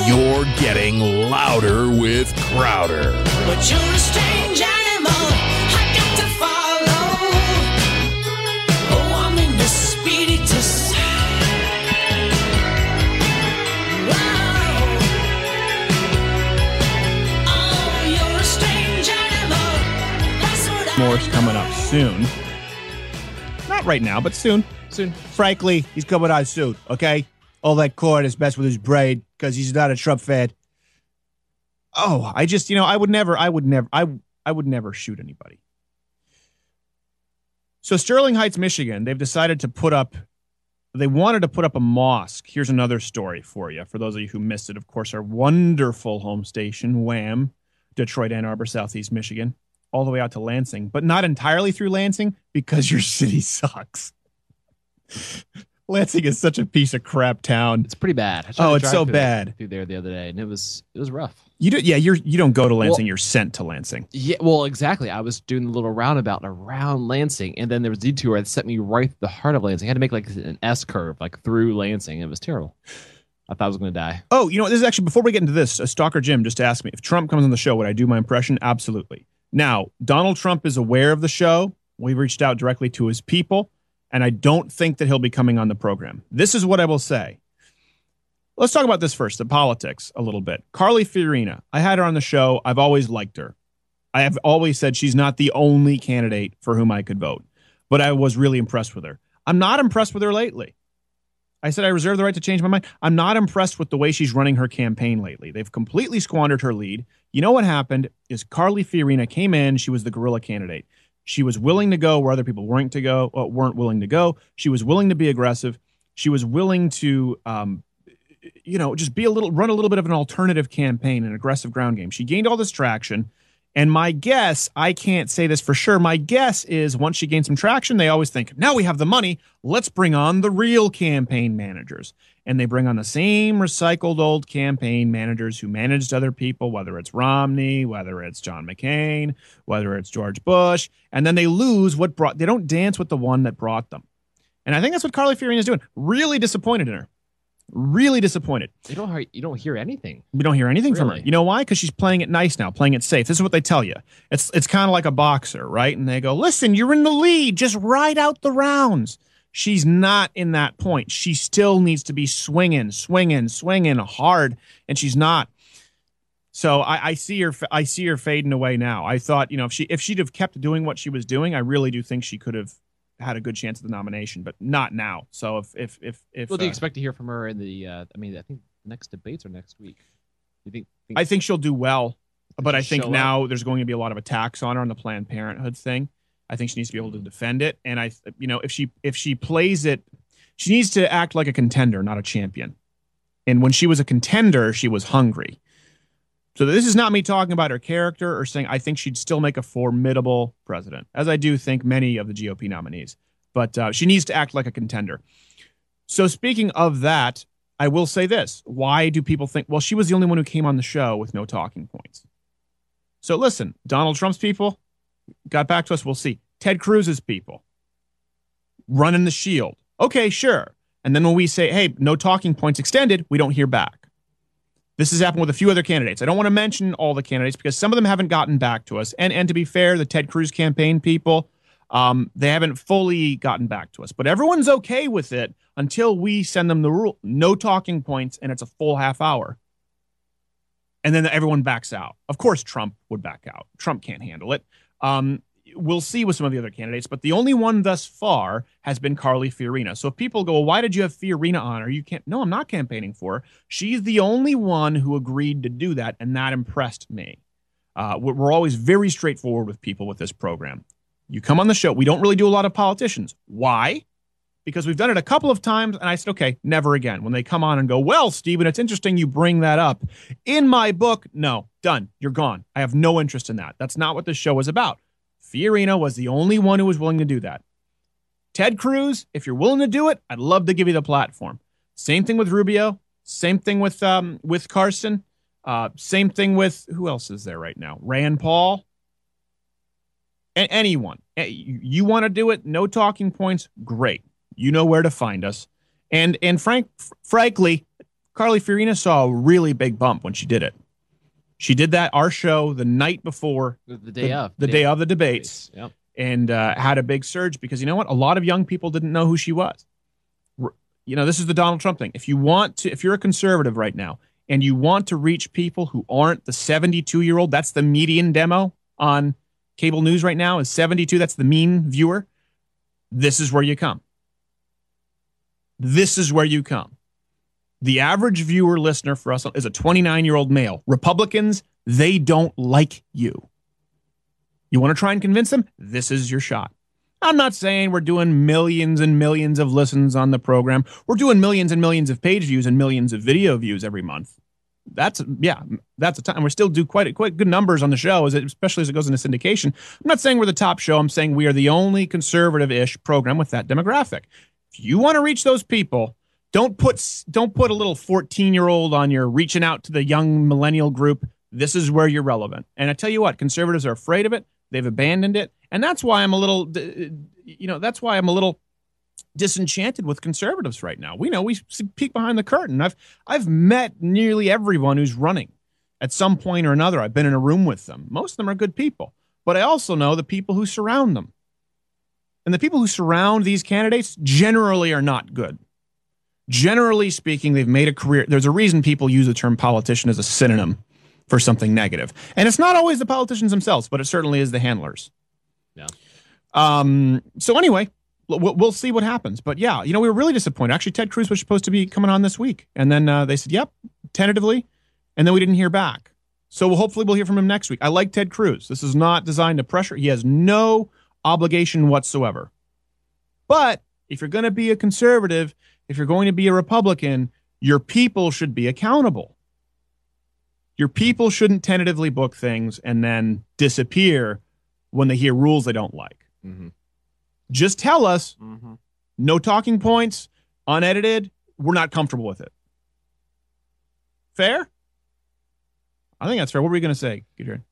Speaker 4: You're getting louder with Crowder.
Speaker 7: But you're a strange animal. I got to follow. Oh, I'm in the spiritus. Oh, you're a strange animal. That's what I
Speaker 5: Moore's coming up soon. Not right now, but soon.
Speaker 8: Soon.
Speaker 3: Frankly, he's coming out soon, okay? All that corn is best with his braid because he's not a Trump fan.
Speaker 5: Oh, I just, you know, I would never, I would never, I, I would never shoot anybody. So Sterling Heights, Michigan, they've decided to put up, they wanted to put up a mosque. Here's another story for you. For those of you who missed it, of course, our wonderful home station, Wham, Detroit, Ann Arbor, Southeast Michigan, all the way out to Lansing, but not entirely through Lansing because your city sucks. Lansing is such a piece of crap town.
Speaker 8: It's pretty bad.
Speaker 5: Oh, it's so
Speaker 8: through-
Speaker 5: bad.
Speaker 8: Through there the other day, and it was it was rough.
Speaker 5: You do, yeah, you're you don't go to Lansing,
Speaker 8: Well-
Speaker 5: you're sent to Lansing.
Speaker 8: Yeah, well, exactly. I was doing the little roundabout around Lansing, and then there was a detour that set me right through the heart of Lansing. I had to make like an S curve, like through Lansing. It was terrible. I thought I was going to die.
Speaker 5: Oh, you know, what? this is actually before we get into this, uh, Stalker Jim just asked me if Trump comes on the show, would I do my impression? Absolutely. Now, Donald Trump is aware of the show. We reached out directly to his people, and I don't think that he'll be coming on the program. This is what I will say. Let's talk about this first, the politics a little bit. Carly Fiorina, I had her on the show. I've always liked her. I have always said she's not the only candidate for whom I could vote. but I was really impressed with her. I'm not impressed with her lately. I said I reserve the right to change my mind. I'm not impressed with the way she's running her campaign lately. They've completely squandered her lead. You know what happened is Carly Fiorina came in. She was the guerrilla candidate. She was willing to go where other people weren't to go, uh, weren't willing to go. She was willing to be aggressive. She was willing to, um, you know, just be a little, run a little bit of an alternative campaign, an aggressive ground game. She gained all this traction. And my guess, I can't say this for sure. My guess is once she gained some traction, they always think, now we have the money. Let's bring on the real campaign managers. And they bring on the same recycled old campaign managers who managed other people, whether it's Romney, whether it's John McCain, whether it's George Bush. And then they lose what brought, they don't dance with the one that brought them. And I think that's what Carly Fiorina is doing. Really disappointed in her. Really disappointed.
Speaker 8: You don't hear, you don't hear anything.
Speaker 5: We don't hear anything from her. You know why? Because she's playing it nice now, playing it safe. This is what they tell you. It's it's kind of like a boxer, right? And they go, "Listen, you're in the lead. Just ride out the rounds." She's not in that point. She still needs to be swinging, swinging, swinging hard, and she's not. So I, I see her. I see her fading away now. I thought, you know, if she if she'd have kept doing what she was doing, I really do think she could have had a good chance at the nomination, but not now. So if if if if
Speaker 8: What do you
Speaker 5: uh,
Speaker 8: expect to hear from her in the? Uh, I mean, I think the next debates are next week. You think? think
Speaker 5: I think she'll do well, but I think now there's going to be a lot of attacks on her on the Planned Parenthood thing. I think she needs to be able to defend it, and I, you know, if she if she plays it, she needs to act like a contender, not a champion. And when she was a contender, she was hungry. So this is not me talking about her character or saying I think she'd still make a formidable president, as I do think many of the GOP nominees. But uh, she needs to act like a contender. So speaking of that, I will say this: Why do people think? Well, she was the only one who came on the show with no talking points. So listen, Donald Trump's people got back to us. We'll see. Ted Cruz's people running the shield. Okay, sure. And then when we say, "Hey, no talking points extended," we don't hear back. This has happened with a few other candidates. I don't want to mention all the candidates because some of them haven't gotten back to us. And and to be fair, the Ted Cruz campaign people, um, they haven't fully gotten back to us. But everyone's okay with it until we send them the rule: no talking points, and it's a full half hour. And then everyone backs out. Of course, Trump would back out. Trump can't handle it. Um, we'll see with some of the other candidates, but the only one thus far has been Carly Fiorina. So if people go, well, why did you have Fiorina on Or You can't. No, I'm not campaigning for her. She's the only one who agreed to do that, and that impressed me. Uh, we're always very straightforward with people with this program. You come on the show. We don't really do a lot of politicians. Why? Because we've done it a couple of times, and I said, okay, never again. When they come on and go, well, Steven, it's interesting you bring that up. In my book, no, done. You're gone. I have no interest in that. That's not what this show is about. Fiorina was the only one who was willing to do that. Ted Cruz, if you're willing to do it, I'd love to give you the platform. Same thing with Rubio. Same thing with um, with Carson. Uh, same thing with who else is there right now? Rand Paul. A- anyone. You want to do it? No talking points. Great. You know where to find us. And and frank, f- frankly, Carly Fiorina saw a really big bump when she did it. She did that our show the night before
Speaker 8: The, the day of.
Speaker 5: the day of the debates
Speaker 8: Yep.
Speaker 5: and uh, had a big surge because you know what? A lot of young people didn't know who she was. You know, this is the Donald Trump thing. If you want to, if you're a conservative right now and you want to reach people who aren't the 72 year old, that's the median demo on cable news right now is 72. That's the mean viewer. This is where you come. This is where you come. The average viewer listener for us is a 29 year old male. Republicans, they don't like you. You want to try and convince them? This is your shot. I'm not saying we're doing millions and millions of listens on the program. We're doing millions and millions of page views and millions of video views every month. That's yeah, that's a time. We still do quite a, quite good numbers on the show, as it, especially as it goes into syndication. I'm not saying we're the top show. I'm saying we are the only conservative-ish program with that demographic. If you want to reach those people, don't put don't put a little 14 year old on your reaching out to the young millennial group. This is where you're relevant. And I tell you what, conservatives are afraid of it. They've abandoned it, and that's why I'm a little, you know, that's why I'm a little disenchanted with conservatives right now. We know we peek behind the curtain. I've I've met nearly everyone who's running at some point or another. I've been in a room with them. Most of them are good people, but I also know the people who surround them. And the people who surround these candidates generally are not good. Generally speaking, they've made a career. There's a reason people use the term politician as a synonym for something negative. And it's not always the politicians themselves, but it certainly is the handlers.
Speaker 8: Yeah.
Speaker 5: Um, so anyway, we'll, we'll see what happens. But yeah, you know, we were really disappointed. Actually, Ted Cruz was supposed to be coming on this week, and then uh, they said, "Yep," tentatively, and then we didn't hear back. So hopefully, we'll hear from him next week. I like Ted Cruz. This is not designed to pressure. He has no obligation whatsoever. But if you're going to be a conservative, if you're going to be a Republican, your people should be accountable. Your people shouldn't tentatively book things and then disappear when they hear rules they don't like.
Speaker 8: Mm-hmm.
Speaker 5: Just tell us,
Speaker 8: Mm-hmm.
Speaker 5: no talking points, unedited. We're not comfortable with it. Fair? I think that's fair. What were you going to say, Gudrun?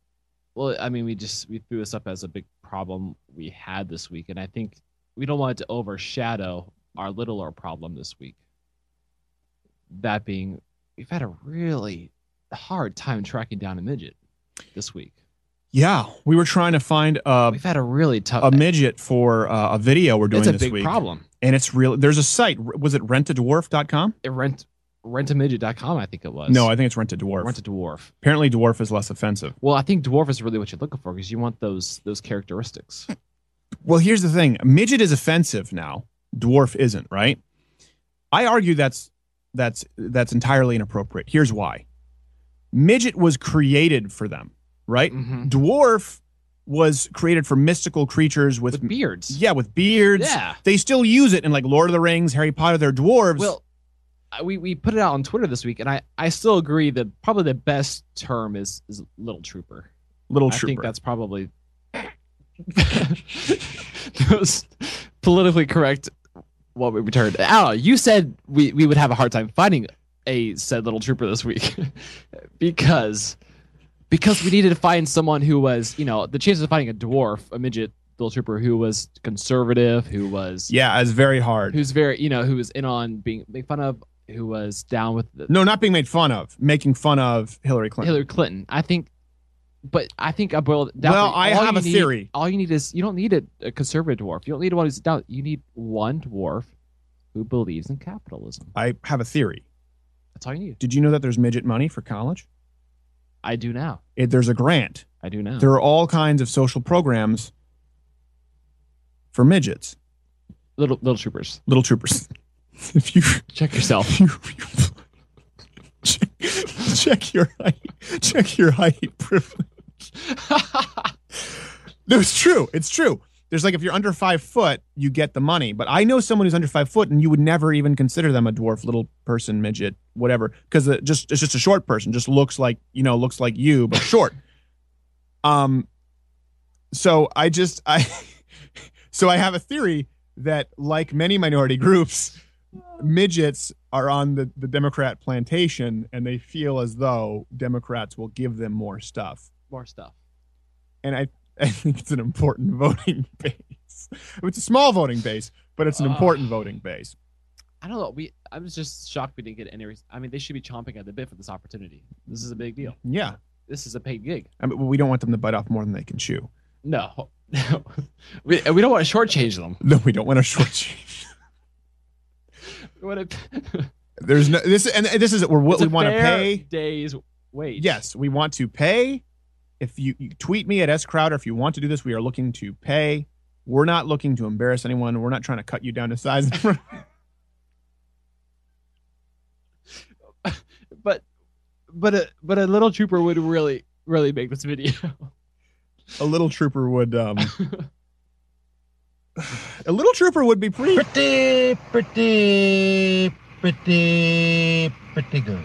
Speaker 8: Well, I mean, we just we threw this up as a big problem we had this week, and I think we don't want it to overshadow our littler problem this week. That being, we've had a really hard time tracking down a midget this week.
Speaker 5: Yeah, we were trying to find a,
Speaker 8: We've had a really tough.
Speaker 5: a midget for uh, a video we're doing
Speaker 8: It's a
Speaker 5: this
Speaker 8: big
Speaker 5: week.
Speaker 8: problem.
Speaker 5: And it's real. There's a site. Was it rentadwarf.com?
Speaker 8: It rent rentamidget.com, I think it was.
Speaker 5: No, I think it's Rent a Dwarf.
Speaker 8: Rent a dwarf.
Speaker 5: Apparently, dwarf is less offensive.
Speaker 8: Well, I think dwarf is really what you're looking for because you want those those characteristics.
Speaker 5: Well, here's the thing: midget is offensive now. Dwarf isn't, right? I argue that's that's that's entirely inappropriate. Here's why: midget was created for them, right?
Speaker 8: Mm-hmm.
Speaker 5: Dwarf was created for mystical creatures with,
Speaker 8: beards.
Speaker 5: Yeah, with beards.
Speaker 8: Yeah.
Speaker 5: they still use it in like Lord of the Rings, Harry Potter. They're dwarves.
Speaker 8: Well, we we put it out on Twitter this week, and I I still agree that probably the best term is is little trooper.
Speaker 5: Little
Speaker 8: I think that's probably the most politically correct what we returned. I don't know. You said we we would have a hard time finding a said little trooper this week because because we needed to find someone who was you know the chances of finding a dwarf a midget little trooper who was conservative who was
Speaker 5: yeah, it's very hard.
Speaker 8: who's very you know who was in on being made fun of who was down with the
Speaker 5: No, not being made fun of, making fun of Hillary Clinton.
Speaker 8: Hillary Clinton. I think, but I think uh, I boiled down.
Speaker 5: Well, I have a
Speaker 8: need-
Speaker 5: theory.
Speaker 8: All you need is you don't need a, a conservative dwarf. You don't need one who's down. You need one dwarf who believes in capitalism.
Speaker 5: I have a theory.
Speaker 8: That's all you need.
Speaker 5: Did you know that there's midget money for college?
Speaker 8: I do now.
Speaker 5: It, there's a grant.
Speaker 8: I do now.
Speaker 5: There are all kinds of social programs for midgets,
Speaker 8: Little little troopers.
Speaker 5: little troopers. if you
Speaker 8: check yourself,
Speaker 5: check, your height, check your height privilege. no, it's true. It's true. There's like if you're under five foot, you get the money. But I know someone who's under five foot, and you would never even consider them a dwarf, little person, midget, whatever, because it just it's just a short person, just looks like you know looks like you but short. um, so I just I, so I have a theory that like many minority groups, midgets are on the the Democrat plantation, and they feel as though Democrats will give them more stuff
Speaker 8: More stuff.
Speaker 5: and I, I think it's an important voting base. It's a small voting base, but it's an
Speaker 8: Ah.
Speaker 5: important voting base.
Speaker 8: I don't know. We I was just shocked we didn't get any. I mean, they should be chomping at the bit for this opportunity. This is a big deal.
Speaker 5: Yeah,
Speaker 8: This is a paid gig.
Speaker 5: I mean, we don't want them to bite off more than they can chew.
Speaker 8: No, we we don't want to shortchange them.
Speaker 5: No, we don't want to short.
Speaker 8: Want to.
Speaker 5: There's no this, and this is what we want to pay.
Speaker 8: days wait.
Speaker 5: Yes, we want to pay. If you, you tweet me at S Crowder, if you want to do this, we are looking to pay. We're not looking to embarrass anyone. We're not trying to cut you down to size.
Speaker 8: but but a but a little trooper would really really make this video.
Speaker 5: a little trooper would um a little trooper would be pretty
Speaker 19: pretty pretty pretty pretty good.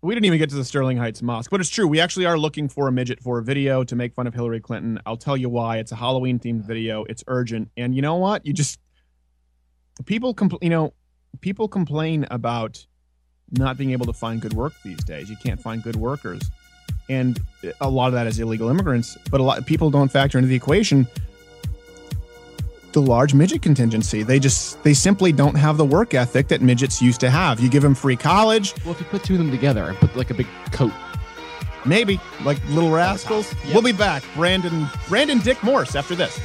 Speaker 5: We didn't even get to the sterling heights mosque but it's true. We actually are looking for a midget for a video to make fun of hillary clinton. I'll tell you why. It's a halloween themed video. It's urgent. And you know what? You just people compl- you know people complain about not being able to find good work these days. You can't find good workers. And a lot of that is illegal immigrants but a lot of people don't factor into the equation the large midget contingency. They just they simply don't have the work ethic that midgets used to have. You give them free college.
Speaker 8: Well, if you put two of them together and put like a big coat,
Speaker 5: maybe like little rascals. we'll be back. Brandon brandon dick morse after this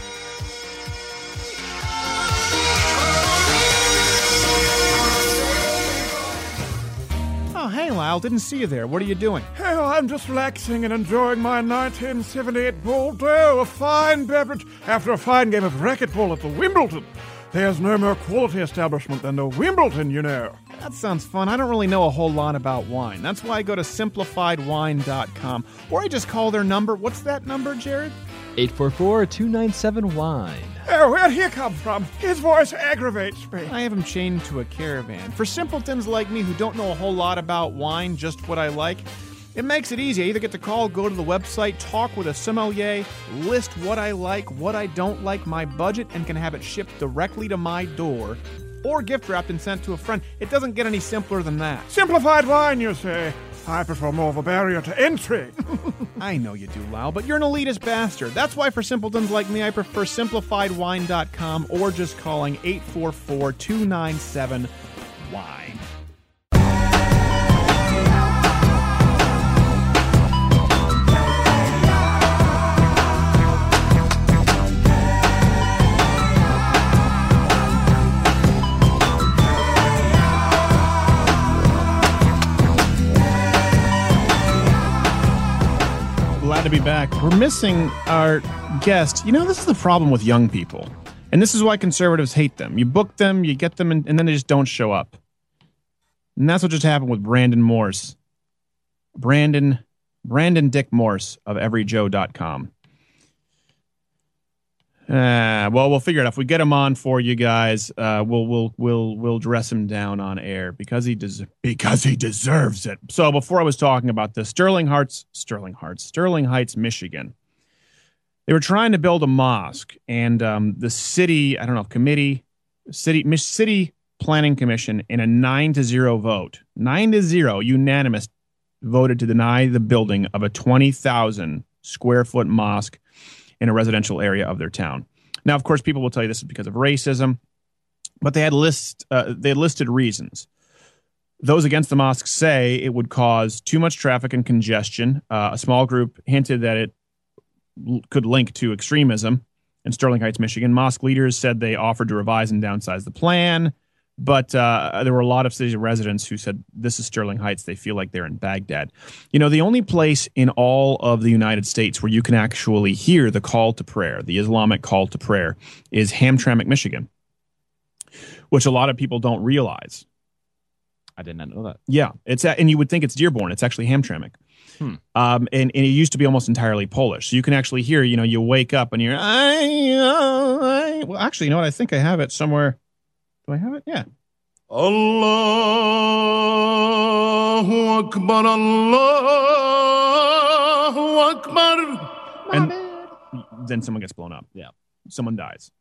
Speaker 5: Lyle. Didn't see you there. What are you doing?
Speaker 1: Oh, I'm just relaxing and enjoying my 1978 Bordeaux, a fine beverage after a fine game of racquetball at the Wimbledon. There's no more quality establishment than the Wimbledon, you know.
Speaker 5: That sounds fun. I don't really know a whole lot about wine. That's why I go to simplifiedwine.com or I just call their number. What's that number, Jared?
Speaker 8: 844 297 wine.
Speaker 1: Oh, where'd he come from? His voice aggravates me.
Speaker 5: I have him chained to a caravan. For simpletons like me who don't know a whole lot about wine, just what I like, it makes it easy. I either get the call, go to the website, talk with a sommelier, list what I like, what I don't like, my budget, and can have it shipped directly to my door or gift wrapped and sent to a friend. It doesn't get any simpler than that.
Speaker 1: Simplified wine, you say? I prefer more of a barrier to entry.
Speaker 5: I know you do, Lyle, but you're an elitist bastard. That's why for simpletons like me, I prefer simplifiedwine.com or just calling 844 297 wine. Glad to be back. We're missing our guest. You know, this is the problem with young people. And this is why conservatives hate them. You book them, you get them, and, and then they just don't show up. And that's what just happened with Brandon Morse. Brandon, Brandon Dick Morse of everyjoe.com. Uh, well, we'll figure it out. If we get him on for you guys, uh, we'll we'll we'll we'll dress him down on air because he des- because he deserves it. So before I was talking about the Sterling Heights, Sterling Heights, Sterling Heights, Michigan, they were trying to build a mosque, and um, the city, I don't know, committee, city city planning commission, in a nine to zero vote, nine to zero, unanimous, voted to deny the building of a twenty thousand square foot mosque in a residential area of their town. Now, of course, people will tell you this is because of racism, but they had list uh, they listed reasons. Those against the mosque say it would cause too much traffic and congestion. Uh, a small group hinted that it l- could link to extremism in Sterling Heights, Michigan. Mosque leaders said they offered to revise and downsize the plan, but uh, there were a lot of city residents who said this is Sterling Heights. They feel like they're in Baghdad. You know, the only place in all of the United States where you can actually hear the call to prayer, the Islamic call to prayer, is Hamtramck, Michigan, which a lot of people don't realize.
Speaker 8: I did not know that.
Speaker 5: Yeah, it's at, and you would think it's Dearborn. It's actually Hamtramck.
Speaker 8: Hmm.
Speaker 5: Um, and, and it used to be almost entirely Polish. So you can actually hear, you know, you wake up and you're, I, I, well, actually, you know what? I think I have it somewhere. Do I have it? Yeah.
Speaker 7: Allahu Akbar, Allahu Akbar.
Speaker 5: And then someone gets blown up.
Speaker 8: Yeah.
Speaker 5: Someone dies.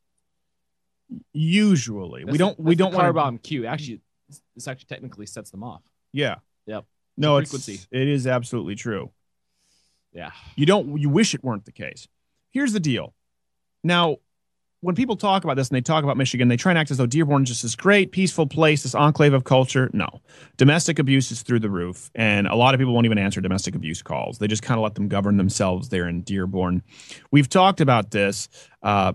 Speaker 5: Usually, we don't. we don't
Speaker 8: car
Speaker 5: want
Speaker 8: bomb cue. Actually, this actually technically sets them off.
Speaker 5: Yeah.
Speaker 8: Yep.
Speaker 5: No, it's
Speaker 8: frequency.
Speaker 5: it is absolutely true.
Speaker 8: Yeah.
Speaker 5: You don't. You wish it weren't the case. Here's the deal. Now, when people talk about this and they talk about Michigan, they try and act as though Dearborn is just this great, peaceful place, this enclave of culture. No, domestic abuse is through the roof, and a lot of people won't even answer domestic abuse calls. They just kind of let them govern themselves there in Dearborn. We've talked about this. Uh,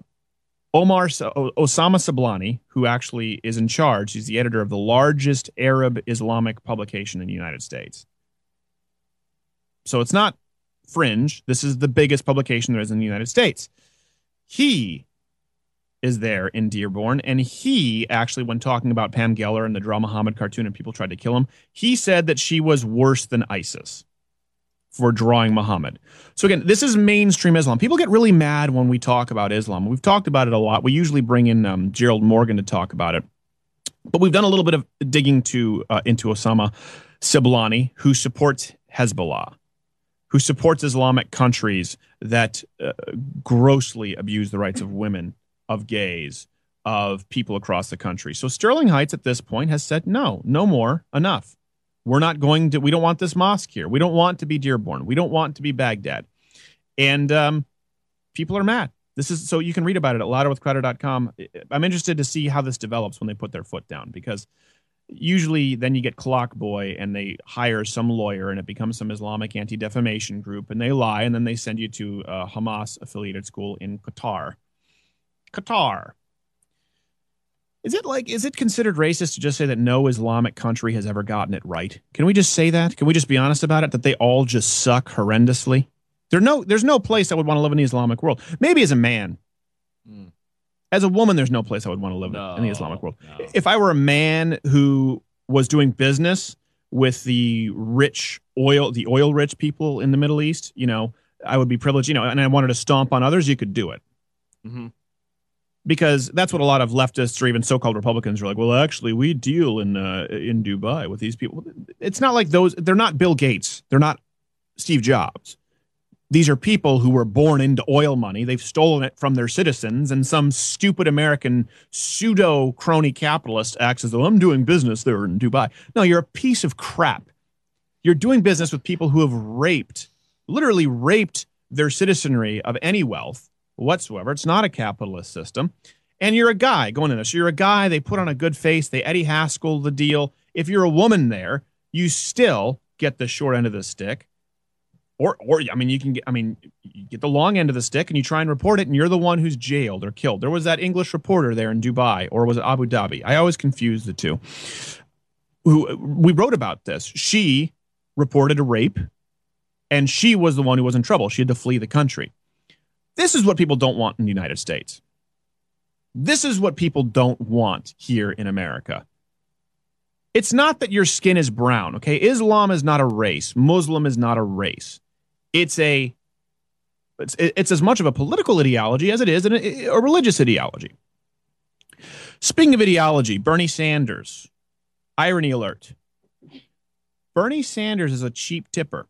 Speaker 5: Omar Osama Siblani, who actually is in charge, he's the editor of the largest Arab Islamic publication in the United States. So it's not fringe. This is the biggest publication there is in the United States. He is there in Dearborn, and he actually, when talking about Pam Geller and the Draw Muhammad cartoon and people tried to kill him, he said that she was worse than ISIS for drawing Muhammad. So again, this is mainstream Islam. People get really mad when we talk about Islam. We've talked about it a lot. We usually bring in um, Gerald Morgan to talk about it, but we've done a little bit of digging to uh, into Osama Siblani, who supports Hezbollah, who supports Islamic countries that uh, grossly abuse the rights of women, of gays, of people across the country. So Sterling Heights at this point has said no, no more, enough. We're not going to. We don't want this mosque here. We don't want to be Dearborn. We don't want to be Baghdad. And um, people are mad. This is so you can read about it at louderwithcrowder.com. I'm interested to see how this develops when they put their foot down because usually then you get Clock Boy and they hire some lawyer and it becomes some Islamic anti defamation group and they lie and then they send you to a Hamas affiliated school in Qatar. Qatar. Is it like is it considered racist to just say that no Islamic country has ever gotten it right? Can we just say that? Can we just be honest about it that they all just suck horrendously? There no there's no place I would want to live in the Islamic world. Maybe as a man. As a woman, there's no place I would want to live in the Islamic world. If I were a man who was doing business with the rich oil, the oil rich people in the Middle East, you know, I would be privileged, you know, and I wanted to stomp on others, you could do it
Speaker 8: Mm-hmm.
Speaker 5: Because that's what a lot of leftists or even so-called Republicans are like. Well, actually, we deal in uh, in Dubai with these people. It's not like those. They're not Bill Gates. They're not Steve Jobs. These are people who were born into oil money. They've stolen it from their citizens, and some stupid American pseudo crony capitalist acts as though I'm doing business there in Dubai. No, you're a piece of crap. You're doing business with people who have raped, literally raped their citizenry of any wealth whatsoever. It's not a capitalist system. And you're a guy going in. So you're a guy, they put on a good face, they Eddie Haskell the deal. If you're a woman there, you still get the short end of the stick. Or, or I mean, you can get, I mean, you get the long end of the stick and you try and report it, and you're the one who's jailed or killed. There was that English reporter there in Dubai, or was it Abu Dhabi? I always confuse the two. Who we wrote about this. She reported a rape, and she was the one who was in trouble. She had to flee the country. This is what people don't want in the United States. This is what people don't want here in America. It's not that your skin is brown, okay? Islam is not a race. Muslim is not a race. It's a it's, it's as much of a political ideology as it is a, a religious ideology. Speaking of ideology, Bernie Sanders, irony alert. Bernie Sanders is a cheap tipper.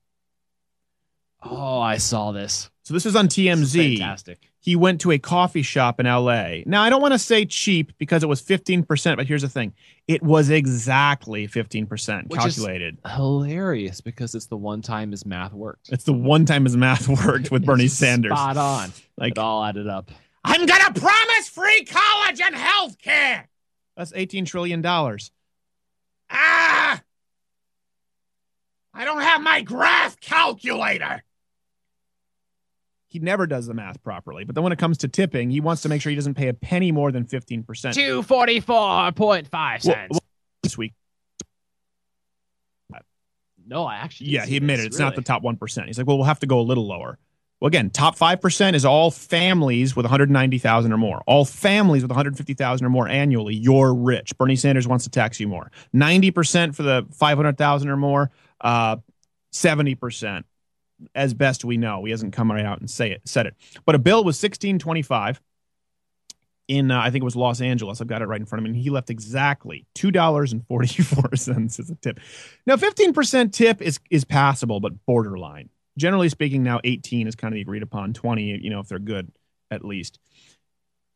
Speaker 8: Oh, I saw this.
Speaker 5: So this is on TMZ.
Speaker 8: fantastic.
Speaker 5: He went to a coffee shop in LA. Now, I don't want to say cheap because it was 15%, but here's the thing. It was exactly 15%
Speaker 8: Which is
Speaker 5: calculated.
Speaker 8: hilarious because it's the one time his math worked.
Speaker 5: It's the one time his math worked with Bernie Sanders.
Speaker 8: Spot on.
Speaker 5: Like
Speaker 8: it all added up.
Speaker 16: I'm gonna promise free college and health care.
Speaker 5: That's 18 trillion dollars.
Speaker 16: Ah! I don't have my graph calculator.
Speaker 5: He never does the math properly. But then when it comes to tipping, he wants to make sure he doesn't pay a penny more than 15%.
Speaker 8: Two forty four point five
Speaker 5: Well,
Speaker 8: cents.
Speaker 5: well, this week.
Speaker 8: no, I actually.
Speaker 5: Yeah, he admitted
Speaker 8: this,
Speaker 5: it's not the top 1%. He's like, well, we'll have to go a little lower. Well, again, top 5% is all families with 190,000 or more. All families with 150,000 or more annually, you're rich. Bernie Sanders wants to tax you more. 90% for the 500,000 or more, uh, 70% as best we know. He hasn't come right out and say it, said it. But a bill was 1625 in uh, I think it was Los Angeles. I've got it right in front of me. And he left exactly two dollars and forty four cents as a tip. Now, fifteen percent tip is is passable, but borderline. Generally speaking, now eighteen is kind of the agreed upon. Twenty, you know, if they're good, at least.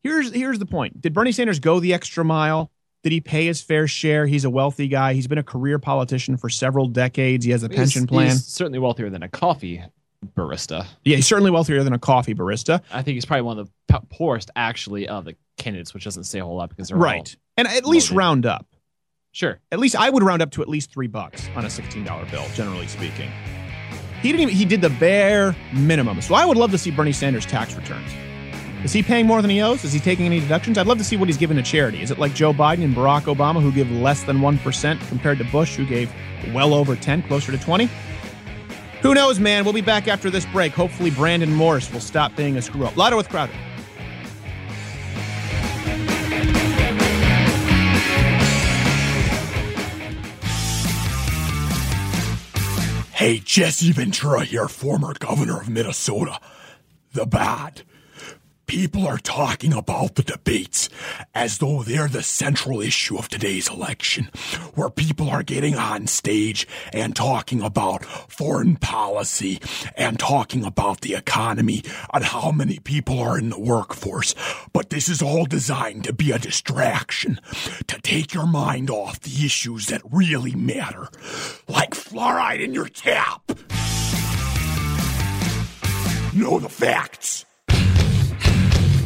Speaker 5: Here's here's the point. Did Bernie Sanders go the extra mile? Did he pay his fair share? He's a wealthy guy. He's been a career politician for several decades. He has a
Speaker 8: He's-
Speaker 5: pension plan.
Speaker 8: He's certainly wealthier than a coffee barista.
Speaker 5: yeah, he's certainly wealthier than a coffee barista.
Speaker 8: I think he's probably one of the poorest, actually, of the candidates, which doesn't say a whole lot because they're all-
Speaker 5: Right. And at least
Speaker 8: loaded.
Speaker 5: round up.
Speaker 8: Sure.
Speaker 5: At least I would round up to at least three bucks on a sixteen dollar bill, generally speaking. He didn't even he did the bare minimum. So I would love to see Bernie Sanders tax returns. Is he paying more than he owes? Is he taking any deductions? I'd love to see what he's giving to charity. Is it like Joe Biden and Barack Obama who give less than 1% compared to Bush who gave well over 10, closer to 20? Who knows, man? We'll be back after this break. Hopefully Brandon Morse will stop being a screw up. Louder with Crowder.
Speaker 13: Hey, Jesse Ventura here, former governor of Minnesota. The bad. People are talking about the debates as though they're the central issue of today's election, where people are getting on stage and talking about foreign policy and talking about the economy and how many people are in the workforce. But this is all designed to be a distraction, to take your mind off the issues that really matter, like fluoride in your tap. Know the facts.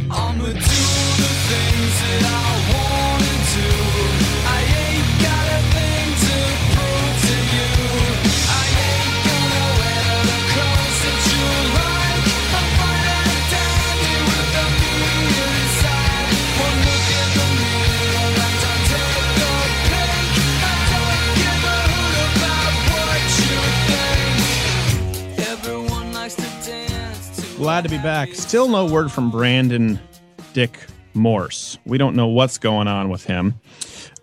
Speaker 7: I'ma do the things that I wanna do.
Speaker 5: Glad to be back. Still no word from Brandon Dick Morse. We don't know what's going on with him.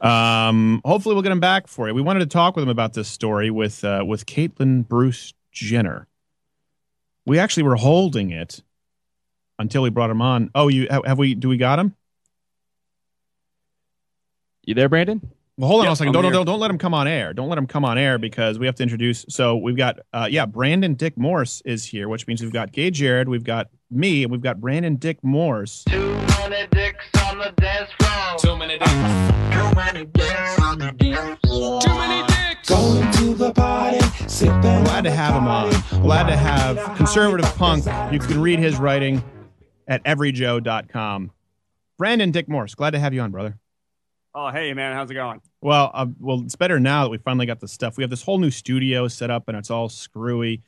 Speaker 5: Um, hopefully, we'll get him back for you. We wanted to talk with him about this story with uh, with Caitlyn Bruce Jenner. We actually were holding it until we brought him on. Oh, you have, have we? Do we got him?
Speaker 8: You there, Brandon?
Speaker 5: Well, hold on
Speaker 8: Yep,
Speaker 5: a second. Don't, don't don't let him come on air. Don't let him come on air because we have to introduce. So we've got uh yeah, Brandon Dick Morse is here, which means we've got Gay Jared, we've got me, and we've got Brandon Dick Morse.
Speaker 7: Too many dicks on the dance floor. Too many dicks. Too many dicks on the dance floor. Too many dicks. Going to the party, sipping.
Speaker 5: Glad to have him on. Glad to have conservative punk. You can read his writing at everyjoe.com. Brandon Dick Morse, glad to have you on, brother.
Speaker 20: Oh, hey, man, how's it going?
Speaker 5: Well, uh, well, it's better now that we finally got the stuff. We have this whole new studio set up, and it's all screwy.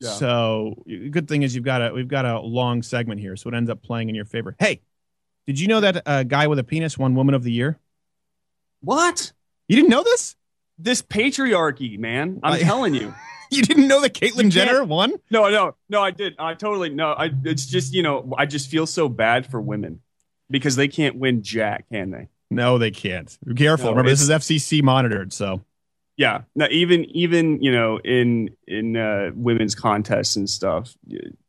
Speaker 20: Yeah.
Speaker 5: So, good thing is you've got a we've got a long segment here, so it ends up playing in your favor. Hey, did you know that a guy with a penis won Woman of the Year?
Speaker 20: What?
Speaker 5: You didn't know this?
Speaker 20: This patriarchy, man. I'm
Speaker 5: I-
Speaker 20: telling you.
Speaker 5: you didn't know that Caitlyn Jenner won?
Speaker 20: No, no, no, I did. I totally no. I it's just, you know, I just feel so bad for women because they can't win jack, can they?
Speaker 5: No, they can't. Be careful.
Speaker 20: No,
Speaker 5: Remember, this is FCC monitored, so
Speaker 20: Yeah. No, even even, you know, in in uh women's contests and stuff,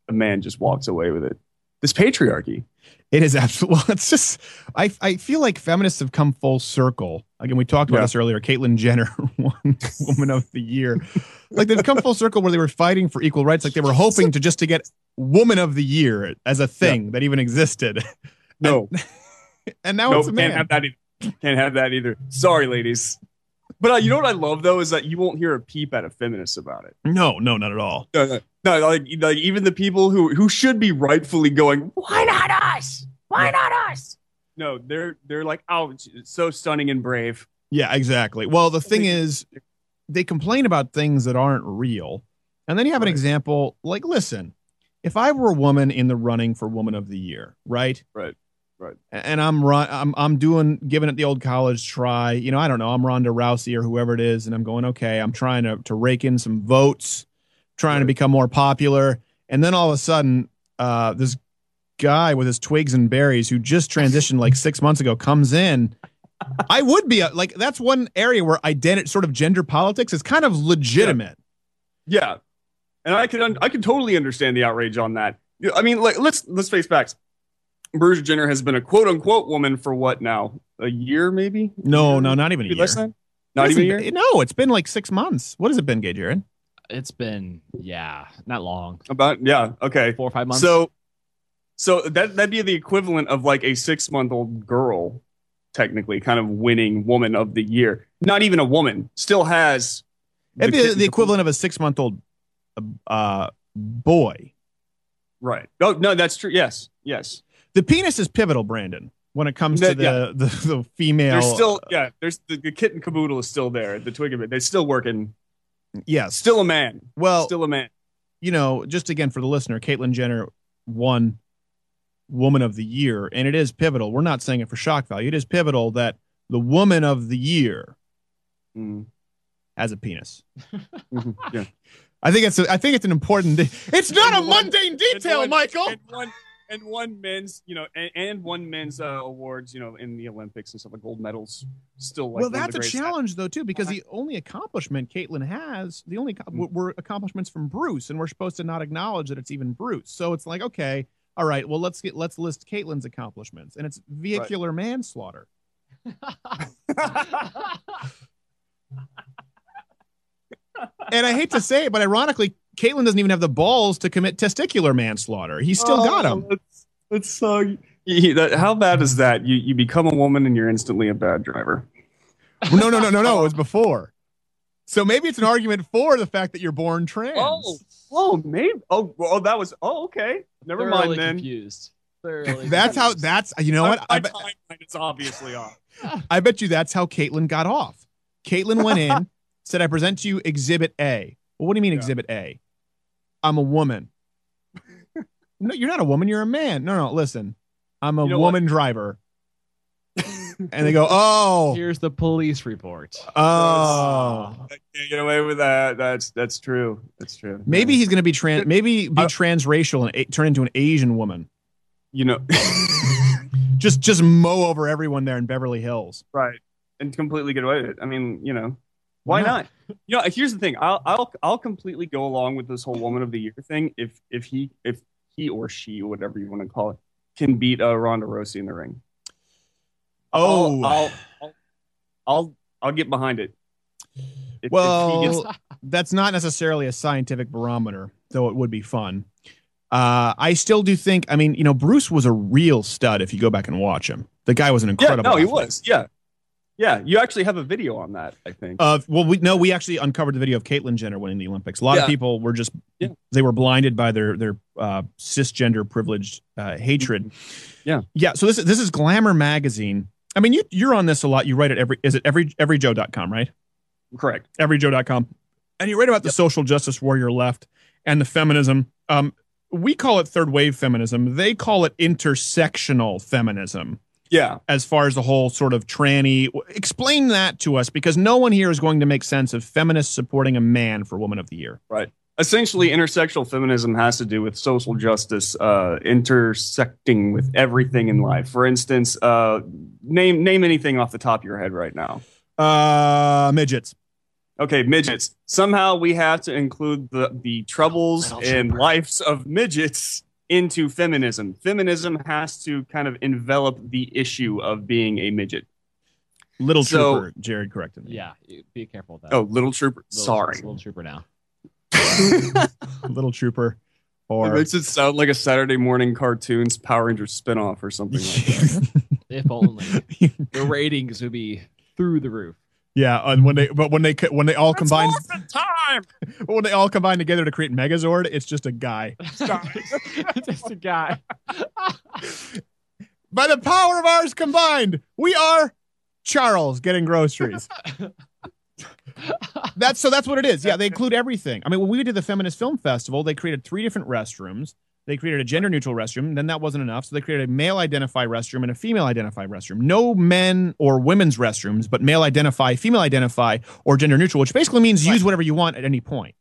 Speaker 20: a man just walks away with it. This patriarchy.
Speaker 5: It is absolutely. Well, it's just. I I feel like feminists have come full circle. Again, we talked about
Speaker 20: Yeah.
Speaker 5: this earlier. Caitlyn Jenner won Woman of the Year. Like they've come full circle where they were fighting for equal rights. Like they were hoping to just to get Woman of the Year as a thing that even existed.
Speaker 20: No.
Speaker 5: And now
Speaker 20: nope,
Speaker 5: it's a man.
Speaker 20: Can't have that either. Can't have that either. Sorry, ladies. But uh, you know what I love though is that you won't hear a peep at a feminist about it.
Speaker 5: No, no, not at all.
Speaker 20: No, no, no like, like even the people who who should be rightfully going, why not us? Why not us? No, they're they're like, oh, it's so stunning and brave.
Speaker 5: Yeah, exactly. Well, the thing is, they complain about things that aren't real. And then you have an example like, listen, if I were a woman in the running for Woman of the Year, right?
Speaker 20: Right. Right.
Speaker 5: And I'm run, I'm I'm doing giving it the old college try. You know, I don't know. I'm Ronda Rousey or whoever it is, and I'm going okay. I'm trying to to rake in some votes, trying to become more popular. And then all of a sudden, uh, this guy with his twigs and berries who just transitioned like six months ago comes in. I would be a, like that's one area where identity, sort of gender politics, is kind of legitimate.
Speaker 20: Yeah, and I can un- I can totally understand the outrage on that. I mean, like let's let's face facts. Bruce Jenner has been a quote unquote woman for what now? A year, maybe?
Speaker 5: No, no, not even a year.
Speaker 20: less than? Not even a year.
Speaker 5: No, it's been like six months. What has it been, Gay Jared?
Speaker 8: It's been yeah, not long.
Speaker 20: About yeah, okay,
Speaker 8: four or five months.
Speaker 20: So, so that that'd be the equivalent of like a six month old girl, technically, kind of winning woman of the year. Not even a woman, still has.
Speaker 5: It'd be the equivalent of a six month old uh, boy.
Speaker 20: Right. No, no, that's true. Yes, yes.
Speaker 5: The penis is pivotal, Brandon, when it comes to the,
Speaker 20: yeah.
Speaker 5: the, the female.
Speaker 20: There's still yeah. There's the, the kitten caboodle is still there. The twig of it. They're still working.
Speaker 5: Yes.
Speaker 20: Still a man.
Speaker 5: Well,
Speaker 20: still a man.
Speaker 5: you know, just again for the listener, Caitlyn Jenner won Woman of the Year, and it is pivotal. We're not saying it for shock value. It is pivotal that the Woman of the Year
Speaker 20: Mm.
Speaker 5: has a penis.
Speaker 20: Yeah.
Speaker 5: I think it's a, I think it's an important. It's not a mundane detail,
Speaker 20: one-
Speaker 5: Michael.
Speaker 20: And one, and one men's, you know, and, and one men's uh, awards, you know, in the Olympics and stuff like gold medals. Still, like
Speaker 5: well, that's a challenge though too, because the only accomplishment Caitlyn has, the only
Speaker 20: Mm.
Speaker 5: were- were accomplishments from Bruce, and we're supposed to not acknowledge that it's even Bruce. So it's like, okay, all right, well let's get let's list Caitlyn's accomplishments, and it's vehicular manslaughter. and I hate to say it, but ironically, Caitlyn doesn't even have the balls to commit testicular manslaughter. He's still got
Speaker 20: Oh,
Speaker 5: him.
Speaker 20: That's, that's so. you- that- how bad is that? You you become a woman and you're instantly a bad driver.
Speaker 5: No, no, no, no, no. It was before. So maybe it's an argument for the fact that you're born trans.
Speaker 20: Oh, oh, maybe. Oh, well, that was. Oh, okay. Never
Speaker 8: Thoroughly
Speaker 20: mind then.
Speaker 8: confused. Thoroughly
Speaker 5: That's how. That's you know what.
Speaker 20: My,
Speaker 5: I
Speaker 20: my
Speaker 5: bet,
Speaker 20: timeline is obviously off.
Speaker 5: I bet you that's how Caitlyn got off. Caitlyn went in, said, "I present to you Exhibit A." Well, what do you mean Exhibit A? I'm a woman. no, you're not a woman. You're a man. No, no. Listen, I'm a
Speaker 20: You know what?
Speaker 5: woman driver. and they go, "Oh,
Speaker 8: Here's the police report.
Speaker 5: oh."
Speaker 20: I can't get away with that. That's that's true. That's true.
Speaker 5: Maybe he's going to be trans. Maybe be transracial and a- turn into an Asian woman.
Speaker 20: You know,
Speaker 5: just just mow over everyone there in Beverly Hills.
Speaker 20: right, and completely get away with it. I mean, you know, why
Speaker 5: Why not?
Speaker 20: not? You know, here's the thing. I'll I'll I'll completely go along with this whole woman of the year thing if if he if he or she whatever you want to call it can beat uh, Ronda Rousey in the ring.
Speaker 5: Oh.
Speaker 20: I'll I'll, I'll I'll I'll get behind it. If- if
Speaker 5: Well,
Speaker 20: gets-
Speaker 5: that's not necessarily a scientific barometer, though it would be fun. Uh, I still do think. I mean, you know, Bruce was a real stud. If you go back and watch him, the guy was an incredible.
Speaker 20: yeah,
Speaker 5: incredible.
Speaker 20: no, he was. Yeah, yeah. You actually have a video on that, I think.
Speaker 5: Uh, well, we no, we actually uncovered the video of Caitlyn Jenner winning the Olympics. A lot of people were just
Speaker 20: Yeah.
Speaker 5: they were blinded by their their uh, cisgender privileged uh, hatred.
Speaker 20: Yeah.
Speaker 5: yeah. So this is this is Glamour magazine. I mean, you you're on this a lot. You write it every is it every everyjoe.com, right?
Speaker 20: Correct.
Speaker 5: Everyjoe.com, and you write about the social justice warrior left and the feminism. Um, we call it third wave feminism. They call it intersectional feminism
Speaker 20: Yeah.
Speaker 5: as far as the whole sort of tranny. Explain that to us because no one here is going to make sense of feminists supporting a man for Woman of the Year.
Speaker 20: Right. Essentially, intersectional feminism has to do with social justice uh, intersecting with everything in life. For instance, uh, name name anything off the top of your head right now.
Speaker 5: Uh, midgets.
Speaker 20: Okay, midgets. Somehow we have to include the the troubles and lives of midgets into feminism. Feminism has to kind of envelop the issue of being a midget.
Speaker 5: Little
Speaker 20: So-
Speaker 5: Trooper, Jared corrected me.
Speaker 8: Yeah, be careful with that.
Speaker 20: Oh, little trooper.
Speaker 8: Little-
Speaker 20: Sorry.
Speaker 8: little trooper now.
Speaker 5: Little Trooper.
Speaker 20: It
Speaker 5: Or
Speaker 20: makes it sound like a Saturday morning cartoons Power Rangers spinoff or something like that.
Speaker 8: If only the ratings would be through the roof.
Speaker 5: Yeah, and when they but when they when they all combine
Speaker 20: time.
Speaker 5: when they all combine together to create Megazord, it's just a guy.
Speaker 8: Just a guy.
Speaker 5: By the power of ours combined, we are Charles getting groceries. that's so that's what it is. Yeah, they include everything. I mean, when we did the Feminist Film Festival, they created three different restrooms. They created a gender neutral restroom. Then that wasn't enough. So they created a male identify restroom and a female identify restroom. No men or women's restrooms, but male identify, female identify, or gender neutral, which basically means use whatever you want at any point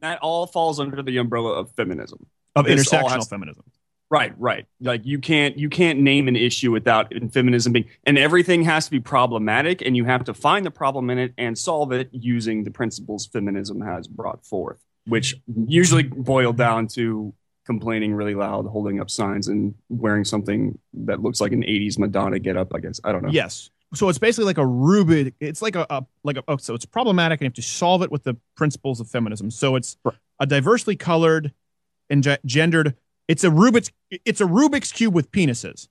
Speaker 20: That all falls under the umbrella of feminism.
Speaker 5: of
Speaker 20: This
Speaker 5: intersectional
Speaker 20: has-
Speaker 5: feminism.
Speaker 20: Right, right. Like you can't you can't name an issue without feminism being and everything has to be problematic and you have to find the problem in it and solve it using the principles feminism has brought forth, which usually boil down to complaining really loud, holding up signs and wearing something that looks like an 80s Madonna get up, I guess. I don't know.
Speaker 5: Yes. So it's basically like a Rubik. It's like a, a like a oh, so it's problematic and you have to solve it with the principles of feminism. So it's a diversely colored and ge- gendered. It's a Rubik's. It's a Rubik's cube with penises.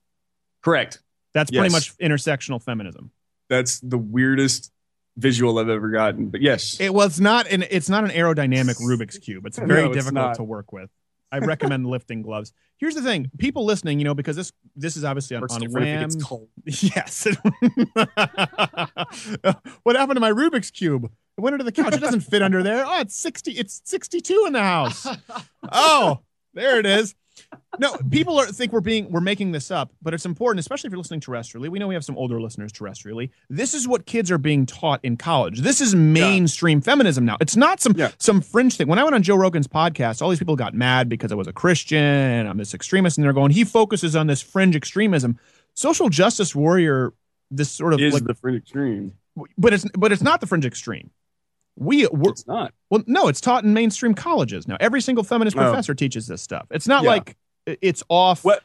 Speaker 20: Correct.
Speaker 5: That's pretty
Speaker 20: Yes.
Speaker 5: much intersectional feminism.
Speaker 20: That's the weirdest visual I've ever gotten. But yes.
Speaker 5: It was not an. It's not an aerodynamic Rubik's cube. It's very
Speaker 20: No, it's
Speaker 5: difficult
Speaker 20: not.
Speaker 5: to work with. I recommend lifting gloves. Here's the thing: people listening, you know, because this this is obviously on,
Speaker 20: Works
Speaker 5: on
Speaker 20: different it
Speaker 5: Wham.
Speaker 20: gets cold.
Speaker 5: Yes. what happened to my Rubik's cube? It went under the couch. It doesn't fit under there. Oh, it's sixty. It's sixty-two in the house. Oh, there it is. No, people are, think we're being we're making this up, but it's important, especially if you're listening terrestrially. We know we have some older listeners terrestrially. This is what kids are being taught in college. This is mainstream feminism now. It's not some some fringe thing. When I went on Joe Rogan's podcast, all these people got mad because I was a Christian and I'm this extremist, and they're going, he focuses on this fringe extremism. Social justice warrior, this sort of
Speaker 20: Is
Speaker 5: like
Speaker 20: the fringe extreme.
Speaker 5: but it's but it's not the fringe extreme. We we're,
Speaker 20: it's not.
Speaker 5: Well, no, it's taught in mainstream colleges now. Every single feminist
Speaker 20: Oh.
Speaker 5: professor teaches this stuff. It's not
Speaker 20: Yeah.
Speaker 5: like it's off.
Speaker 20: What?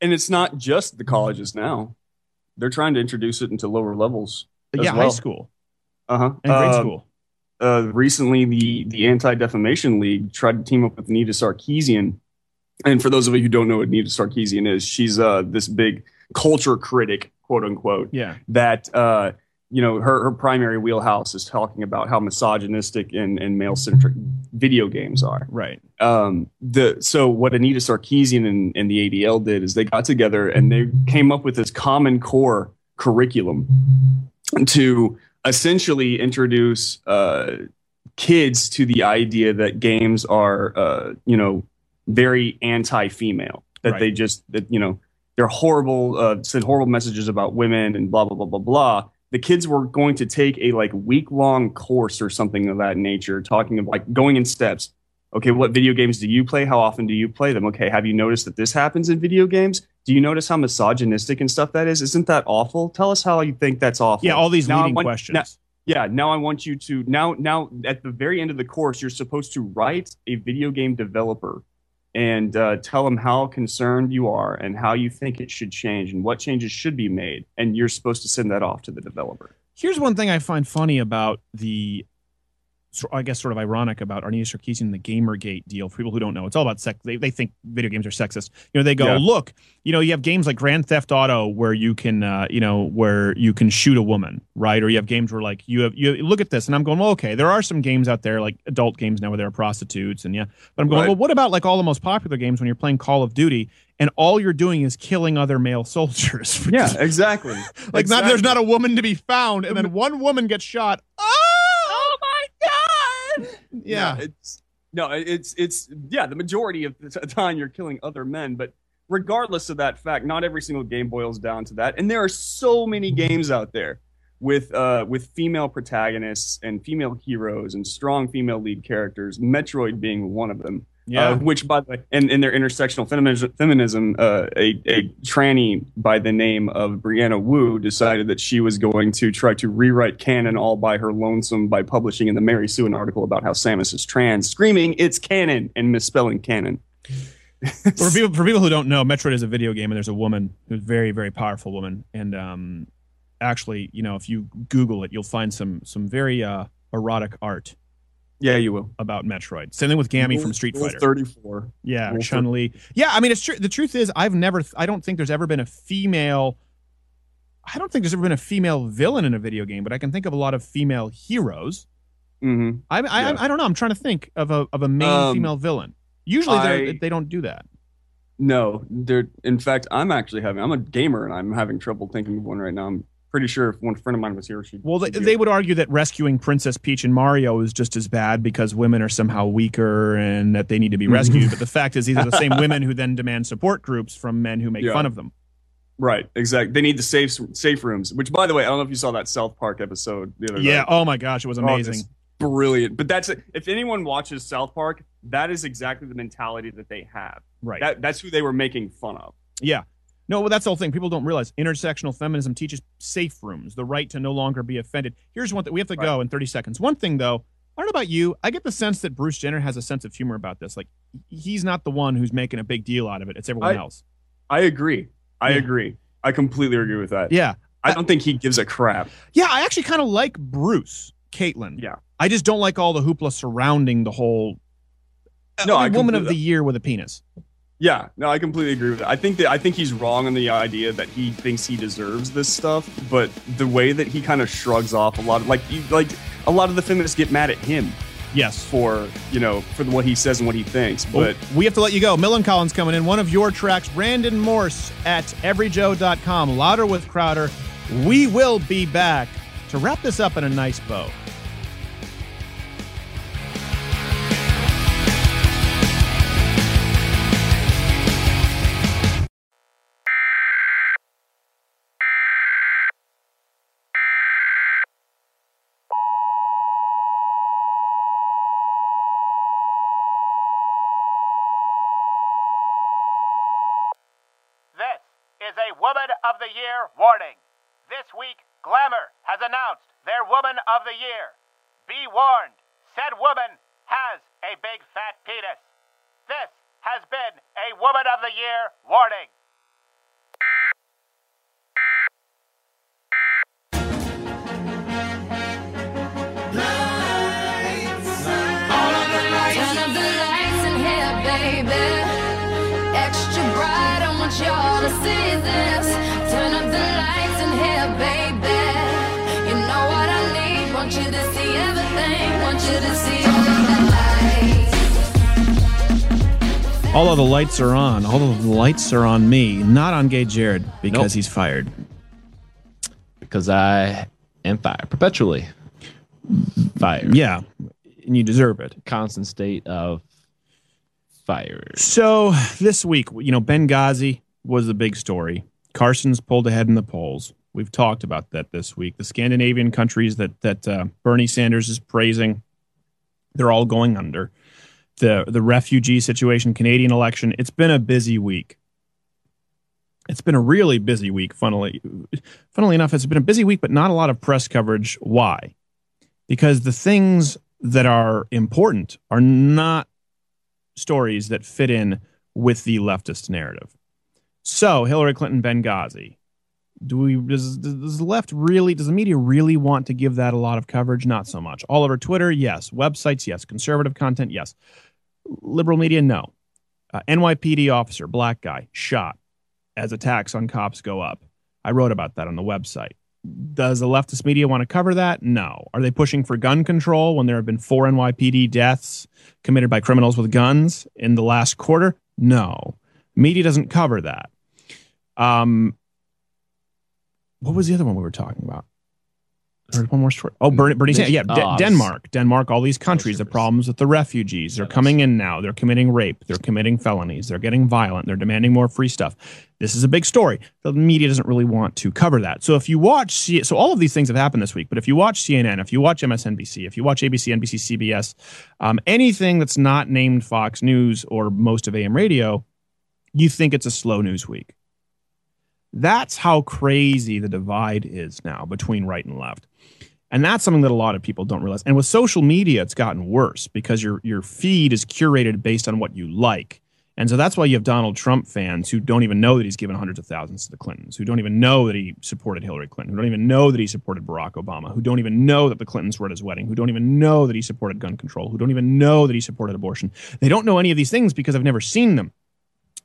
Speaker 20: And it's not just the colleges now. They're trying to introduce it into lower levels. as
Speaker 5: Yeah, high school.
Speaker 20: Uh huh.
Speaker 5: And grade school.
Speaker 20: Uh, recently, the the Anti Defamation League tried to team up with Anita Sarkeesian. And for those of you who don't know what Anita Sarkeesian is, she's uh, this big culture critic, quote unquote.
Speaker 5: Yeah.
Speaker 20: That uh, you know her her primary wheelhouse is talking about how misogynistic and, and male centric video games are.
Speaker 5: Right.
Speaker 20: Um, the so what Anita Sarkeesian and, and the ADL did is they got together and they came up with this common core curriculum to essentially introduce uh, kids to the idea that games are uh, you know very anti-female that
Speaker 5: Right.
Speaker 20: they just that you know they're horrible, uh, send horrible messages about women and blah blah blah blah blah. The kids were going to take a like week long course or something of that nature, talking of like going in steps. Okay, what video games do you play? How often do you play them? Okay, have you noticed that this happens in video games? Do you notice how misogynistic and stuff that is? Isn't that awful? Tell us how you think that's awful.
Speaker 5: Yeah, all these
Speaker 20: Now
Speaker 5: leading
Speaker 20: want-
Speaker 5: questions.
Speaker 20: now- yeah, now I want you to now now at the very end of the course, you're supposed to write a video game developer and uh, tell them how concerned you are and how you think it should change and what changes should be made, and you're supposed to send that off to the developer.
Speaker 5: Here's one thing I find funny about the, so- I guess, sort of ironic about Anita Sarkeesian and the Gamergate deal. For people who don't know, it's all about sex. They, they think video games are sexist. You know, they go,
Speaker 20: Yeah.
Speaker 5: look, you know, you have games like Grand Theft Auto where you can, uh, you know, where you can shoot a woman, right? Or you have games where like you have you look at this, and I'm going, well, okay, there are some games out there like adult games now where there are prostitutes, and yeah, but I'm going,
Speaker 20: Right.
Speaker 5: well, what about like all the most popular games when you're playing Call of Duty? And all you're doing is killing other male soldiers.
Speaker 20: Yeah, exactly.
Speaker 5: like not there's not a woman to be found, and then one woman gets shot. Oh, Yeah.
Speaker 20: it's no, it's it's yeah. The majority of the time you're killing other men, but regardless of that fact, not every single game boils down to that. And there are so many games out there with uh with female protagonists and female heroes and strong female lead characters. Metroid being one of them.
Speaker 5: Yeah.
Speaker 20: Uh, which, by the way, and in their intersectional feminism, feminism uh, a, a tranny by the name of Brianna Wu decided that she was going to try to rewrite canon all by her lonesome by publishing in the Mary Sue an article about how Samus is trans, screaming it's canon and misspelling canon.
Speaker 5: for people for people who don't know, Metroid is a video game, and there's a woman who's a very very powerful woman, and um, actually, you know, if you Google it, you'll find some some very uh erotic art.
Speaker 20: Yeah, you will
Speaker 5: about Metroid. Same thing with Cammy
Speaker 20: Rule-
Speaker 5: from Street
Speaker 20: Rule
Speaker 5: Fighter.
Speaker 20: 34.
Speaker 5: Yeah, Chun Li. Yeah, I mean, it's true. The truth is, I've never. I don't think there's ever been a female. I don't think there's ever been a female villain in a video game, but I can think of a lot of female heroes.
Speaker 20: Mm-hmm.
Speaker 5: I, I,
Speaker 20: Yeah.
Speaker 5: I don't know. I'm trying to think of a of a main
Speaker 20: Um,
Speaker 5: female villain. Usually,
Speaker 20: I-
Speaker 5: they don't do that.
Speaker 20: No, they're in fact I'm actually having I'm a gamer and I'm having trouble thinking of one right now. I'm pretty sure if one friend of mine was here, she'd
Speaker 5: Well, they, they would argue that rescuing Princess Peach and Mario is just as bad because women are somehow weaker and that they need to be mm-hmm. rescued. but the fact is, these are the same women who then demand support groups from men who make
Speaker 20: Yeah.
Speaker 5: fun of them.
Speaker 20: Right, exactly. They need the safe safe rooms. Which, by the way, I don't know if you saw that South Park episode the other
Speaker 5: Yeah.
Speaker 20: night.
Speaker 5: Oh my gosh, it was
Speaker 20: Oh,
Speaker 5: amazing.
Speaker 20: it's brilliant. But that's if anyone watches South Park, that is exactly the mentality that they have.
Speaker 5: Right.
Speaker 20: That that's who they were making fun of.
Speaker 5: Yeah. No, well, that's the whole thing. People don't realize intersectional feminism teaches safe rooms, the right to no longer be offended. Here's one that we have to go in 30 seconds. One thing, though, I don't know about you. I get the sense that Bruce Jenner has a sense of humor about this. Like, he's not the one who's making a big deal out of it. It's everyone
Speaker 20: I-
Speaker 5: else.
Speaker 20: I agree. I
Speaker 5: Yeah.
Speaker 20: agree. I completely agree with that.
Speaker 5: Yeah.
Speaker 20: I don't think he gives a crap.
Speaker 5: Yeah, I actually kind of like Bruce, Caitlyn.
Speaker 20: Yeah.
Speaker 5: I just don't like all the hoopla surrounding the whole
Speaker 20: No,
Speaker 5: uh,
Speaker 20: I
Speaker 5: woman of the year with a penis.
Speaker 20: Yeah, no, I completely agree with that. I think that I think he's wrong on the idea that he thinks he deserves this stuff, but the way that he kind of shrugs off a lot of like you, like a lot of the feminists get mad at him.
Speaker 5: Yes.
Speaker 20: For, you know, for what he says and what he thinks.
Speaker 5: Well,
Speaker 20: But
Speaker 5: we have to let you go. Millen Collins coming in. One of your tracks, Brandon Morse at everyjoe.com. Louder with Crowder. We will be back to wrap this up in a nice bow.
Speaker 21: Year warning. This week, Glamour has announced their Woman of the Year. Be warned, said woman has a big fat penis. This has been a Woman of the Year warning.
Speaker 7: All of the lights
Speaker 5: are on. All of the lights are on me, not on Gay Jared because
Speaker 8: Nope.
Speaker 5: he's fired.
Speaker 8: Because I am fired perpetually. Fired.
Speaker 5: Yeah, and you deserve it.
Speaker 8: Constant state of fire.
Speaker 5: So this week, you know, Benghazi, was the big story. Carson's pulled ahead in the polls. We've talked about that this week. The Scandinavian countries that that uh, Bernie Sanders is praising, they're all going under. The the refugee situation, Canadian election. It's been a busy week. It's been a really busy week. Funnily, funnily enough, it's been a busy week, but not a lot of press coverage. Why? Because the things that are important are not stories that fit in with the leftist narrative. So, Hillary Clinton, Benghazi. Do we does, does the left really does the media really want to give that a lot of coverage? Not so much. All over Twitter, yes. Websites, yes. Conservative content, yes. Liberal media, no. Uh, NYPD officer, black guy, shot as attacks on cops go up. I wrote about that on the website. Does the leftist media want to cover that? No. Are they pushing for gun control when there have been four NYPD deaths committed by criminals with guns in the last quarter? No. Media doesn't cover that. Um, what was the other one we were talking about? Was one more story. Oh, Bernie, Bernie Sanders. Yeah, De-
Speaker 8: Oh,
Speaker 5: Denmark. Denmark, all these countries, the problems with the refugees. They're coming in now. They're committing rape. They're committing felonies. They're getting violent. They're demanding more free stuff. This is a big story. The media doesn't really want to cover that. So if you watch, C- so all of these things have happened this week, but if you watch CNN, if you watch MSNBC, if you watch ABC, NBC, CBS, um, anything that's not named Fox News or most of AM radio, you think it's a slow news week. That's how crazy the divide is now between right and left. And that's something that a lot of people don't realize. And with social media, it's gotten worse because your your feed is curated based on what you like. And so that's why you have Donald Trump fans who don't even know that he's given hundreds of thousands to the Clintons, who don't even know that he supported Hillary Clinton, who don't even know that he supported Barack Obama, who don't even know that the Clintons were at his wedding, who don't even know that he supported gun control, who don't even know that he supported abortion. They don't know any of these things because I've never seen them.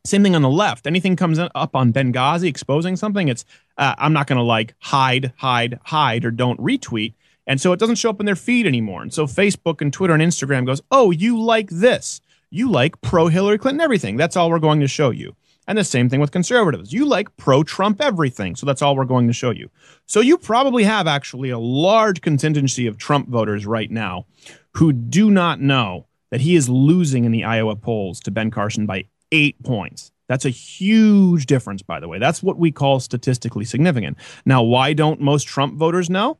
Speaker 5: Same thing on the left. Anything comes up on Benghazi exposing something, it's uh, I'm not going to like hide, hide, hide, or don't retweet, and so it doesn't show up in their feed anymore. And so Facebook and Twitter and Instagram goes, oh, you like this, you like pro Hillary Clinton everything. That's all we're going to show you. And the same thing with conservatives. You like pro Trump everything. So that's all we're going to show you. So you probably have actually a large contingency of Trump voters right now who do not know that he is losing in the Iowa polls to Ben Carson by eight points. That's a huge difference, by the way. That's what we call statistically significant. Now, why don't most Trump voters know?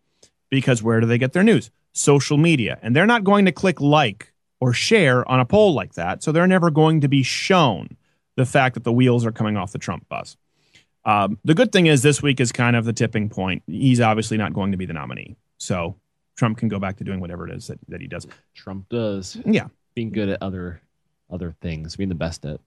Speaker 5: Because where do they get their news? Social media. And they're not going to click like or share on a poll like that. So they're never going to be shown the fact that the wheels are coming off the Trump bus. Um, the good thing is this week is kind of the tipping point. He's obviously not going to be the nominee. So Trump can go back to doing whatever it is that, that he does.
Speaker 8: Trump does.
Speaker 5: Yeah.
Speaker 8: Being good at other other things, being the best at.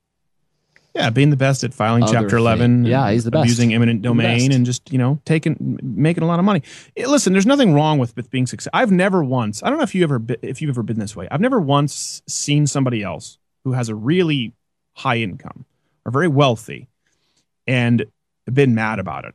Speaker 5: Yeah, being the best at filing
Speaker 8: Other
Speaker 5: Chapter
Speaker 8: thing.
Speaker 5: 11.
Speaker 8: Yeah, he's the best.
Speaker 5: Abusing eminent domain and just, you know, taking, making a lot of money. Eh, Listen, there's nothing wrong with, with being successful. I've never once, I don't know if you ever, if you've ever been this way. I've never once seen somebody else who has a really high income or very wealthy and been mad about it.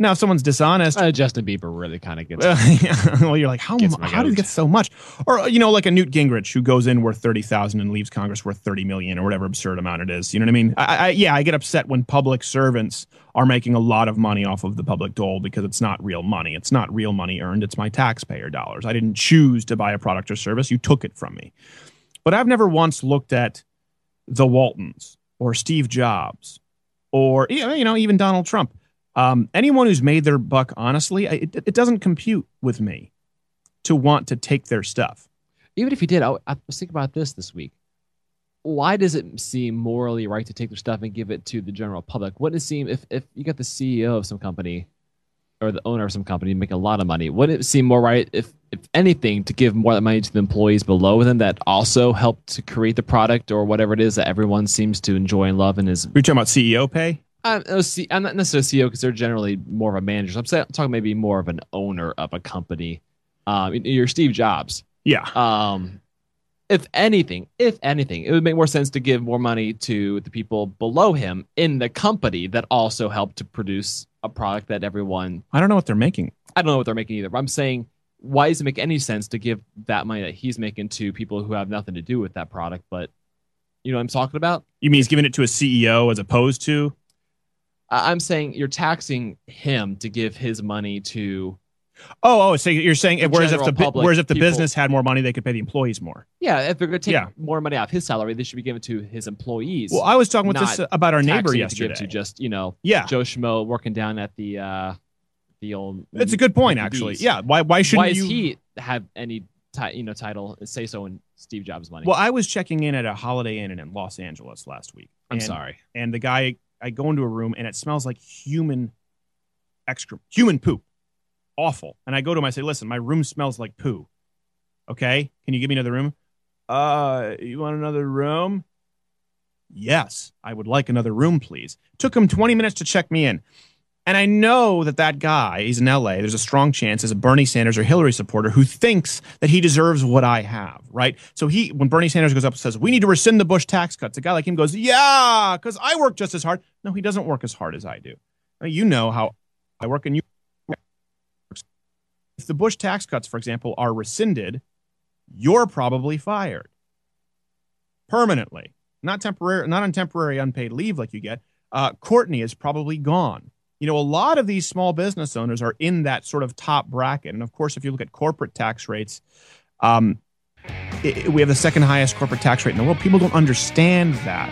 Speaker 5: Now, if someone's dishonest,
Speaker 8: Uh, Justin Bieber really kind of gets.
Speaker 5: well, yeah. Well, you're like, how, how do you get so much? Or you know, like a Newt Gingrich who goes in worth thirty thousand and leaves Congress worth thirty million or whatever absurd amount it is. You know what I mean? I, I, yeah, I get upset when public servants are making a lot of money off of the public dole because it's not real money. It's not real money earned. It's my taxpayer dollars. I didn't choose to buy a product or service. You took it from me. But I've never once looked at the Waltons or Steve Jobs or you know, even Donald Trump. Um, anyone who's made their buck honestly, I- it, it doesn't compute with me to want to take their stuff.
Speaker 8: Even if you did, I, I was thinking about this this week. Why does it seem morally right to take their stuff and give it to the general public? Wouldn't it seem if, if you got the CEO of some company or the owner of some company making a lot of money, wouldn't it seem more right if, if anything, to give more of that money to the employees below them that also helped to create the product or whatever it is that everyone seems to enjoy and love and is
Speaker 5: You're talking about CEO pay?
Speaker 8: I'm, I'm not necessarily CEO because they're generally more of a manager. I'm, saying, I'm talking maybe more of an owner of a company. Um, you're Steve Jobs.
Speaker 5: Yeah.
Speaker 8: Um, if anything, if anything, it would make more sense to give more money to the people below him in the company that also helped to produce a product that everyone.
Speaker 5: I don't know what they're making.
Speaker 8: I don't know what they're making either. But I'm saying, why does it make any sense to give that money that he's making to people who have nothing to do with that product? But you know what I'm talking about?
Speaker 5: You mean he's giving it to a CEO as opposed to?
Speaker 8: I'm saying you're taxing him to give his money to
Speaker 5: Oh, oh, so you're saying
Speaker 8: The
Speaker 5: whereas if the
Speaker 8: public,
Speaker 5: whereas if the
Speaker 8: people-
Speaker 5: business had more money, they could pay the employees more.
Speaker 8: Yeah, if they're going to take
Speaker 5: Yeah.
Speaker 8: more money off his salary, they should be given to his employees.
Speaker 5: Well, I was talking with this about our neighbor
Speaker 8: it to
Speaker 5: yesterday.
Speaker 8: to just you know,
Speaker 5: Yeah.
Speaker 8: Joe Schmo working down at the uh, the old.
Speaker 5: It's a good point, actually. Yeah, why- why shouldn't
Speaker 8: why does
Speaker 5: you-
Speaker 8: he have any ti- you know title say so in Steve Jobs' money?
Speaker 5: Well, I was checking in at a Holiday Inn in Los Angeles last week.
Speaker 8: I'm
Speaker 5: and-
Speaker 8: sorry.
Speaker 5: And the guy, I go into a room and it smells like human excrement, human poop. Awful. And I go to him, I say, listen, my room smells like poo. Okay. Can you give me another room? Uh, you want another room? Yes, I would like another room, please. Took him 20 minutes to check me in. And I know that that guy, he's in LA. There's a strong chance as a Bernie Sanders or Hillary supporter who thinks that he deserves what I have, right? So he, when Bernie Sanders goes up and says, we need to rescind the Bush tax cuts, a guy like him goes, yeah, because I work just as hard. No, he doesn't work as hard as I do. Now, You know how I work and you. If the Bush tax cuts, for example, are rescinded, you're probably fired permanently, not temporary, not on temporary unpaid leave like you get. Uh, Courtney is probably gone. You know, a lot of these small business owners are in that sort of top bracket, and of course, if you look at corporate tax rates, um, i- i- we have the second highest corporate tax rate in the world. People don't understand that,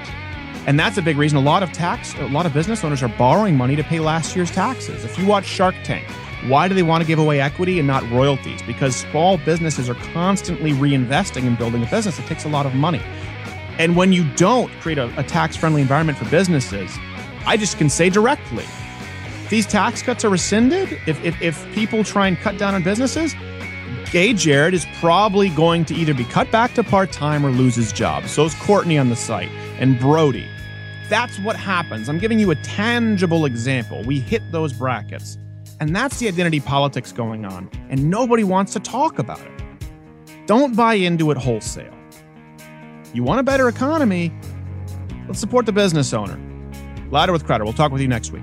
Speaker 5: and that's a big reason. A lot of tax, a lot of business owners are borrowing money to pay last year's taxes. If you watch Shark Tank, why do they want to give away equity and not royalties? Because small businesses are constantly reinvesting and building a business. It takes a lot of money. And when you don't create a, a tax friendly environment for businesses, I just can say directly if these tax cuts are rescinded, if, if, if people try and cut down on businesses, Gay Jared is probably going to either be cut back to part time or lose his job. So is Courtney on the site and Brody. That's what happens. I'm giving you a tangible example. We hit those brackets. And that's the identity politics going on. And nobody wants to talk about it. Don't buy into it wholesale. You want a better economy? Let's support the business owner. Louder with Crowder. We'll talk with you next week.